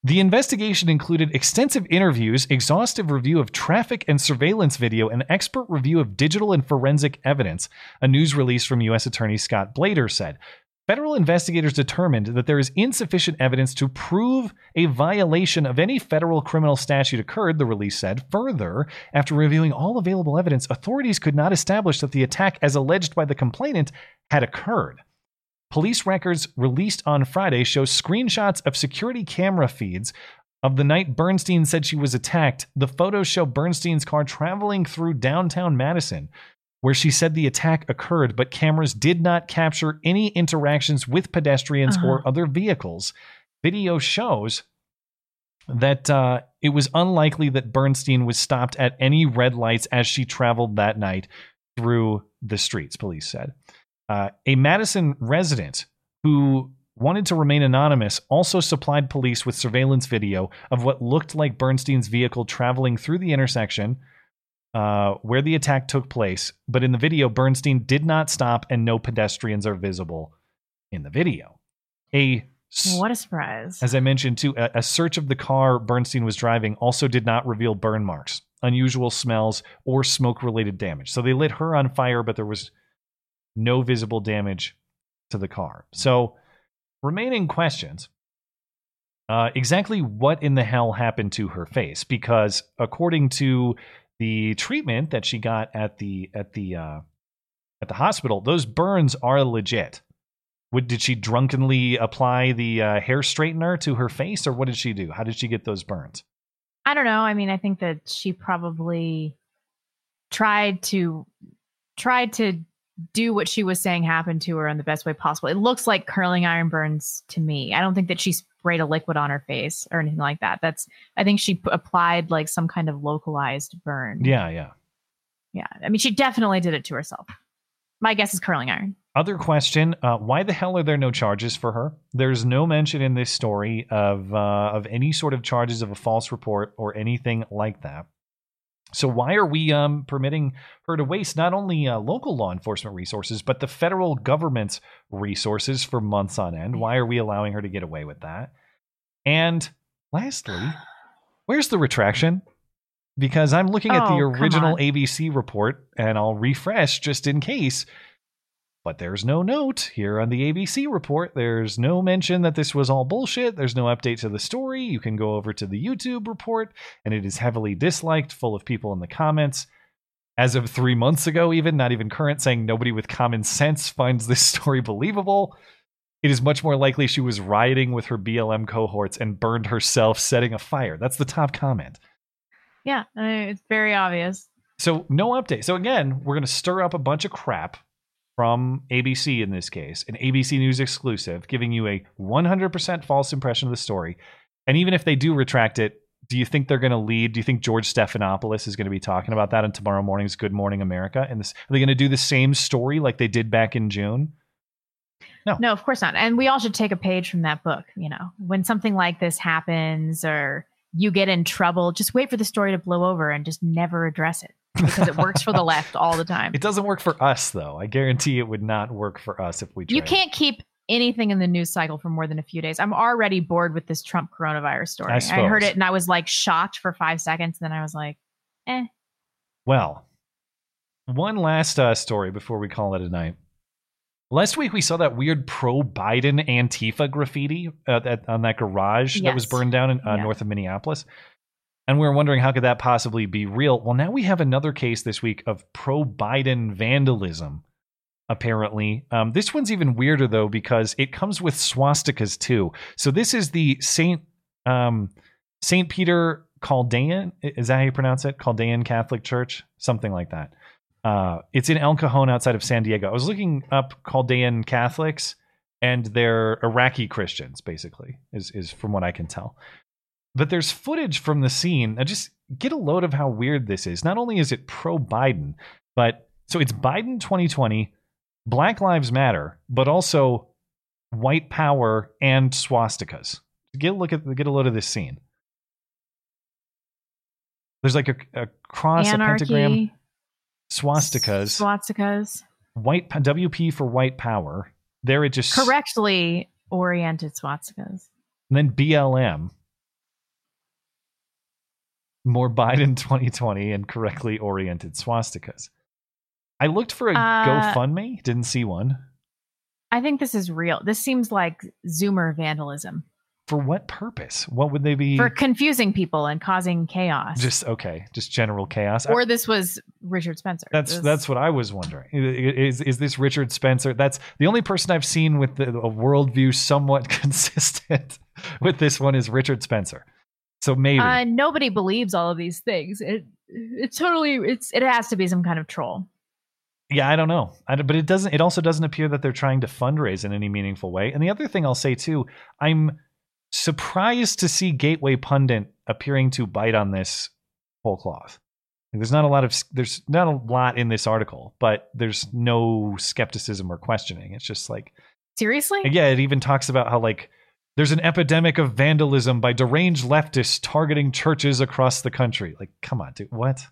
The investigation included extensive interviews, exhaustive review of traffic and surveillance video, and expert review of digital and forensic evidence, a news release from U.S. Attorney Scott Blader said. Federal investigators determined that there is insufficient evidence to prove a violation of any federal criminal statute occurred, the release said. Further, after reviewing all available evidence, authorities could not establish that the attack, as alleged by the complainant, had occurred. Police records released on Friday show screenshots of security camera feeds of the night Bernstein said she was attacked. The photos show Bernstein's car traveling through downtown Madison, where she said the attack occurred, but cameras did not capture any interactions with pedestrians Uh-huh. or other vehicles. Video shows that uh, it was unlikely that Bernstein was stopped at any red lights as she traveled that night through the streets, police said. Uh, a Madison resident who wanted to remain anonymous also supplied police with surveillance video of what looked like Bernstein's vehicle traveling through the intersection uh, where the attack took place. But in the video, Bernstein did not stop and no pedestrians are visible in the video. A What a surprise. as I mentioned too, a, a search of the car Bernstein was driving also did not reveal burn marks, unusual smells, or smoke related damage. So they lit her on fire, but there was no visible damage to the car. So, remaining questions. Uh, exactly what in the hell happened to her face? Because according to the treatment that she got at the at the uh, at the hospital, those burns are legit. Would, did she drunkenly apply the uh, hair straightener to her face, or what did she do? How did she get those burns? I don't know. I mean, I think that she probably tried to tried to do what she was saying happened to her in the best way possible. It looks like curling iron burns to me. I don't think that she sprayed a liquid on her face or anything like that. That's I think she p- applied like some kind of localized burn. Yeah, yeah. Yeah. I mean, she definitely did it to herself. My guess is curling iron. Other question: uh, Why the hell are there no charges for her? There's no mention in this story of uh, of any sort of charges of a false report or anything like that. So why are we um, permitting her to waste not only uh, local law enforcement resources but the federal government's resources for months on end? Why are we allowing her to get away with that? And lastly, where's the retraction? Because I'm looking at the Oh, original. ABC report and I'll refresh just in case. But there's no note here on the ABC report. There's no mention that this was all bullshit. There's no update to the story. You can go over to the YouTube report, and it is heavily disliked, full of people in the comments. As of three months ago, even, not even current, saying nobody with common sense finds this story believable. It is much more likely she was rioting with her BLM cohorts and burned herself setting a fire. That's the top comment. Yeah, I mean, it's very obvious. So no update. So again, we're going to stir up a bunch of crap from ABC in this case, an ABC News exclusive, giving you a 100% false impression of the story. And even if they do retract it, do you think they're going to lead? Do you think George Stephanopoulos is going to be talking about that in tomorrow morning's Good Morning America? And this, are they going to do the same story like they did back in June? No. No, of course not. And we all should take a page from that book. You know, when something like this happens or you get in trouble, just wait for the story to blow over and just never address it because it works for the left all the time. It doesn't work for us, though. I guarantee it would not work for us if we tried. You can't keep anything in the news cycle for more than a few days. I'm already bored with this Trump coronavirus story. I I, heard it and I was like shocked for five seconds. Then I was like, eh. Well, one last uh, story before we call it a night. Last week we saw that weird pro-Biden Antifa graffiti uh, at, on that garage that was burned down in uh, Yeah. north of Minneapolis, and we were wondering how could that possibly be real. Well, now we have another case this week of pro-Biden vandalism. Apparently, um, this one's even weirder though because it comes with swastikas too. So this is the Saint um, Saint Peter Chaldean. Is that how you pronounce it? Chaldean Catholic Church, something like that. Uh, it's in El Cajon outside of San Diego. I was looking up Chaldean Catholics, and they're Iraqi Christians, basically, is is from what I can tell. But there's footage from the scene. I just get a load of how weird this is. Not only is it pro Biden, but so it's Biden 2020, Black Lives Matter, but also white power and swastikas. Get a look at get a load of this scene. There's like a, a cross, a pentagram, swastikas, swastikas, white WP for white power. There it just correctly oriented swastikas. and then BLM. More Biden 2020 and correctly oriented swastikas. I looked for a Uh, GoFundMe, didn't see one. I think this is real. This seems like Zoomer vandalism For what purpose? What would they be? for confusing people and causing chaos. just okay, just general chaos. Or this was Richard Spencer. That's This- that's what I was wondering. Is is this Richard Spencer? That's the only person I've seen with the, a worldview somewhat consistent with this one is Richard Spencer. So maybe Uh, nobody believes all of these things. It it's totally it's it has to be some kind of troll. yeah, I don't know. I but it doesn't. It also doesn't appear that they're trying to fundraise in any meaningful way. And the other thing I'll say too, I'm surprised to see Gateway Pundit appearing to bite on this whole cloth. There's not a lot of there's not a lot in this article, but there's no skepticism or questioning. It's just like Seriously? Yeah, it even talks about how like there's an epidemic of vandalism by deranged leftists targeting churches across the country. Like, come on, dude, what?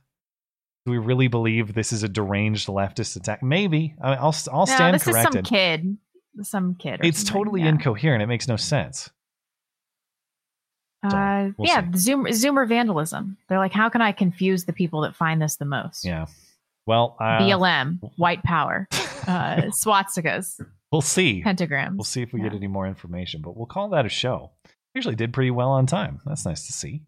Do we really believe this is a deranged leftist attack? Maybe. I I'll I'll no, stand this corrected. is some kid. Some kid. it's totally yeah. incoherent. It makes no sense. Uh, we'll yeah, Zoomer, Zoomer vandalism. They're like, how can I confuse the people that find this the most? Yeah. Well, uh, BLM, white power, uh, swastikas, we'll see. pentagrams. We'll see if we get any more information, but we'll call that a show. Usually did pretty well on time. That's nice to see.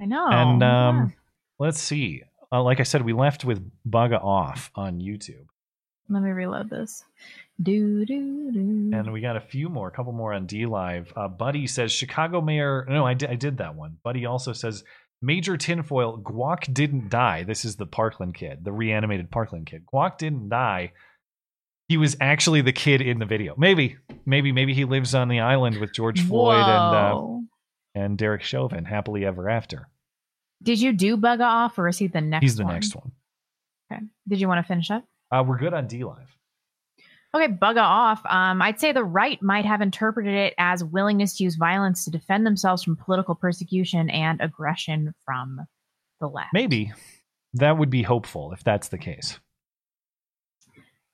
I know. and yeah. um, let's see. Uh, like I said, we left with Bugga Off on YouTube. Let me reload this. Do do do. And we got a few more, a couple more on DLive. Uh, Buddy says Chicago Mayor. No, I did, I did that one. Buddy also says Major Tinfoil Guac didn't die. This is the Parkland kid, the reanimated Parkland kid. Guac didn't die. He was actually the kid in the video. Maybe, maybe, maybe he lives on the island with George Floyd and uh, and Derek Chauvin, happily ever after. Did you do Bugga off, or is he the next? He's the one? next one. Okay. Did you want to finish up? Uh, we're good on DLive. Okay, Bugga off. Um, I'd say the right might have interpreted it as willingness to use violence to defend themselves from political persecution and aggression from the left. Maybe that would be hopeful if that's the case.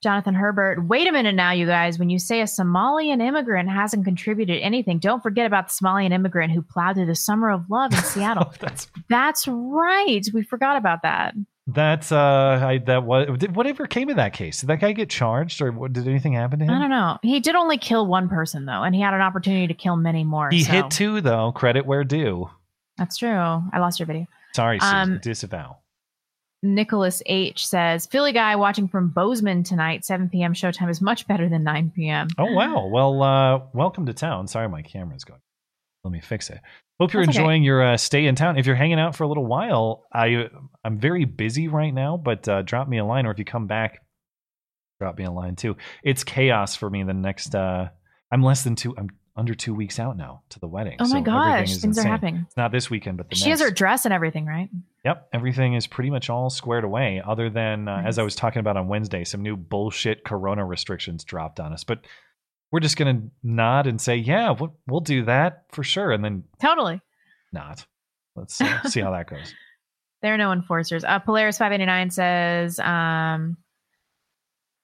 Jonathan Herbert, wait a minute now, you guys. When you say a Somalian immigrant hasn't contributed anything, don't forget about the Somalian immigrant who plowed through the summer of love in Seattle. that's That's right. We forgot about that. That's uh, I, that was did, whatever came of that case. Did that guy get charged, or what, did anything happen to him? I don't know. He did only kill one person though, and he had an opportunity to kill many more. He so- hit two though. Credit where due. That's true. I lost your video. Sorry, Susan. Um, disavow. Nicholas H says Philly guy watching from Bozeman tonight. 7 p.m. showtime is much better than 9 p.m. Oh wow. Well, uh, welcome to town. Sorry, my camera's going. Let me fix it. Hope you're That's okay. enjoying your uh, stay in town. If you're hanging out for a little while, I I'm very busy right now, but uh, drop me a line, or if you come back, drop me a line too. It's chaos for me. The next, uh, I'm less than two. I'm under two weeks out now to the wedding. Oh my so gosh, things are insane. happening. It's not this weekend, but the She next. has her dress and everything, right? Yep, everything is pretty much all squared away, other than, uh, as I was talking about on Wednesday, some new bullshit corona restrictions dropped on us. But we're just going to nod and say, yeah, we'll, we'll do that for sure. And then Totally. not. Let's uh, see how that goes. There are no enforcers. Uh, Polaris five eighty nine says, um,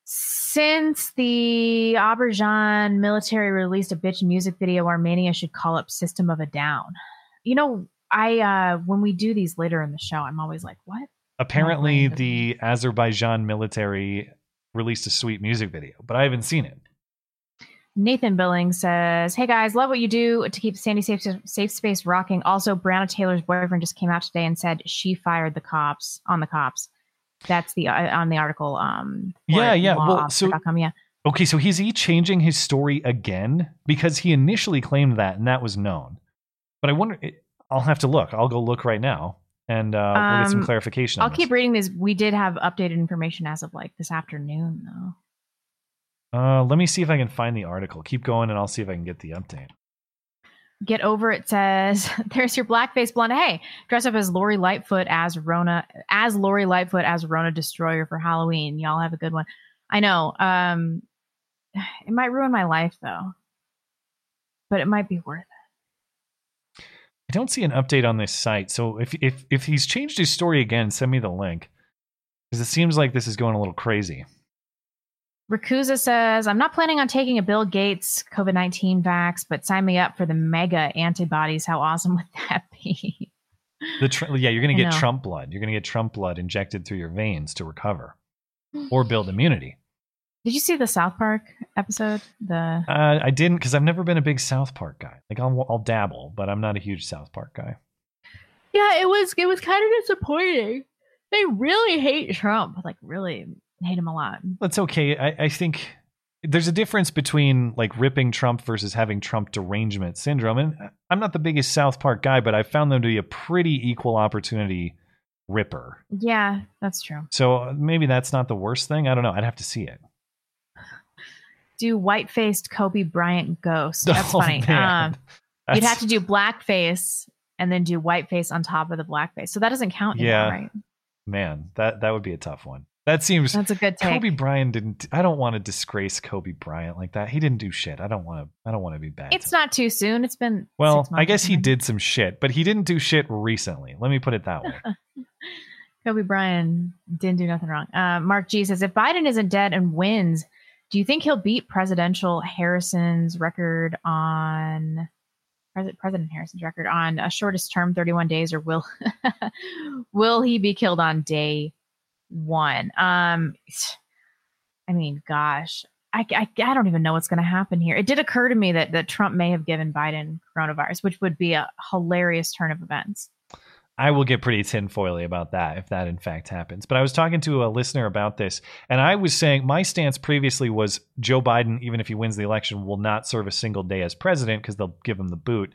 since the Aubergine military released a bitch music video, Armenia should call up System of a Down. You know, I uh, when we do these later in the show, I'm always like, what? Apparently, the Azerbaijan military released a sweet music video, but I haven't seen it. Nathan Billings says, "Hey guys, love what you do to keep Sandy safe safe space rocking. Also, Breonna Taylor's boyfriend just came out today and said she fired the cops on the cops. That's the uh, on the article. Um, Yeah, yeah. Well, lawofficer.com, yeah. Okay, so is he changing his story again? Because he initially claimed that, and that was known. But I wonder. I'll have to look. I'll go look right now, and uh, we'll get some Um, clarification. I'll keep reading this. We did have updated information as of like this afternoon, though. Uh, let me see if I can find the article. Keep going, and I'll see if I can get the update. Get over it says there's your blackface blonde. Hey, dress up as Lori Lightfoot as Rona as Lori Lightfoot as Rona Destroyer for Halloween. Y'all have a good one. I know. Um it might ruin my life though. But it might be worth it. I don't see an update on this site. So if if if he's changed his story again, send me the link because it seems like this is going a little crazy. Rakuza says, I'm not planning on taking a Bill Gates COVID 19 vax, but sign me up for the mega antibodies. How awesome would that be? The tr- yeah, you're going to get. Trump blood. You're going to get Trump blood injected through your veins to recover or build immunity. Did you see the South Park episode? The Uh, I didn't because I've never been a big South Park guy. Like I'll, I'll dabble, but I'm not a huge South Park guy. Yeah, it was it was kind of disappointing. They really hate Trump, like really hate him a lot. That's okay. I, I think there's a difference between like ripping Trump versus having Trump derangement syndrome. And I'm not the biggest South Park guy, but I found them to be a pretty equal opportunity ripper. Yeah, that's true. So uh, maybe that's not the worst thing. I don't know. I'd have to see it. Do white faced Kobe Bryant ghost. That's Oh, funny. Um, you'd have to do blackface and then do whiteface on top of the blackface. So that doesn't count anymore, Yeah. right? Man, that that would be a tough one. That seems That's a good take. Kobe Bryant didn't. I don't want to disgrace Kobe Bryant like that. He didn't do shit. I don't want to. I don't want to be bad. It's not too soon. It's been well, I guess he did some shit, but he didn't do shit recently. Let me put it that way. Kobe Bryant didn't do nothing wrong. Uh, Mark G says, if Biden isn't dead and wins, do you think he'll beat presidential Harrison's record on President President Harrison's record on a shortest term, 31 days, or will will he be killed on day one? Um, I mean, gosh, I, I, I don't even know what's going to happen here. It did occur to me that that Trump may have given Biden coronavirus, which would be a hilarious turn of events. I will get pretty tinfoily about that if that in fact happens. But I was talking to a listener about this, and I was saying my stance previously was Joe Biden, even if he wins the election, will not serve a single day as president because they'll give him the boot.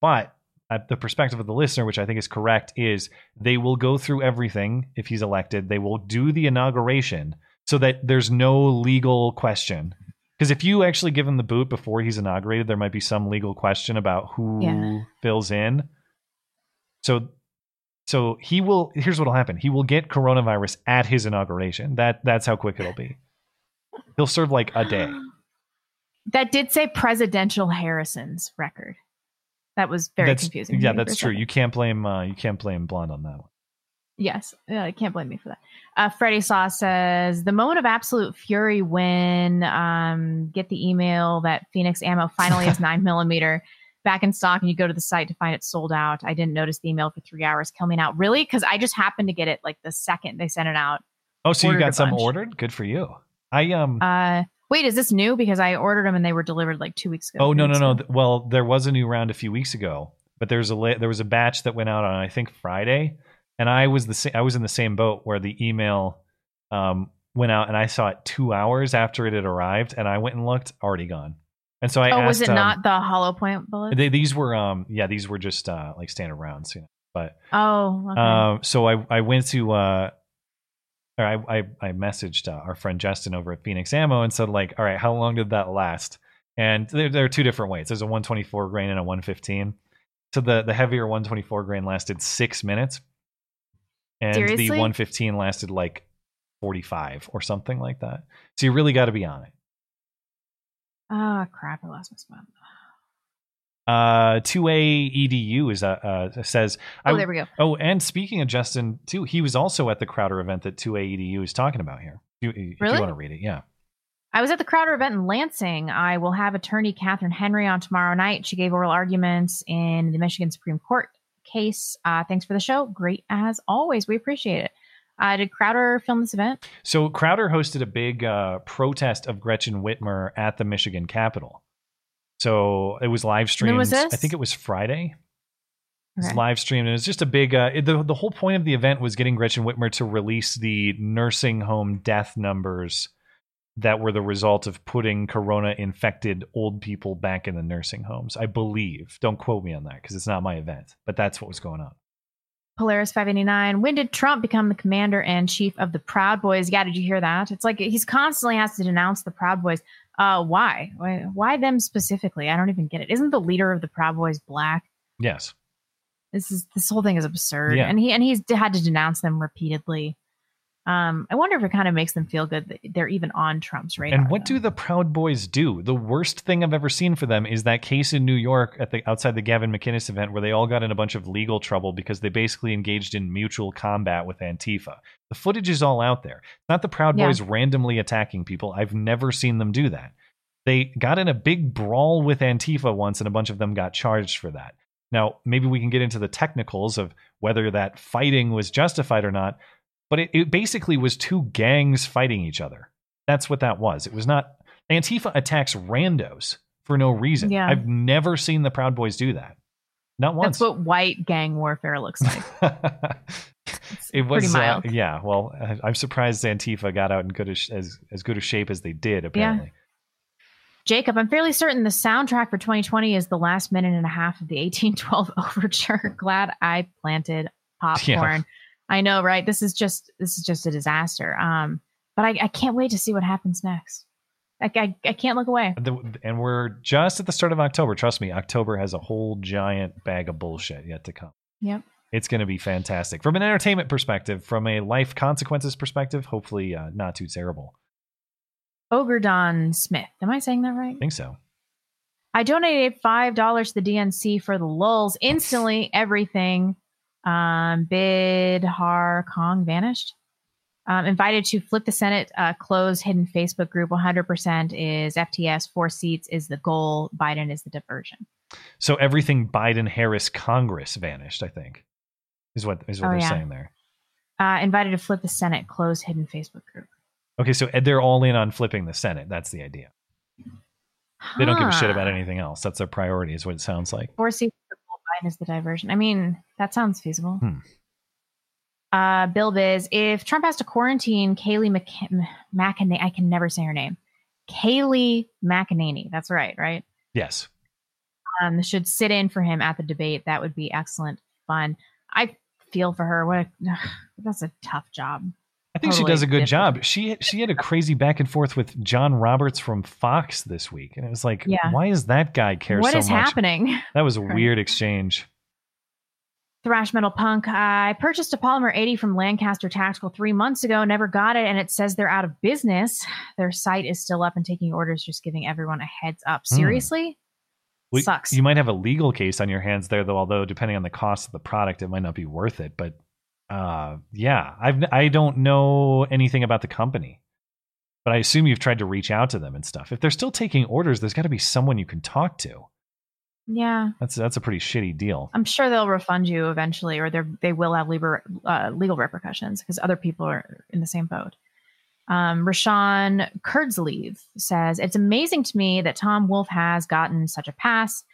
But at the perspective of the listener, which I think is correct, is they will go through everything if he's elected. They will do the inauguration so that there's no legal question. Because if you actually give him the boot before he's inaugurated, there might be some legal question about who Yeah. fills in. So so he will here's what'll happen. He will get coronavirus at his inauguration. That that's how quick it'll be. He'll serve like a day. That did say presidential Harrison's record. That was very that's, confusing. Yeah, that's true. You can't blame uh, you can't blame Blonde on that one. Yes, yeah, I can't blame me for that. Uh, Freddie Saw says the moment of absolute fury when um, get the email that Phoenix ammo finally has nine millimeter back in stock, and you go to the site to find it sold out. I didn't notice the email for three hours. Kill me now, really? Because I just happened to get it like the second they sent it out. Oh, so you got some bunch. ordered? Good for you. I um Uh, wait, is this new? Because I ordered them and they were delivered like two weeks ago. Oh no no no. ago. Well, there was a new round a few weeks ago, but there's a la- there was a batch that went out on I think Friday, and I was the sa- I was in the same boat where the email um went out and I saw it two hours after it had arrived, and I went and looked, already gone. And so I oh, asked, was it um, not the hollow point bullet? They, these were um yeah these were just uh like standard rounds, you know. But oh, okay. um so I I went to uh or I I, I messaged uh, our friend Justin over at Phoenix Ammo and said like all right how long did that last? And there, there are two different weights. There's a 124 grain and a 115. So the the heavier 124 grain lasted six minutes, and the 115 lasted like 45 or something like that. So you really got to be on it. oh crap! I lost my spot. Uh, 2A EDU is uh, uh says. Oh, there we go. Oh, and speaking of Justin too, he was also at the Crowder event that 2A EDU is talking about here. You, if Really? you want to read it, yeah. I was at the Crowder event in Lansing. I will have attorney Catherine Henry on tomorrow night. She gave oral arguments in the Michigan Supreme Court case. Uh, thanks for the show. Great as always. We appreciate it. Uh, did Crowder film this event? So Crowder hosted a big uh, protest of Gretchen Whitmer at the Michigan Capitol. So it was live streamed. was this? I think it was Friday. It was live streamed, and it's just a big. Uh, it- the the whole point of the event was getting Gretchen Whitmer to release the nursing home death numbers that were the result of putting corona infected old people back in the nursing homes. I believe. Don't quote me on that because it's not my event, but that's what was going on. Polaris 589. When did Trump become the commander and chief of the Proud Boys? Yeah, did you hear that? It's like he's constantly has to denounce the Proud Boys. Uh, why? Why, why them specifically? I don't even get it. Isn't the leader of the Proud Boys black? Yes. This is this whole thing is absurd, Yeah. and he and he's had to denounce them repeatedly. Um, I wonder if it kind of makes them feel good that they're even on Trump's radar. And what do the Proud Boys do? The worst thing I've ever seen for them is that case in New York at the outside the Gavin McInnes event where they all got in a bunch of legal trouble because they basically engaged in mutual combat with Antifa. The footage is all out there. It's not the Proud Yeah. Boys randomly attacking people. I've never seen them do that. They got in a big brawl with Antifa once and a bunch of them got charged for that. Now, maybe we can get into the technicals of whether that fighting was justified or not, but it, it basically was two gangs fighting each other. That's what that was. It was not Antifa attacks randos for no reason. Yeah. I've never seen the Proud Boys do that. Not once. That's what white gang warfare looks like. it was pretty uh, yeah. Well, I'm surprised Antifa got out in good as as, as good a shape as they did. Apparently, Yeah. Jacob, I'm fairly certain the soundtrack for 2020 is the last minute and a half of the 1812 overture. Glad I planted popcorn. I know, right? This is just this is just a disaster. Um, but I, I can't wait to see what happens next. Like I, I can't look away. The- and we're just at the start of October. Trust me, October has a whole giant bag of bullshit yet to come. Yep. It's going to be fantastic from an entertainment perspective, from a life consequences perspective. Hopefully, uh, not too terrible. Ogre Don Smith. Am I saying that right? I think so. I donated five dollars to the DNC for the lulls. Instantly, everything. Um, bid Har Kong vanished. Um, invited to flip the Senate uh, closed hidden Facebook group. 100% is FTS. Four seats is the goal. Biden is the diversion. So everything Biden Harris Congress vanished. I think is what is what Oh, they're yeah. saying there. Uh, invited to flip the Senate closed hidden Facebook group. Okay, so they're all in on flipping the Senate. That's the idea. They don't give a shit about anything else. That's their priority, is what it sounds like. Four seats the is the diversion. I mean, that sounds feasible. Hmm. Uh, Bill Biz, if Trump has to quarantine Kayleigh Mc- McEnany, I can never say her name. Kayleigh McEnany. That's right, right? Yes. Um, should sit in for him at the debate. That would be excellent fun. I feel for her. What a, that's a tough job. I think Totally she does a good different. job. She she had a crazy back and forth with John Roberts from Fox this week, and it was like, Yeah. why does that guy care What so is much? happening? That was a Right. weird exchange. Thrash Metal Punk. I purchased a Polymer 80 from Lancaster Tactical three months ago, never got it, and it says they're out of business. Their site is still up and taking orders, just giving everyone a heads up. Hmm. Seriously? Well, Sucks. You might have a legal case on your hands there, though. Although depending on the cost of the product, it might not be worth it. But uh, yeah, I've I don't know anything about the company, but I assume you've tried to reach out to them and stuff. If they're still taking orders, there's got to be someone you can talk to. Yeah. That's that's a pretty shitty deal. I'm sure they'll refund you eventually, or they they will have legal uh, legal repercussions because other people are in the same boat. Um, Rashawn Kurdzleeve says it's amazing to me that Tom Wolf has gotten such a pass.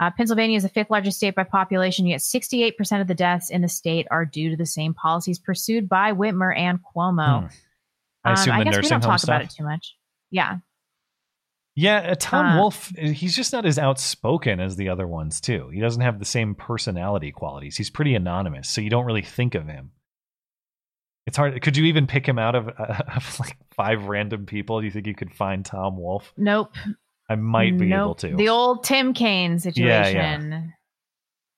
Uh, Pennsylvania is the fifth largest state by population, yet 68% of the deaths in the state are due to the same policies pursued by Whitmer and Cuomo. Hmm. I assume um, I the guess we don't talk about it too much. Yeah, Yeah, uh, Tom Uh, Wolf, he's just not as outspoken as the other ones, too. He doesn't have the same personality qualities. He's pretty anonymous, so you don't really think of him. It's hard. Could you even pick him out of, uh, of like five random people? Do you think you could find Tom Wolf? nope. I might be able to. The old Tim Kaine situation. yeah.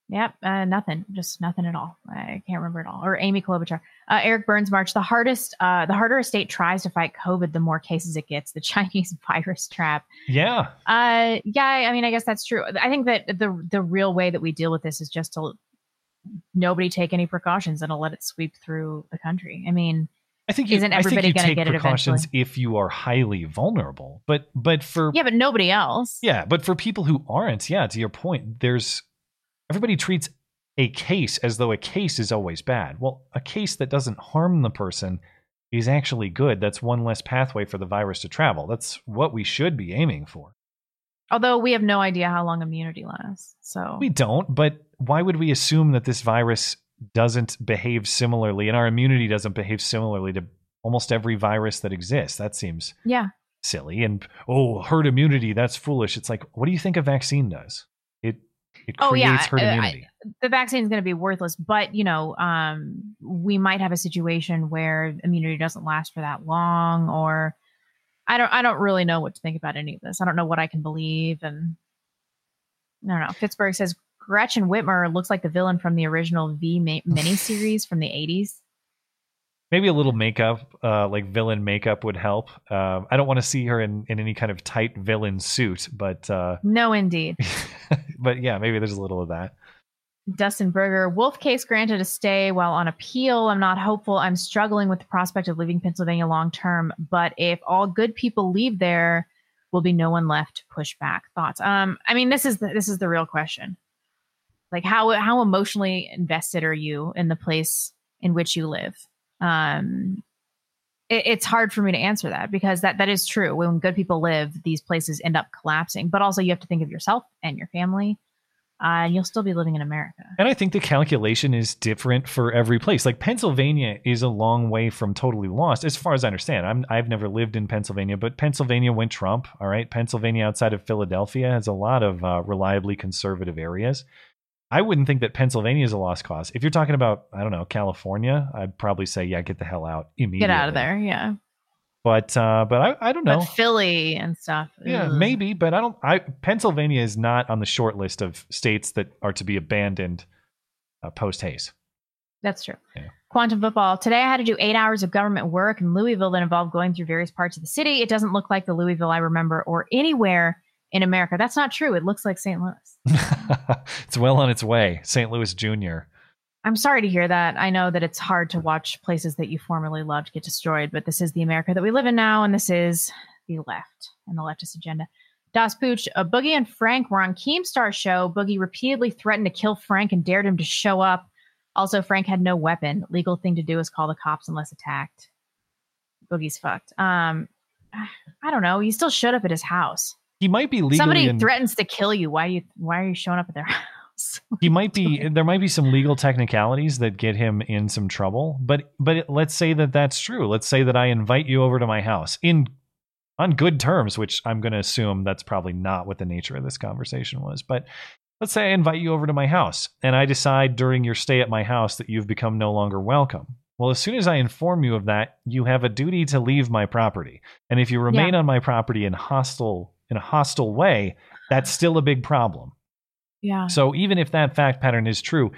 Yep, uh, nothing, just nothing at all. I can't remember it all. Or Amy Klobuchar, uh, Eric Burns March. The hardest, uh, the harder a state tries to fight COVID, the more cases it gets. The Chinese virus trap. yeah. Uh, yeah, I mean, I guess that's true. I think that the the real way that we deal with this is just to nobody take any precautions and to let it sweep through the country. I mean, I think you, isn't everybody going to take get it precautions eventually? if you are highly vulnerable. But but for Yeah, but nobody else. Yeah, but for people who aren't, yeah, to your point, there's everybody treats a case as though a case is always bad. Well, a case that doesn't harm the person is actually good. That's one less pathway for the virus to travel. That's what we should be aiming for. Although we have no idea how long immunity lasts. So We don't, but why would we assume that this virus doesn't behave similarly and our immunity doesn't behave similarly to almost every virus that exists? That seems yeah. silly. And oh, herd immunity, that's foolish. It's like, what do you think a vaccine does? It it Oh creates yeah, herd I- I- immunity. the vaccine is going to be worthless, but you know, um, we might have a situation where immunity doesn't last for that long, or I don't, I don't really know what to think about any of this. I don't know what I can believe, and I don't know. Pittsburgh says Gretchen Whitmer looks like the villain from the original V ma- miniseries from the '80s. Maybe a little makeup, uh, like villain makeup, would help. Um, I don't want to see her in, in any kind of tight villain suit, but uh, No, indeed. but yeah, maybe there's a little of that. Dustin Berger, Wolf case granted a stay while on appeal. I'm not hopeful. I'm struggling with the prospect of leaving Pennsylvania long term. But if all good people leave there, will be no one left to push back. Thoughts? Um, I mean, this is the, this is the real question. Like how how emotionally invested are you in the place in which you live? Um, it, it's hard for me to answer that because that that is true. When good people live, these places end up collapsing. But also, you have to think of yourself and your family uh, and you'll still be living in America. And I think the calculation is different for every place. Like Pennsylvania is a long way from totally lost, as far as I understand. I'm I've never lived in Pennsylvania, but Pennsylvania went Trump. All right, Pennsylvania outside of Philadelphia has a lot of uh, reliably conservative areas. I wouldn't think that Pennsylvania is a lost cause. If you're talking about, I don't know, California, I'd probably say, yeah, get the hell out immediately. Get out of there, yeah. But uh, but I, I don't know. But Philly and stuff. Yeah, ugh. maybe, but I don't. I Pennsylvania is not on the short list of states that are to be abandoned uh, post Hayes. That's true. Quantum football. Today I had to do eight hours of government work in Louisville that involved going through various parts of the city. It doesn't look like the Louisville I remember or anywhere in America. That's not true. It looks like St. Louis. it's well on its way. St. Louis Junior. I'm sorry to hear that. I know that it's hard to watch places that you formerly loved get destroyed, but this is the America that we live in now, and this is the left and the leftist agenda. Das Pooch, uh, Boogie and Frank were on Keemstar's show. Boogie repeatedly threatened to kill Frank and dared him to show up. Also, Frank had no weapon. Legal thing to do is call the cops unless attacked. Boogie's fucked. Um, I don't know. You still showed up at his house. He might be legally. Somebody in- threatens to kill you. Why you? Why are you showing up at their house? he might be. There might be some legal technicalities that get him in some trouble. But but let's say that that's true. Let's say that I invite you over to my house in on good terms, which I'm going to assume that's probably not what the nature of this conversation was. But let's say I invite you over to my house and I decide during your stay at my house that you've become no longer welcome. Well, as soon as I inform you of that, you have a duty to leave my property. And if you remain Yeah. on my property in hostile in a hostile way, that's still a big problem. Yeah. So even if that fact pattern is true,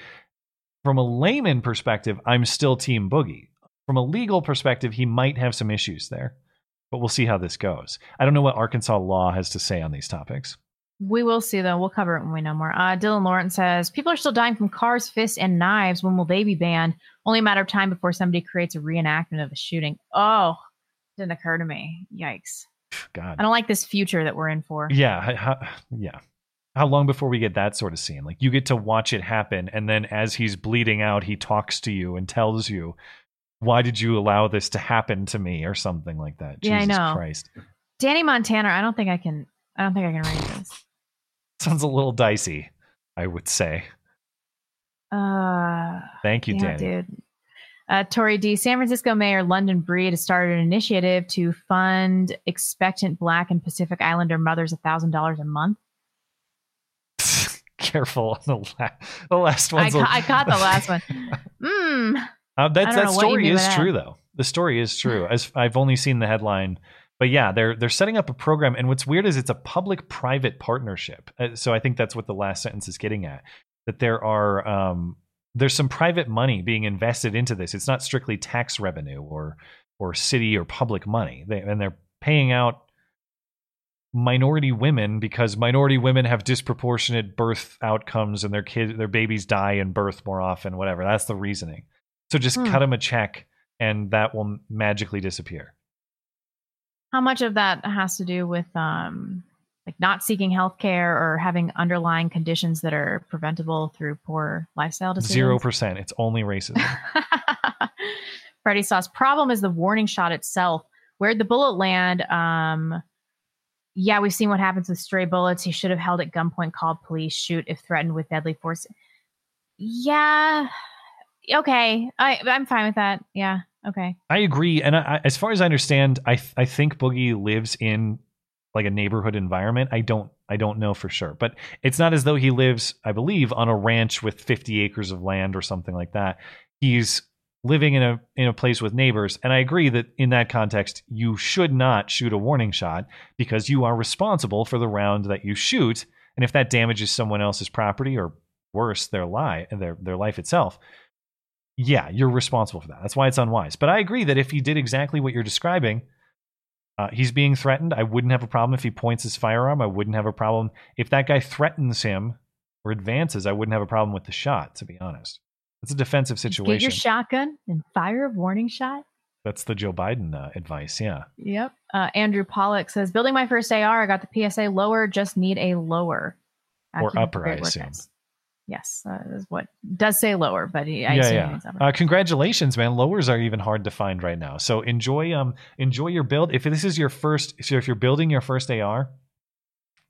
from a layman perspective, I'm still Team Boogie. From a legal perspective, he might have some issues there, but we'll see how this goes. I don't know what Arkansas law has to say on these topics. We will see though. We'll cover it when we know more. Uh, Dylan Lawrence says people are still dying from cars, fists, and knives. When will they be banned? Only a matter of time before somebody creates a reenactment of the shooting. Oh, didn't occur to me. Yikes! God. I don't like this future that we're in for. Yeah, how, yeah. How long before we get that sort of scene? Like you get to watch it happen, and then as he's bleeding out, he talks to you and tells you, "Why did you allow this to happen to me?" or something like that. Yeah, I Jesus know. Christ, Danny Montana. I don't think I can. I don't think I can read this. sounds a little dicey. I would say. Uh, Thank you, yeah, Danny. dude. Uh, Tory D. San Francisco Mayor London Breed has started an initiative to fund expectant Black and Pacific Islander mothers thousand dollars a month. Careful on the, la- the last I, ca- I caught the last one. Hmm. Uh, that that know what you story is that. true though. The story is true. As I've only seen the headline, but yeah, they're they're setting up a program, and what's weird is it's a public-private partnership. Uh, So I think that's what the last sentence is getting at. That there are um, there's some private money being invested into this. It's not strictly tax revenue or or city or public money, they, and they're paying out minority women because minority women have disproportionate birth outcomes and their kid their babies die in birth more often whatever that's the reasoning so just Hmm. cut them a check and that will magically disappear How much of that has to do with um like not seeking health care or having underlying conditions that are preventable through poor lifestyle decisions. Zero percent. It's only racism. Freddie Sauce. Problem is the warning shot itself. Where'd the bullet land? Um, yeah, we've seen what happens with stray bullets. He should have held at gunpoint, called police, shoot if threatened with deadly force. Yeah. Okay. I, I'm fine with that. Yeah. Okay. I agree, and I, as far as I understand, I I think Boogie lives in like a neighborhood environment. I don't I don't know for sure, but it's not as though he lives, I believe, on a ranch with 50 acres of land or something like that. He's living in a in a place with neighbors, and I agree that in that context, you should not shoot a warning shot because you are responsible for the round that you shoot, and if that damages someone else's property or worse, their life their their life itself, yeah, you're responsible for that. That's why it's unwise. But I agree that if he did exactly what you're describing, uh, he's being threatened. I wouldn't have a problem if he points his firearm. I wouldn't have a problem if that guy threatens him or advances. I wouldn't have a problem with the shot, to be honest. It's a defensive situation. Get your shotgun and fire a warning shot. That's the Joe Biden uh, advice. Yeah. Yep. Uh, Andrew Pollock says, building my first AR, I got the PSA lower, just need a lower. Or upper, I assume. Yes, uh, is what does say lower, but he, I yeah, yeah. Uh, congratulations, man. Lowers are even hard to find right now. So enjoy um enjoy your build. If this is your first, so if you're building your first AR,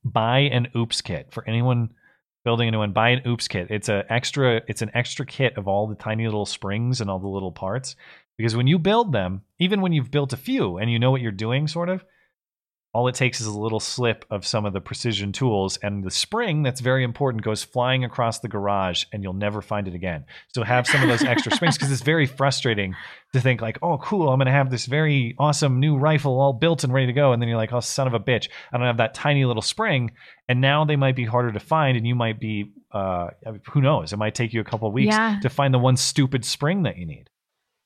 buy an oops kit for anyone building a new one. Buy an oops kit. It's a extra. It's an extra kit of all the tiny little springs and all the little parts. Because when you build them, even when you've built a few and you know what you're doing, sort of, all it takes is a little slip of some of the precision tools, and the spring that's very important goes flying across the garage, and you'll never find it again. So have some of those extra springs because it's very frustrating to think like, oh, cool, I'm going to have this very awesome new rifle all built and ready to go, and then you're like, oh, son of a bitch, I don't have that tiny little spring, and now they might be harder to find, and you might be, uh, who knows, it might take you a couple of weeks Yeah. to find the one stupid spring that you need.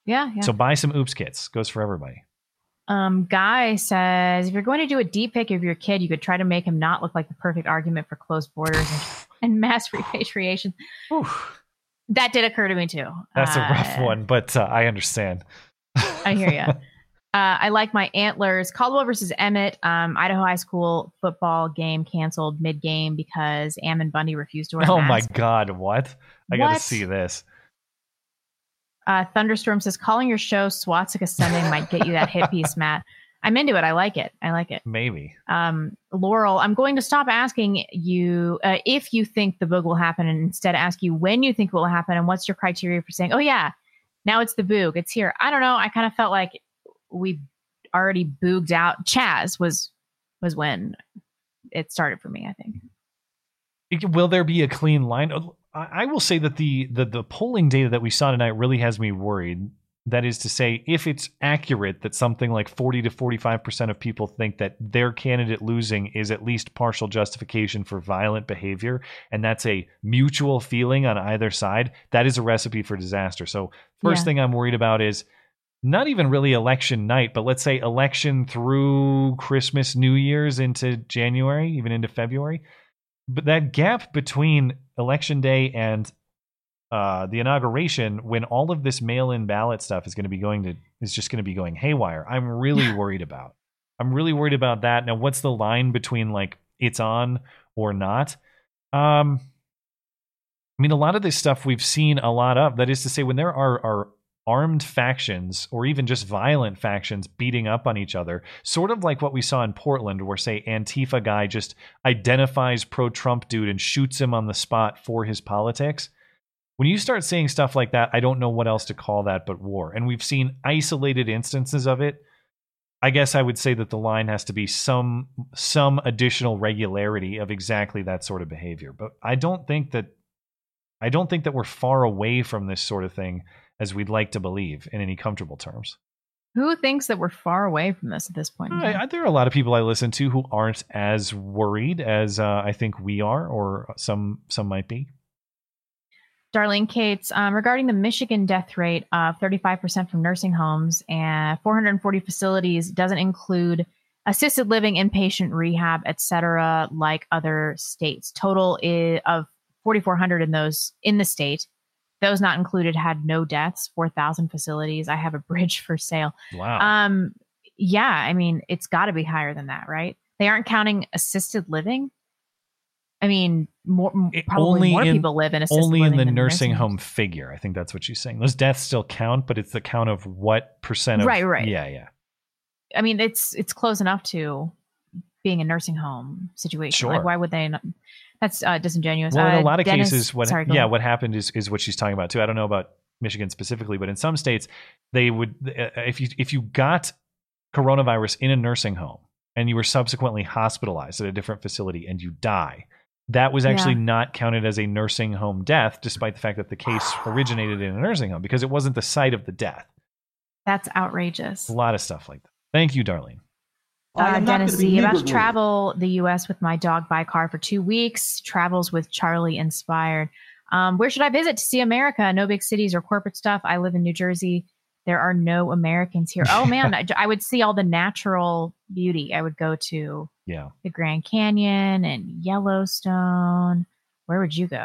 yeah, yeah. So buy some oops kits. Goes for everybody. Um, Guy says, if you're going to do a deep pick of your kid, you could try to make him not look like the perfect argument for closed borders and, and mass repatriation. That did occur to me too. That's a rough Uh, one, but uh, I understand. I hear you. Uh, I like my antlers. Caldwell versus Emmett, um, Idaho High School football game canceled mid game because Ammon Bundy refused to wear Oh my god, what? I gotta see this. Uh, Thunderstorm says calling your show Swastika Sunday might get you that hit piece, Matt. I'm into it. I like it. I like it. Maybe. Um, Laurel, I'm going to stop asking you uh, if you think the boog will happen and instead ask you when you think it will happen and what's your criteria for saying, oh, yeah, now it's the boog. It's here. I don't know. I kind of felt like we already booged out. Chaz was was when it started for me, I think. Will there be a clean line? I I will say that the, the the polling data that we saw tonight really has me worried. That is to say, if it's accurate that something like 40 to 45% of people think that their candidate losing is at least partial justification for violent behavior, and that's a mutual feeling on either side, that is a recipe for disaster. So, first Yeah. thing I'm worried about is not even really election night, but let's say election through Christmas, New Year's into January, even into February. But that gap between election day and uh, the inauguration, when all of this mail-in ballot stuff is going to be going to is just going to be going haywire, I'm really worried about. I'm really worried about that. Now, what's the line between like it's on or not? Um, I mean, a lot of this stuff we've seen a lot of. That is to say, when there are are armed factions or even just violent factions beating up on each other, sort of like what we saw in Portland, where say Antifa guy just identifies pro-Trump dude and shoots him on the spot for his politics. When you start saying stuff like that, I don't know what else to call that but war. And we've seen isolated instances of it. I guess I would say that the line has to be some some additional regularity of exactly that sort of behavior. But I don't think that I don't think that we're far away from this sort of thing as we'd like to believe in any comfortable terms. Who thinks that we're far away from this at this point? in? I, I- there are a lot of people I listen to who aren't as worried as uh, I think we are, or some some might be. Darlene Cates, um, regarding the Michigan death rate of 35% from nursing homes and 440 facilities doesn't include assisted living, inpatient rehab, et cetera, like other states. Total i- of 4,400 in those in the state. Those not included had no deaths, 4,000 facilities. I have a bridge for sale. Wow. Um, yeah, I mean, it's got to be higher than that, right? They aren't counting assisted living. I mean, more probably only more in, people live in assisted only in the than nursing home figure. I think that's what she's saying. Those deaths still count, but it's the count of what percent of Right, right. Yeah, yeah. I mean, it's it's close enough to being a nursing home situation. Sure. Like, why would they? Not, that's uh, disingenuous. Well, in Uh, a lot of Dennis- cases, what sorry, yeah, what happened is is what she's talking about too. I don't know about Michigan specifically, but in some states, they would uh, if you if you got coronavirus in a nursing home and you were subsequently hospitalized at a different facility and you die, that was actually Yeah. not counted as a nursing home death, despite the fact that the case originated in a nursing home because it wasn't the site of the death. That's outrageous. A lot of stuff like that. Thank you, Darlene. Uh, Dennis Z. About to travel the U.S. with my dog by car for two weeks. Travels with Charlie inspired. Um, where should I visit to see America? No big cities or corporate stuff. I live in New Jersey. There are no Americans here. Oh man, I, I would see all the natural beauty. I would go to Yeah. the Grand Canyon and Yellowstone. Where would you go?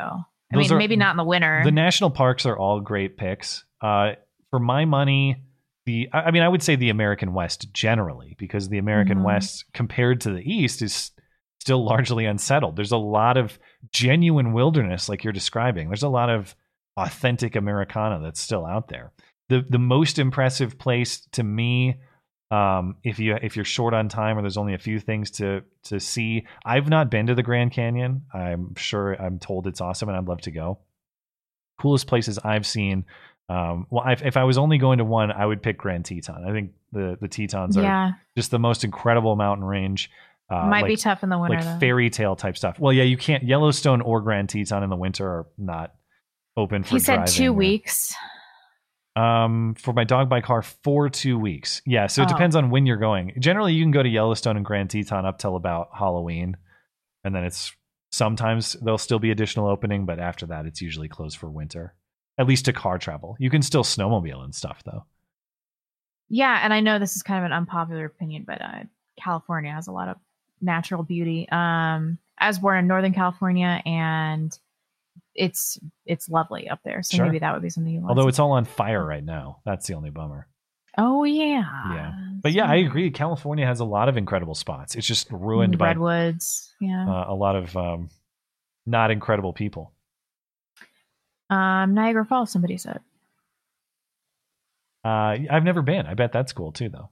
I Those mean, are- maybe not in the winter. The national parks are all great picks. Uh, for my money, the I mean, I would say the American West generally, because the American Mhm. West compared to the East is still largely unsettled. There's a lot of genuine wilderness, like you're describing. There's a lot of authentic Americana that's still out there. The the most impressive place to me, um, if you if you're short on time or there's only a few things to to see, I've not been to the Grand Canyon. I'm sure I'm told it's awesome, and I'd love to go coolest places I've seen. Um, well, if, if I was only going to one, I would pick Grand Teton. I think the the Tetons are Yeah. just the most incredible mountain range. Uh, Might be tough in the winter, like though. fairy tale type stuff. Well, yeah, you can't Yellowstone or Grand Teton in the winter are not open for. he said two or- weeks. um, for my dog by car for two weeks. Yeah, so it Oh. depends on when you're going. Generally, you can go to Yellowstone and Grand Teton up till about Halloween, and then it's sometimes there'll still be additional opening, but after that, it's usually closed for winter. At least to car travel. You can still snowmobile and stuff though. Yeah, and I know this is kind of an unpopular opinion, but uh, California has a lot of natural beauty. Um, I was born in Northern California, and it's it's lovely up there. So Sure. maybe that would be something you. Although it's all on fire right now. That's the only bummer. oh yeah, Yeah. But yeah, I agree. California has a lot of incredible spots. It's just ruined by redwoods. Yeah, uh, a lot of um, not incredible people. Um, Niagara Falls. Somebody said. Uh, I've never been. I bet that's cool too, though.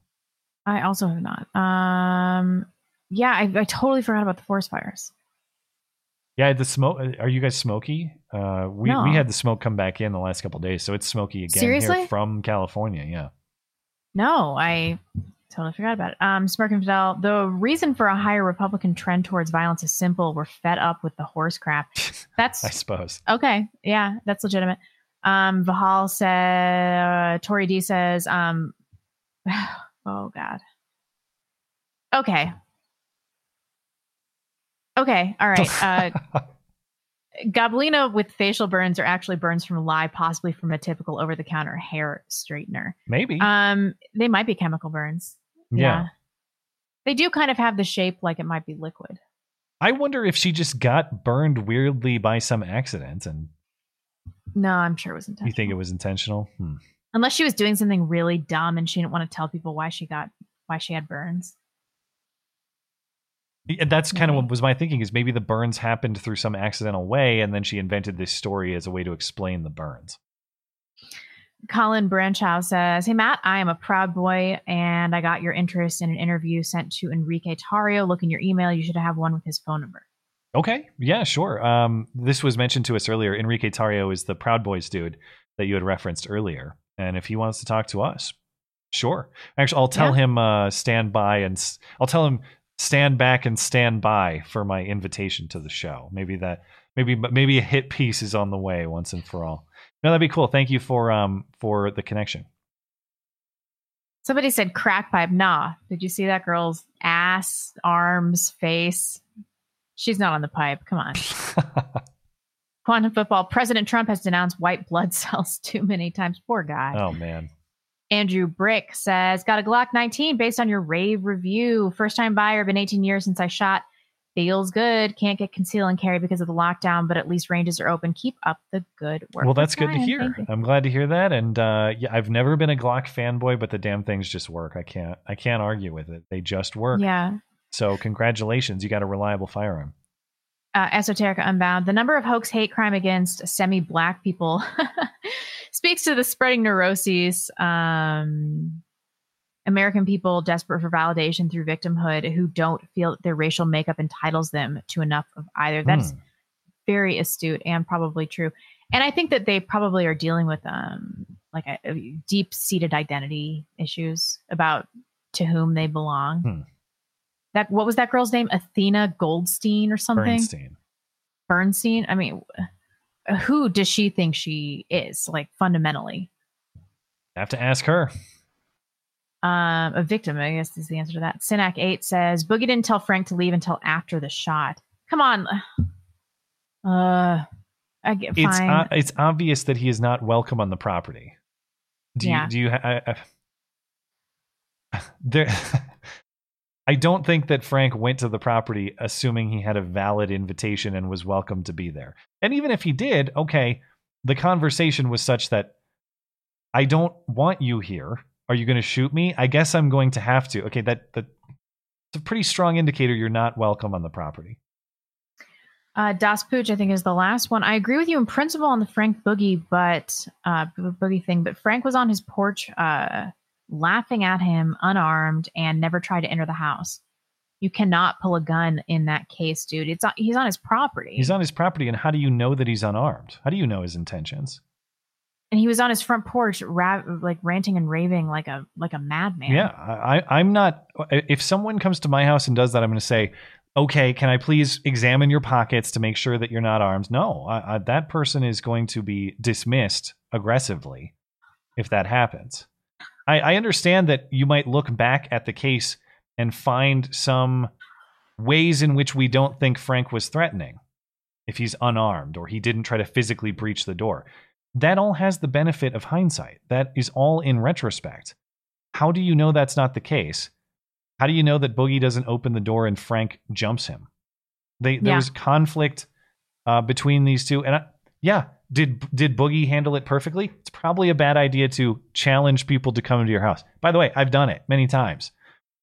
I also have not. Um, yeah, I, I totally forgot about the forest fires. Yeah, the smoke. Are you guys smoky? Uh, we No. we had the smoke come back in the last couple days, so it's smoky again Seriously? here from California. Yeah. No, I totally forgot about it. Um, Smirk and Fidel, the reason for a higher Republican trend towards violence is simple. We're fed up with the horse crap. That's I suppose. okay. Yeah, that's legitimate. Um, Vahal said, uh, Tori D says, um, oh God. Okay. Okay. All right. Uh, Gobelina with facial burns are actually burns from lye, possibly from a typical over the counter hair straightener. Maybe. Um, they might be chemical burns. Yeah. They do kind of have the shape like it might be liquid. I wonder if she just got burned weirdly by some accident, and No, I'm sure it was intentional. you think it was intentional? Hmm. Unless she was doing something really dumb and she didn't want to tell people why she got why she had burns. Yeah, That's kind of what was my thinking. Is maybe the burns happened through some accidental way, and then she invented this story as a way to explain the burns. Colin Branchow says, Hey Matt, I am a proud boy and I got your interest in an interview sent to Enrique Tarrio. Look in your email. You should have one with his phone number. Okay, yeah, sure. Um, this was mentioned to us earlier. Enrique Tarrio is the Proud Boys dude that you had referenced earlier, and if he wants to talk to us, sure. Actually, I'll tell Yeah. him uh, stand by and s- I'll tell him stand back and stand by for my invitation to the show. Maybe that, maybe maybe a hit piece is on the way once and for all. No, that'd be cool. Thank you for um for the connection. Somebody said crack pipe. Nah. Did you see that girl's ass, arms, face? She's not on the pipe. Come on. Quantum football. President Trump has denounced white blood cells too many times. Poor guy. Oh man. Andrew Brick says, Got a Glock 19 based on your rave review. First time buyer, been 18 years since I shot. Feels good. Can't get conceal and carry because of the lockdown, but at least ranges are open. Keep up the good work. well, that's good to hear. I'm glad to hear that. And uh, yeah, I've never been a Glock fanboy, but the damn things just work. I can't I can't argue with it. They just work. Yeah. So congratulations, you got a reliable firearm. uh, Esoterica Unbound, the number of hoax hate crime against semi black people speaks to the spreading neuroses. Um, American people desperate for validation through victimhood who don't feel that their racial makeup entitles them to enough of either. That's Hmm. very astute and probably true. And I think that they probably are dealing with um, like a, deep seated identity issues about to whom they belong. Hmm. That what was that girl's name? Athena Goldstein or something? Bernstein. Bernstein. I mean, who does she think she is? Like fundamentally, I Have to ask her. Um, a victim. I guess is the answer to that. Synac Eight says Boogie didn't tell Frank to leave until after the shot. Come on. Uh, I get It's fine. it's obvious that he is not welcome on the property. Do Yeah. you do you ha- I, I, there I don't think that Frank went to the property assuming he had a valid invitation and was welcome to be there. And even if he did, okay, the conversation was such that I don't want you here. Are you going to shoot me? I guess I'm going to have to. Okay, that that it's a pretty strong indicator you're not welcome on the property. Uh, Das Pooch, I think, is the last one. I agree with you in principle on the Frank Boogie, but uh, Boogie thing. But Frank was on his porch, uh, laughing at him, unarmed, and never tried to enter the house. You cannot pull a gun in that case, dude. It's he's on his property, He's on his property and how do you know that he's unarmed? How do you know his intentions? And he was on his front porch, ra- like ranting and raving like a like a madman. Yeah, I, I'm not. If someone comes to my house and does that, I'm going to say, "Okay, can I please examine your pockets to make sure that you're not armed?" No, I, I, that person is going to be dismissed aggressively if that happens. I, I understand that you might look back at the case and find some ways in which we don't think Frank was threatening if he's unarmed or he didn't try to physically breach the door. That all has the benefit of hindsight. That is all in retrospect. How do you know that's not the case? How do you know that Boogie doesn't open the door and Frank jumps him? They, there Yeah. was conflict uh, between these two, and I, yeah, did did Boogie handle it perfectly? It's probably a bad idea to challenge people to come into your house. By the way, I've done it many times.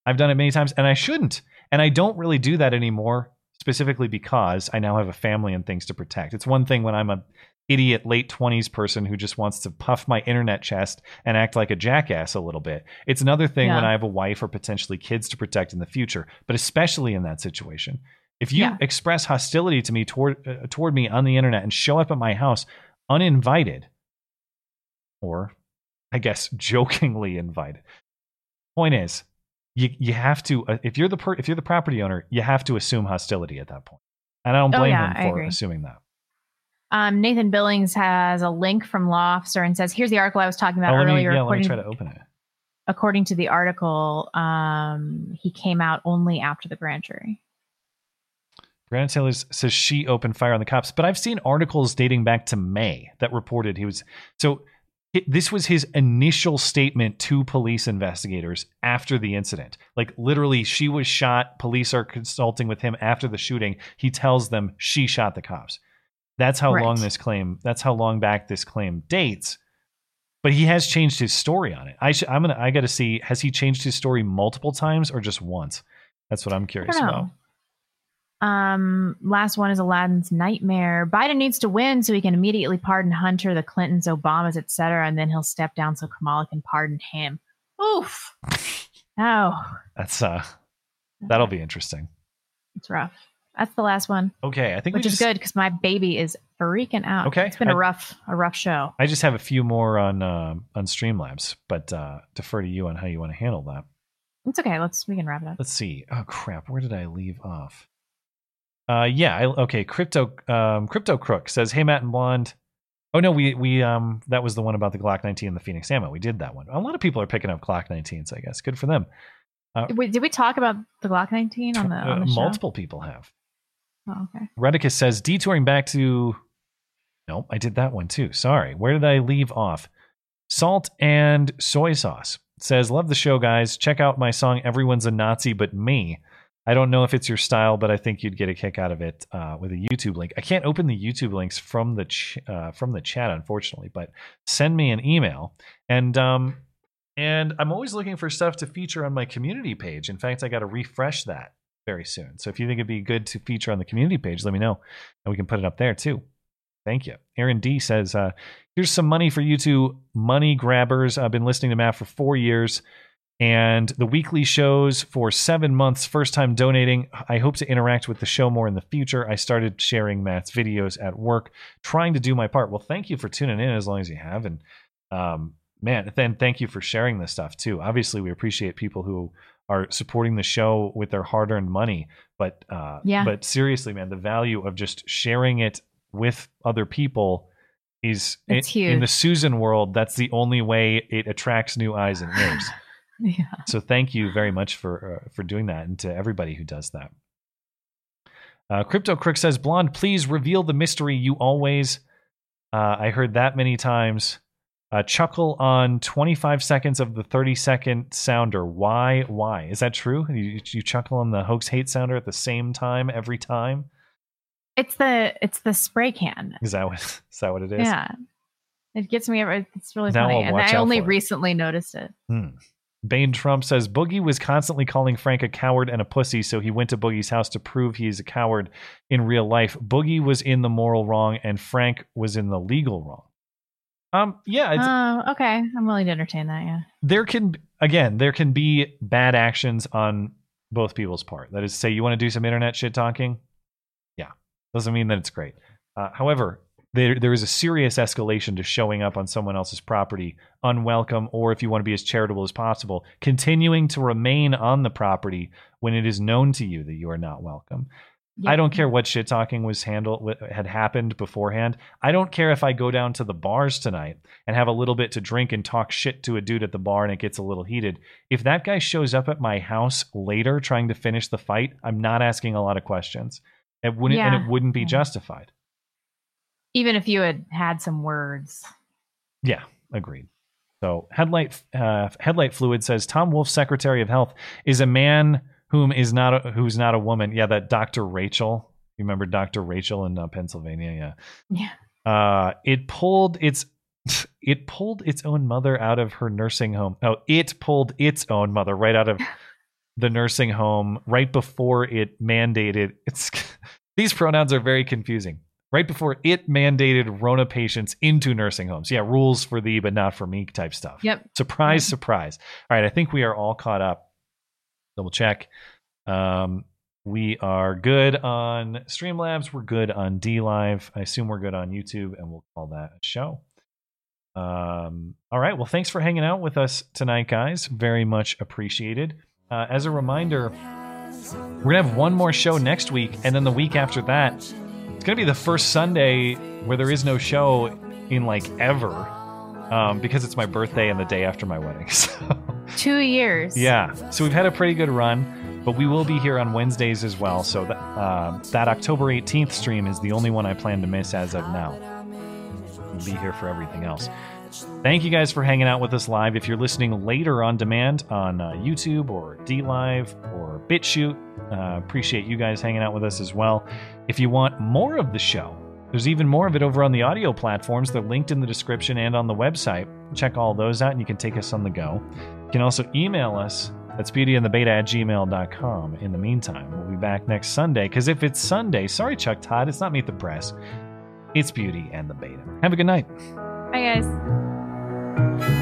I've done it many times, and I shouldn't. And I don't really do that anymore, specifically because I now have a family and things to protect. It's one thing when I'm a idiot late 20s person who just wants to puff my internet chest and act like a jackass a little bit. It's another thing when I have a wife or potentially kids to protect in the future, but especially in that situation. If you Yeah. express hostility to me toward uh, toward me on the internet and show up at my house uninvited or I guess jokingly invited. Point is, you you have to uh, if you're the per, if you're the property owner, you have to assume hostility at that point. And I don't Oh, blame yeah, him for assuming that. Um, Nathan Billings has a link from Law Officer and says, "Here's the article I was talking about Oh, let me, earlier." yeah, let me try to open it. according to the article, um, he came out only after the grand jury. Brandon Taylor says she opened fire on the cops, but I've seen articles dating back to May that reported he was so. It, this was his initial statement to police investigators after the incident. Like literally, she was shot. Police are consulting with him after the shooting. He tells them she shot the cops. That's how Right. long this claim. That's how long back this claim dates. But he has changed his story on it. I should. I'm gonna. I got to see. Has he changed his story multiple times or just once? That's what I'm curious about. Um, last one is Aladdin's nightmare. Biden needs to win so he can immediately pardon Hunter, the Clintons, Obamas, etc., and then he'll step down so Kamala can pardon him. Oof. Oh, That's uh. That'll be interesting. it's rough. That's the last one, Okay, I think which we is just, good because my baby is freaking out. Okay, it's been a I- rough, a rough show. I just have a few more on uh, on Streamlabs, but uh, defer to you on how you want to handle that. It's okay. Let's we can wrap it up. Let's see. Oh crap, where did I leave off? Uh, yeah. I, okay. Crypto um, Crypto Crook says, "Hey Matt and Blonde." Oh no, we we um that was the one about the Glock 19 and the Phoenix ammo. We did that one. A lot of people are picking up Glock 19s. I guess good for them. Uh, Wait, did we talk about the Glock 19 on the, uh, on the show? multiple people have. Oh, okay. Redicus says detouring back to. Nope, I did that one too. Sorry. Where did I leave off? Salt and soy sauce says, Love the show, guys. Check out my song Everyone's a Nazi But Me. I don't know if it's your style, but I think you'd get a kick out of it uh, with a YouTube link. I can't open the YouTube links from the ch- uh, from the chat, unfortunately, but send me an email. And um, and I'm always looking for stuff to feature on my community page. In fact, I got to refresh that very soon. So if you think it'd be good to feature on the community page, let me know, and we can put it up there too. Thank you. Aaron D says, uh, "Here's some money for you two money grabbers. I've been listening to Matt for four years." And the weekly shows for seven months. First time donating. I hope to interact with the show more in the future. I started sharing Matt's videos at work, trying to do my part. Well, thank you for tuning in as long as you have. And um, man, then thank you for sharing this stuff too. Obviously, we appreciate people who are supporting the show with their hard-earned money. But uh, Yeah. but seriously, man, the value of just sharing it with other people is It's in, in the. Susan world. That's the only way it attracts new eyes and ears. Yeah. So thank you very much for uh, for doing that, and to everybody who does that. Uh, Crypto Crook says, "Blonde, please reveal the mystery you always." Uh, I heard that many times. Uh, chuckle on 25 seconds of the 30 second sounder. Why? Why is that true? You, you chuckle on the hoax hate sounder at the same time every time. It's the it's the spray can. Is that what? Is that what it is? Yeah. It gets me every it's really Now funny. I'll And I only for it. recently noticed it. Hmm. Bane Trump says Boogie was constantly calling Frank a coward and a pussy, so he went to Boogie's house to prove he's a coward in real life. Boogie was in the moral wrong, and Frank was in the legal wrong. Um, yeah, it's, Oh, okay. I'm willing to entertain that, yeah. there can again there can be bad actions on both people's part. That is, say you want to do some internet shit talking. Yeah, doesn't mean that it's great. Uh, however, there there is a serious escalation to showing up on someone else's property unwelcome, or if you want to be as charitable as possible, continuing to remain on the property when it is known to you that you are not welcome. I don't care what shit talking was handled what had happened beforehand. I don't care if I go down to the bars tonight and have a little bit to drink and talk shit to a dude at the bar and it gets a little heated. If that guy shows up at my house later trying to finish the fight, I'm not asking a lot of questions. It wouldn't and it wouldn't be justified. Even if you had had some words. Yeah, agreed. So headlight uh, headlight fluid says Tom Wolf, Secretary of Health, is a man whom is not a, who's not a woman. Yeah, that Dr. Rachel. You remember Dr. Rachel in uh, Pennsylvania? Yeah. Yeah. Uh, it pulled its it pulled its own mother out of her nursing home. Oh, it pulled its own mother right out of the nursing home right before it mandated. It's these pronouns are very confusing. Right before it mandated Rona patients into nursing homes. Yeah, rules for thee, but not for me type stuff. Yep. Surprise, surprise. All right, I think we are all caught up. Double check. Um, we are good on Streamlabs. We're good on DLive. I assume we're good on YouTube, and we'll call that a show. Um, all right. Well, thanks for hanging out with us tonight, guys. Very much appreciated. Uh, as a reminder, we're gonna have one more show next week, and then the week after that, it's gonna be the first Sunday where there is no show in like ever, um, because it's my birthday and the day after my wedding. So Two years. yeah, so we've had a pretty good run, but we will be here on Wednesdays as well. So that uh, that October 18th stream is the only one I plan to miss as of now. We'll be here for everything else. Thank you guys for hanging out with us live. If you're listening later on demand on uh, YouTube or DLive or BitChute, uh, appreciate you guys hanging out with us as well. If you want more of the show, there's even more of it over on the audio platforms. They're linked in the description and on the website. Check all those out and you can take us on the go. You can also email us that's beautyandthebeta at gmail.com. In the meantime, we'll be back next Sunday. Because if it's Sunday, sorry, Chuck Todd, it's not Meet the Press. It's Beauty and the Beta. Have a good night. Bye guys.